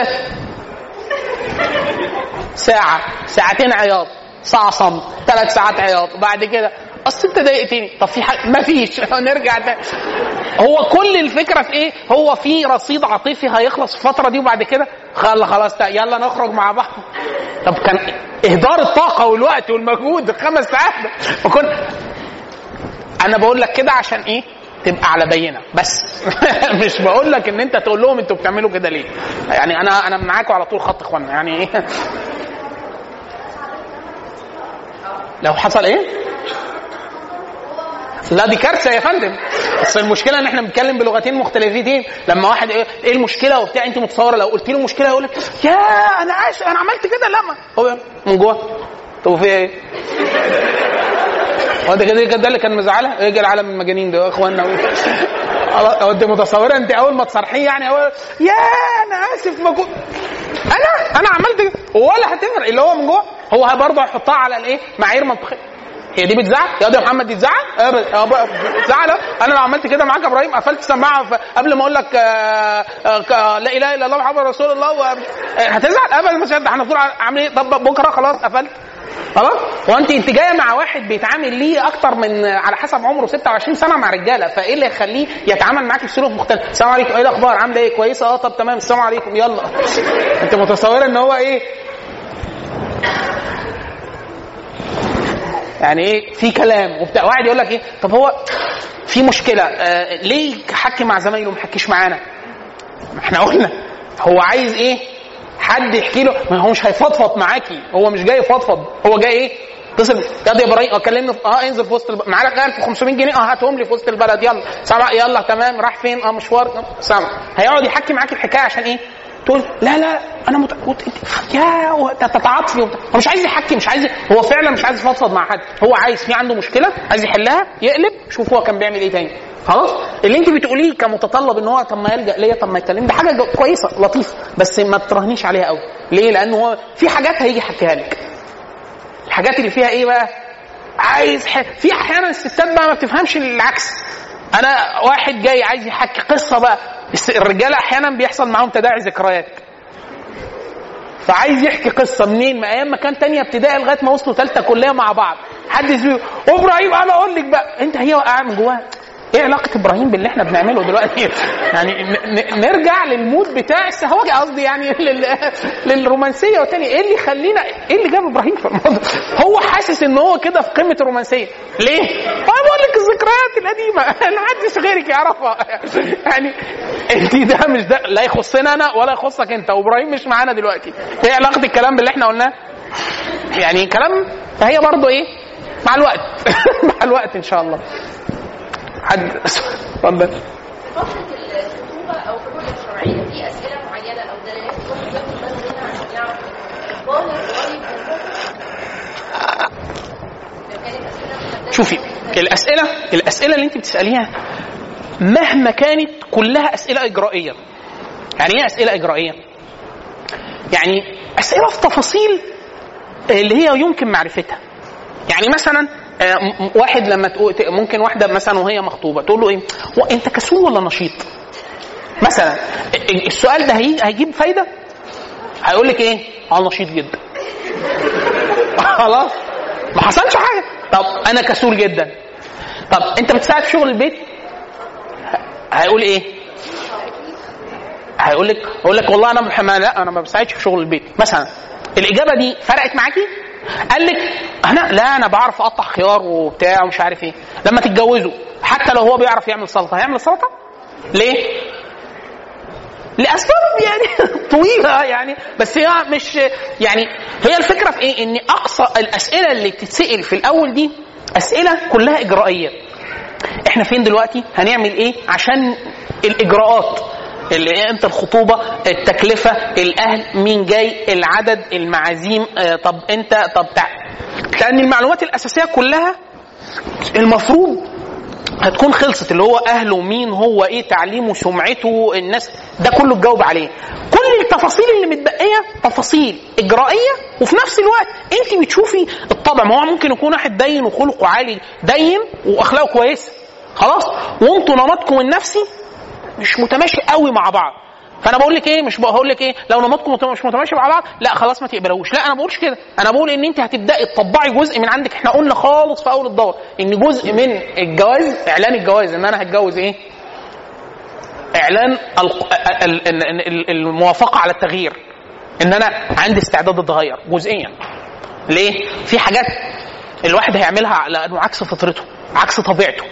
ساعة. ساعتين عياط. ساعة صمت. ثلاث ساعات عياط. وبعد كده أصل أنت ضايقتني. طب في حاجة؟ ما فيش نرجع تاني. هو كل الفكرة في إيه؟ هو في رصيد عاطفي هيخلص الفترة دي وبعد كده خلاص خلاص يلا نخرج مع بعض. طب كان إهدار الطاقة والوقت والمجهود الخمس ساعات. وكن أنا بقول لك كده عشان إيه؟ تبقى على بينة. بس. مش بقول لك إن أنت تقول لهم أنتوا بتعملوا كده ليه. يعني أنا أنا معاكم على طول خط اخوانا يعني إيه؟ لو حصل إيه؟ لا دي كارثة يا فندم. بس المشكلة إن إحنا بنتكلم بلغتين مختلفتين لما واحد إيه إيه المشكلة وبتاع أنت متصورة. لو قلت له مشكلة يقول لك يا أنا عايش أنا عملت كده لا هو من جوه. طب في إيه؟ هو ده كده ده اللي كان مزعلها. إيه العالم المجانين ده يا اخوانا هو أنت متصورة؟ أنت أول ما تصرحيه يعني أول يا أنا آسف ما كنت أنا أنا عملت ولا هتفرق اللي هو من جوه. هو برضه هيحطها على الإيه؟ معايير منطقية. هي دي بتزعل؟ يا دي محمد دي تزعل؟ ب- بتزعل. آه. أنا لو عملت كده معاك يا إبراهيم قفلت السماعه قبل ما أقول لك ك- لا إله إلا الله محمد رسول الله هتزعل؟ ابدا مش هت- إحنا طول عامل إيه؟ طب بكرة خلاص قفلت. خلاص؟ وانت انت جاية مع واحد بيتعامل ليه أكتر من على حسب عمره 26 سنة مع رجالة فايه اللي يخليه يتعامل معاك بسلوك مختلف؟ السلام عليكم إيه الأخبار؟ عاملة إيه؟ كويسة؟ آه طب تمام السلام عليكم يلا. انت متصورة ان هو إيه؟ يعني إيه؟ في كلام وبتاع. واحد يقول لك إيه؟ طب هو في مشكلة آه ليه حكي مع زمايله وما حكيش معانا؟ ما إحنا قلنا. هو عايز إيه؟ حد يحكي له ما هو مش هيفضفض معاكي. هو مش جاي يفضفض. هو جاي إيه؟ اتصل يا دي إبراهيم آه كلمني آه انزل في وسط الب... معاك 1500 جنيه. آه هاتهم لي في وسط البلد. يلا. سامع؟ يلا تمام. راح فين؟ آه مشوار. سامع؟ هيقعد يحكي معاك الحكاية عشان إيه؟ تقول لا لا أنا مت... يا تتعاطفي. هو مش عايز يحكي مش عايز هو فعلا مش عايز يفضفض مع حد. هو عايز في عنده مشكلة عايز يحلها يقلب شوف هو كان بيعمل إيه تاني. خلاص؟ اللي انت بتقوليه كمتطلب ان هو طب ما يلجأ ليا طب ما يكلمني ده حاجة كويسة لطيفة بس ما تراهنيش عليها قوي. ليه؟ لأن هو في حاجات هيجي يحكيها لك. الحاجات اللي فيها إيه بقى؟ عايز ح... في أحيانا الستات بقى ما بتفهمش العكس. أنا واحد جاي عايز يحكي قصة بقى. الرجالة أحيانا بيحصل معاهم تداعي ذكريات. فعايز يحكي قصة منين؟ ما أيام ما كان تانية ابتدائي لغاية ما وصلوا ثالثه كلية مع بعض. حد أبراهيم أنا أقول لك بقى. أنت هي واقعة من جواها. إيه علاقة إبراهيم باللي إحنا بنعمله دلوقتي؟ يعني نرجع للمود بتاع السهوجه قصدي يعني لل... للرومانسية. والتاني إيه اللي يخلينا إيه اللي جاب إبراهيم في الموضوع؟ هو حاسس إن هو كده في قمة الرومانسية. ليه؟ أنا بقول لك الذكريات القديمة. ما حدش غيرك يعرفها. يعني أنت ده مش ده لا يخصنا أنا ولا يخصك أنت. وإبراهيم مش معانا دلوقتي. إيه علاقة الكلام باللي إحنا قلناه؟ يعني كلام فهي برضه إيه؟ مع الوقت. مع الوقت إن شاء الله. حد اتفضل. شوفي الاسئله الأسئلة اللي انت بتسأليها مهما كانت كلها أسئلة إجرائية. يعني إيه أسئلة إجرائية؟ يعني أسئلة في تفاصيل اللي هي يمكن معرفتها. يعني مثلا واحد لما تقول ممكن واحدة مثلا وهي مخطوبة تقول له إيه؟ أنت كسول ولا نشيط؟ مثلا ال- السؤال ده هي- هيجيب فايدة؟ هيقول لك إيه؟ آه نشيط جدا. خلاص؟ ما حصلش حاجة. طب أنا كسول جدا. طب أنت بتساعد في شغل البيت؟ هيقول إيه؟ هيقول لك هيقول لك والله أنا لا أنا ما بساعدش في شغل البيت. مثلا الإجابة دي فرقت معاكي؟ قال لك أنا لا أنا بعرف اقطع خيار وبتاع ومش عارف إيه. لما تتجوزوا حتى لو هو بيعرف يعمل سلطة هيعمل سلطة؟ ليه؟ لأسباب يعني طويلة يعني. بس هي مش يعني هي الفكرة في إيه؟ إن أقصى الأسئلة اللي بتتسأل في الأول دي أسئلة كلها إجرائية. إحنا فين دلوقتي؟ هنعمل إيه؟ عشان الإجراءات. إمتى الخطوبة التكلفة الأهل مين جاي العدد المعازيم آه، طب انت طب تع... لأن المعلومات الأساسية كلها المفروض هتكون خلصت اللي هو أهله مين هو إيه تعليمه سمعته الناس ده كله تجاوب عليه. كل التفاصيل اللي متبقية تفاصيل إجرائية وفي نفس الوقت انت بتشوفي الطبع. ما هو ممكن يكون واحد دين وخلقه عالي دين وأخلاقه كويسة خلاص؟ وانتوا نمطكم النفسي مش متماشي قوي مع بعض. فأنا بقول لك إيه؟ مش بقول لك إيه؟ لو نمطكم مش متماشي مع بعض لا خلاص ما تقبلوش. لا أنا بقولش كده. أنا بقول إن أنت هتبدأي تطبعي جزء من عندك. إحنا قلنا خالص في أول الدور إن جزء من الجواز إعلان الجواز. إن أنا هتجوز إيه؟ إعلان الموافقة على التغيير. إن أنا عندي استعداد اتغير جزئيا. ليه؟ في حاجات الواحد هيعملها لأنه عكس فطرته عكس طبيعته.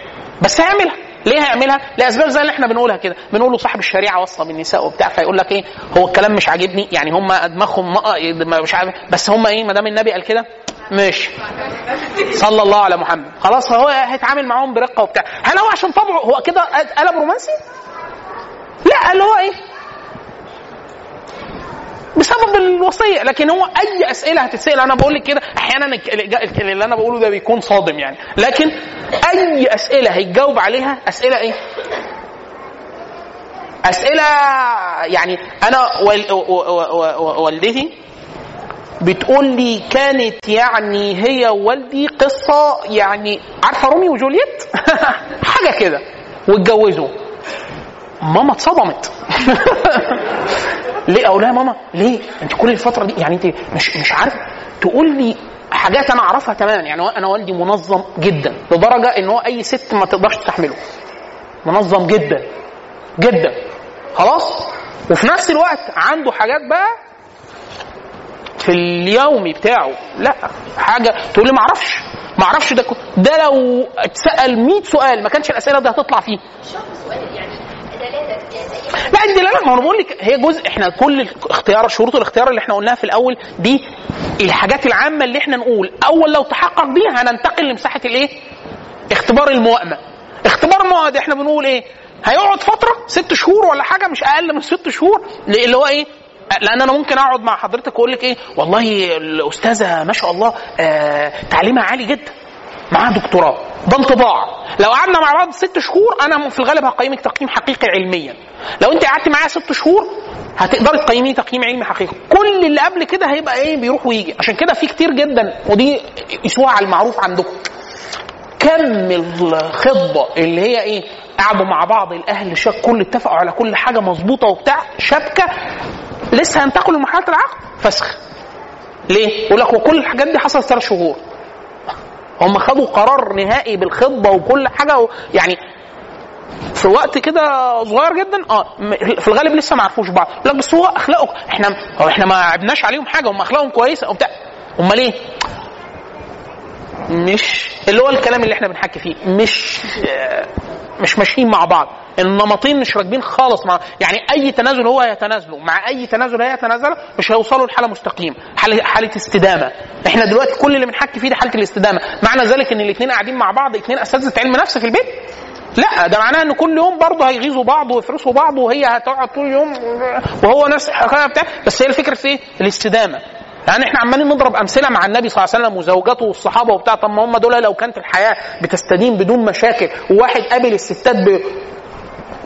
بس هيعملها. ليه هيعملها؟ لأسباب زي اللي إحنا بنقولها كده، بنقول له صاحب الشريعة وصى بالنساء وبتاع فيقول لك إيه؟ هو الكلام مش عاجبني يعني هم دماغهم مق- مش عارف بس هم إيه ما دام النبي قال كده ماشي صلى الله على محمد خلاص هو هيتعامل معاهم برقة وبتاع هل هو عشان طبعه هو كده قلب رومانسي؟ لا اللي هو إيه؟ بسبب الوصية لكن هو أي أسئلة هتتسأل أنا بقول لك كده أحيانا اللي أنا بقوله ده بيكون صادم يعني. لكن أي أسئلة هيتجاوب عليها أسئلة إيه؟ أسئلة يعني أنا والدتي بتقول لي كانت يعني هي ووالدي قصة يعني عارفة رومي وجولييت؟ حاجة كده. واتجوزوا. ماما اتصدمت. ليه؟ أقول لها ماما ليه؟ أنت كل الفترة دي يعني أنت مش مش عارف تقول لي حاجات أنا أعرفها تماما. يعني أنا والدي منظم جدا لدرجة إن هو أي ست ما تقدرش تستحمله منظم جدا جدا. خلاص؟ وفي نفس الوقت عنده حاجات بقى في اليومي بتاعه. لا حاجة تقول لي ما أعرفش ما أعرفش ده ده لو اتسأل 100 سؤال ما كانش الأسئلة دي هتطلع فيه. شرط سؤال يعني دلالة يعني لا ما أنا بقول لك هي جزء إحنا كل الاختيار شروط الاختيار اللي إحنا قلناها في الأول دي الحاجات العامة اللي إحنا نقول أول لو تحقق دي هننتقل لمساحة الإيه؟ اختبار الموائمة. اختبار الموائمة إحنا بنقول إيه؟ هيقعد فترة ست شهور ولا حاجة مش أقل من ست شهور اللي هو إيه؟ لأن أنا ممكن أقعد مع حضرتك وأقول لك إيه؟ والله الأستاذة ما شاء الله آه تعليمها عالي جدا. معاها دكتوراه. ده انطباع. لو قعدنا مع بعض ست شهور أنا في الغالب هقيمك تقييم حقيقي علميا. لو أنت قعدت معايا ست شهور هتقدري تقيميه تقييم علمي حقيقي. كل اللي قبل كده هيبقى إيه؟ بيروح ويجي. عشان كده في كتير جدا ودي على المعروف عندكم. كم الخطبة اللي هي إيه؟ قعدوا مع بعض الأهل شك كل اتفقوا على كل حاجة مظبوطة وبتاع شبكة لسه هينتقلوا لمرحلة العقد؟ فسخ. ليه؟ يقول لك وكل الحاجات دي حصلت ثلاث شهور. هم خدوا قرار نهائي بالخطبة وكل حاجة. يعني في وقت كده صغير جدا آه في الغالب لسه ما عرفوش بعض لا بس هو أخلاقه إحنا إحنا ما عبناش عليهم حاجة هم أخلاقهم كويسة وبتاع أمال إيه؟ مش اللي هو الكلام اللي إحنا بنحكي فيه مش آه، مش ماشيين مع بعض النمطين مش راكبين خالص مع يعني أي تنازل هو يتنازله مع أي تنازل هي يتنازله مش هيوصلوا لحالة مستقيم حاله حالة استدامة إحنا دلوقتي كل اللي بنحكي فيه ده حالة الاستدامة معنى ذلك إن الاثنين قاعدين مع بعض اثنين أساتذة علم نفس في البيت لا ده معناه إن كل يوم برضه هيغيظوا بعض ويفرسوا بعض وهي هتقعد طول اليوم وهو نفس الحكاية بتاع بس هي الفكرة في إيه؟ الاستدامة يعني إحنا عمالين نضرب أمثلة مع النبي صلى الله عليه وسلم وزوجاته والصحابة وبتاع طب ما هم دول لو كانت الحياة بتستديم بدون مشاكل وواحد قابل الستات.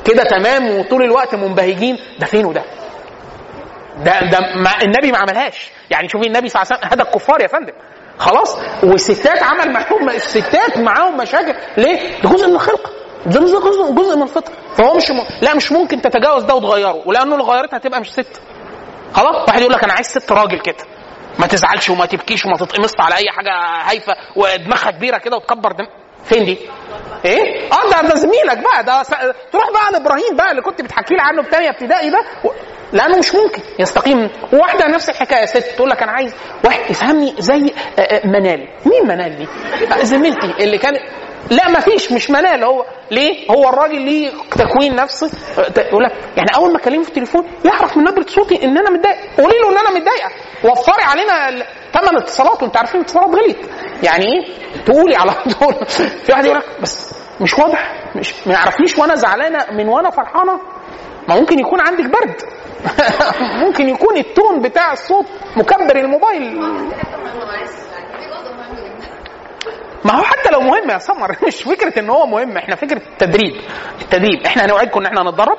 كده تمام وطول الوقت منبهجين. ده فين وده؟ ده ده مع النبي ما عملهاش. يعني شوفي النبي صلى الله عليه وسلم هدى الكفار يا فندم. خلاص؟ والستات عمل معاهم الستات معاهم مشاكل. ليه؟ ده جزء من الخلق ده جزء جزء من الفطرة. فهو مش م... لا مش ممكن تتجاوز ده وتغيره. ولأنه لو غيرتها هتبقى مش ست. خلاص؟ واحد يقول لك أنا عايز ست راجل كده. ما تزعلش وما تبكيش وما تتقمص على أي حاجة هايفة ودماغها كبيرة كده وتكبر دم فين دي؟ إيه؟ آه ده ده زميلك بقى ده. تروح بقى لابراهيم بقى اللي كنت بتحكي لي عنه في ثانية ابتدائي ده و... لأنه مش ممكن يستقيم وواحدة نفس الحكاية ست تقول لك أنا عايز واحد يفهمني زي آه، آه، منال مين منال دي؟ آه، زميلتي اللي كانت لا ما فيش مش منال هو ليه؟ هو الراجل ليه تكوين نفسي؟ يقول لك يعني أول ما أكلمه في التليفون يعرف من نبرة صوتي إن أنا متضايق. قولي له إن أنا متضايقة. وفري علينا ثمن اتصالات وأنت عارفين الاتصالات غليت. يعني إيه؟ تقولي على طول. في واحد يقول لك بس مش واضح مش ما يعرفنيش وأنا زعلانة من وأنا فرحانة. ما ممكن يكون عندك برد. ممكن يكون التون بتاع الصوت مكبر الموبايل. ما هو حتى لو مهم يا سمر مش فكرة إن هو مهم إحنا فكرة التدريب. التدريب. إحنا هنوعدكم إن إحنا نتدرب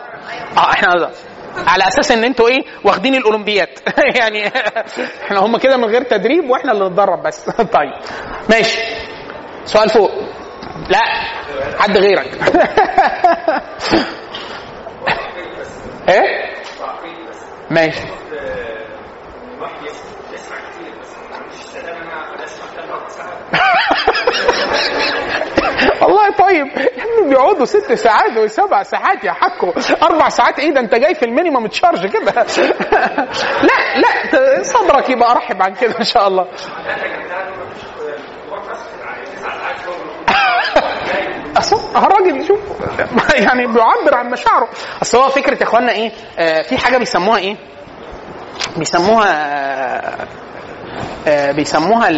آه إحنا هنتدرب. على أساس إن أنتوا إيه واخدين الاولمبيات يعني إحنا هم كده من غير تدريب وإحنا اللي نتدرب بس. طيب. ماشي. سؤال فوق. لا. حد غيرك. إيه؟ ماشي. والله طيب بيقعدوا ست ساعات وسبع ساعات يا حكو. أربع ساعات إيه ده أنت جاي في ال minimum charge كده؟ لا لا صدرك يبقى ارحب عن كده إن شاء الله. أصل الراجل شوف يعني بيعبر عن مشاعره. أصل هو فكرة يا إخوانا إيه آه في حاجة بيسموها إيه؟ بيسموها آه آه بيسموها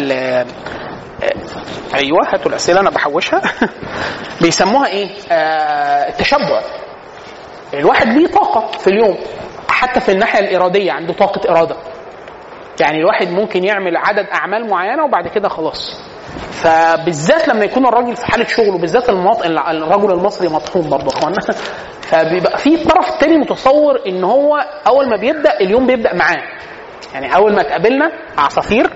أيوه هاتوا الأسئلة أنا بحوشها. بيسموها إيه؟ آه التشبع. الواحد ليه طاقة في اليوم حتى في الناحية الإرادية عنده طاقة إرادة. يعني الواحد ممكن يعمل عدد أعمال معينة وبعد كده خلاص. فبالذات لما يكون الراجل في حالة شغل وبالذات المواطن الرجل المصري مطحون برضه اخوانا فبيبقى في الطرف الثاني متصور إن هو أول ما بيبدأ اليوم بيبدأ معاه. يعني أول ما تقابلنا عصافير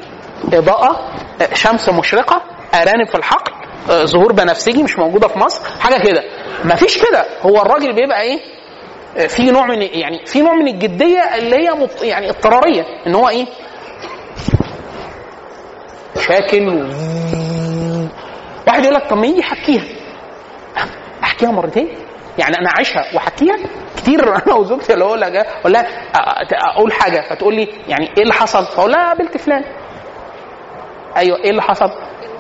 إضاءة شمس مشرقة آرانب في الحقل آه، ظهور بنفسجي مش موجودة في مصر حاجة كده. مفيش كده. هو الراجل بيبقى إيه؟ آه، في نوع من يعني في نوع من الجدية اللي هي مط- يعني اضطرارية. إن هو إيه؟ شاكل و... واحد يقول لك طب ما يجي حكيها أحكيها مرتين. يعني أنا اعيشها وأحكيها كتير. أنا وزوجتي اللي أقول لها أقول لها أقول حاجة فتقول لي يعني إيه اللي حصل؟ فأقول لها قابلت فلان. أيوه إيه اللي حصل؟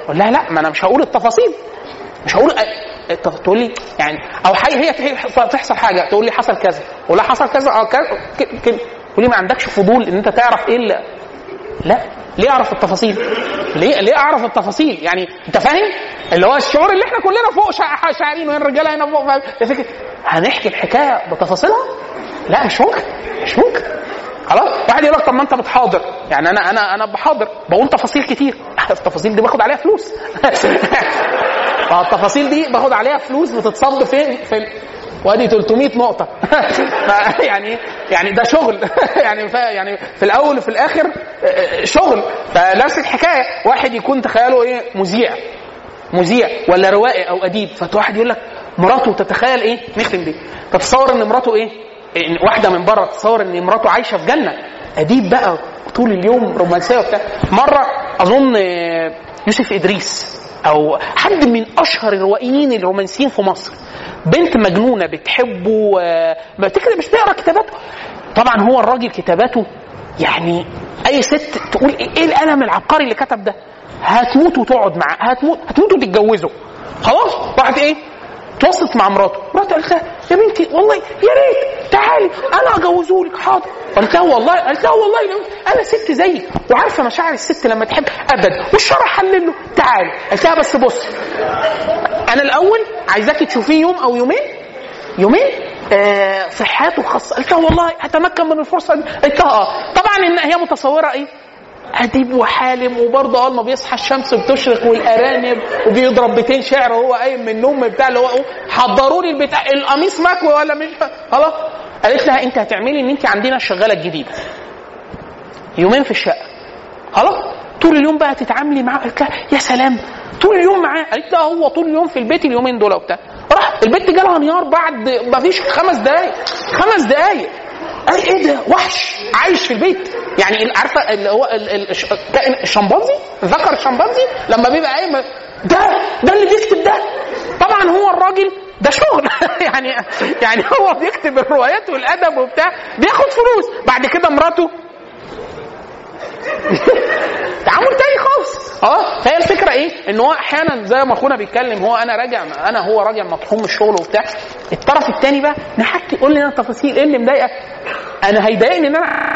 أقول لها لا ما أنا مش هقول التفاصيل مش هقول طب تقول لي يعني أو حي هي تح- تحصل حاجة تقول لي حصل كذا أقول لها حصل كذا آه كذا تقول لي ما عندكش فضول إن أنت تعرف إيه اللي لا ليه أعرف التفاصيل؟ ليه ليه أعرف التفاصيل؟ يعني أنت فاهم؟ اللي هو الشعور اللي إحنا كلنا فوق شاعرين وين الرجالة هنا فوق فكرة هنحكي الحكاية بتفاصيلها؟ لا مش ممكن مش ممكن خلاص؟ واحد يقول لك طب ما انت بتحاضر. يعني أنا أنا أنا بحاضر. بقول تفاصيل كتير. التفاصيل دي باخد عليها فلوس. فالتفاصيل دي باخد عليها فلوس بتتصب فين؟ في. وادي 300 نقطة. يعني يعني ده شغل. يعني يعني في الأول وفي الآخر آه، شغل. فنفس الحكاية. واحد يكون تخيله إيه؟ مذيع. مذيع ولا روائي أو أديب. فواحد يقول لك مراته تتخيل إيه؟ نختم دي تتصور إن مراته إيه؟ إن واحدة من بره تتصور إن مراته عايشة في جنة. أديب بقى طول اليوم رومانسية وبتاع. مرة أظن آه، يوسف إدريس أو حد من أشهر الروائيين الرومانسيين في مصر. بنت مجنونة بتحبه آه، ما تكتب مش تقرا كتاباته. طبعا هو الراجل كتاباته يعني أي ست تقول إيه إيه القلم العبقري اللي كتب ده؟ هتموت وتقعد معاه هتموت هتموت وتتجوزه. خلاص راحت إيه؟ تواصلت مع مراته. مراته قالت لها يا بنتي والله يا ريت تعالي أنا اجوزه لك حاضر. قالت لها والله قالت لها والله أنا ست زيك وعارفة مشاعر الست لما تحب أبدا والشرع حلل له تعالي. قالت لها بس بص أنا الأول عايزاكي تشوفيه يوم أو يومين يومين آه حياته الخاصه قالت لها والله هتمكن من الفرصة دي. قالت لها آه طبعا هي متصورة إيه؟ أديب وحالم وبرضه أول ما بيصحى الشمس بتشرق والأرانب وبيضرب بيتين شعر وهو قايم من النوم بتاع اللي هو حضروا لي البتاع القميص مكوي ولا مش خلاص. قالت لها أنت هتعملي إن أنت عندنا الشغالة الجديدة. يومين في الشقة. خلاص. طول اليوم بقى تتعاملي معاه قالت لها يا سلام طول اليوم معاه. قالت لها هو طول اليوم في البيت اليومين دول وبتاع. راح البت جالها انهيار بعد ما فيش خمس دقايق. خمس دقايق. قال إيه ده؟ وحش. عايش في البيت. يعني عارفة اللي هو الشمبانزي ذكر الشمبانزي لما بيبقى قايم ده ده اللي بيكتب ده. طبعا هو الراجل ده شغل. يعني يعني هو بيكتب الروايات والأدب وبتاع. بياخد فلوس. بعد كده مراته تعامل تاني خالص آه فهي الفكرة إيه؟ ان هو أحيانا زي ما اخونا بيتكلم هو أنا راجع أنا هو راجع مطحون من الشغل وبتاع الطرف الثاني بقى نحكي قول لي أنا التفاصيل إيه اللي مضايقك؟ أنا هيضايقني إن أنا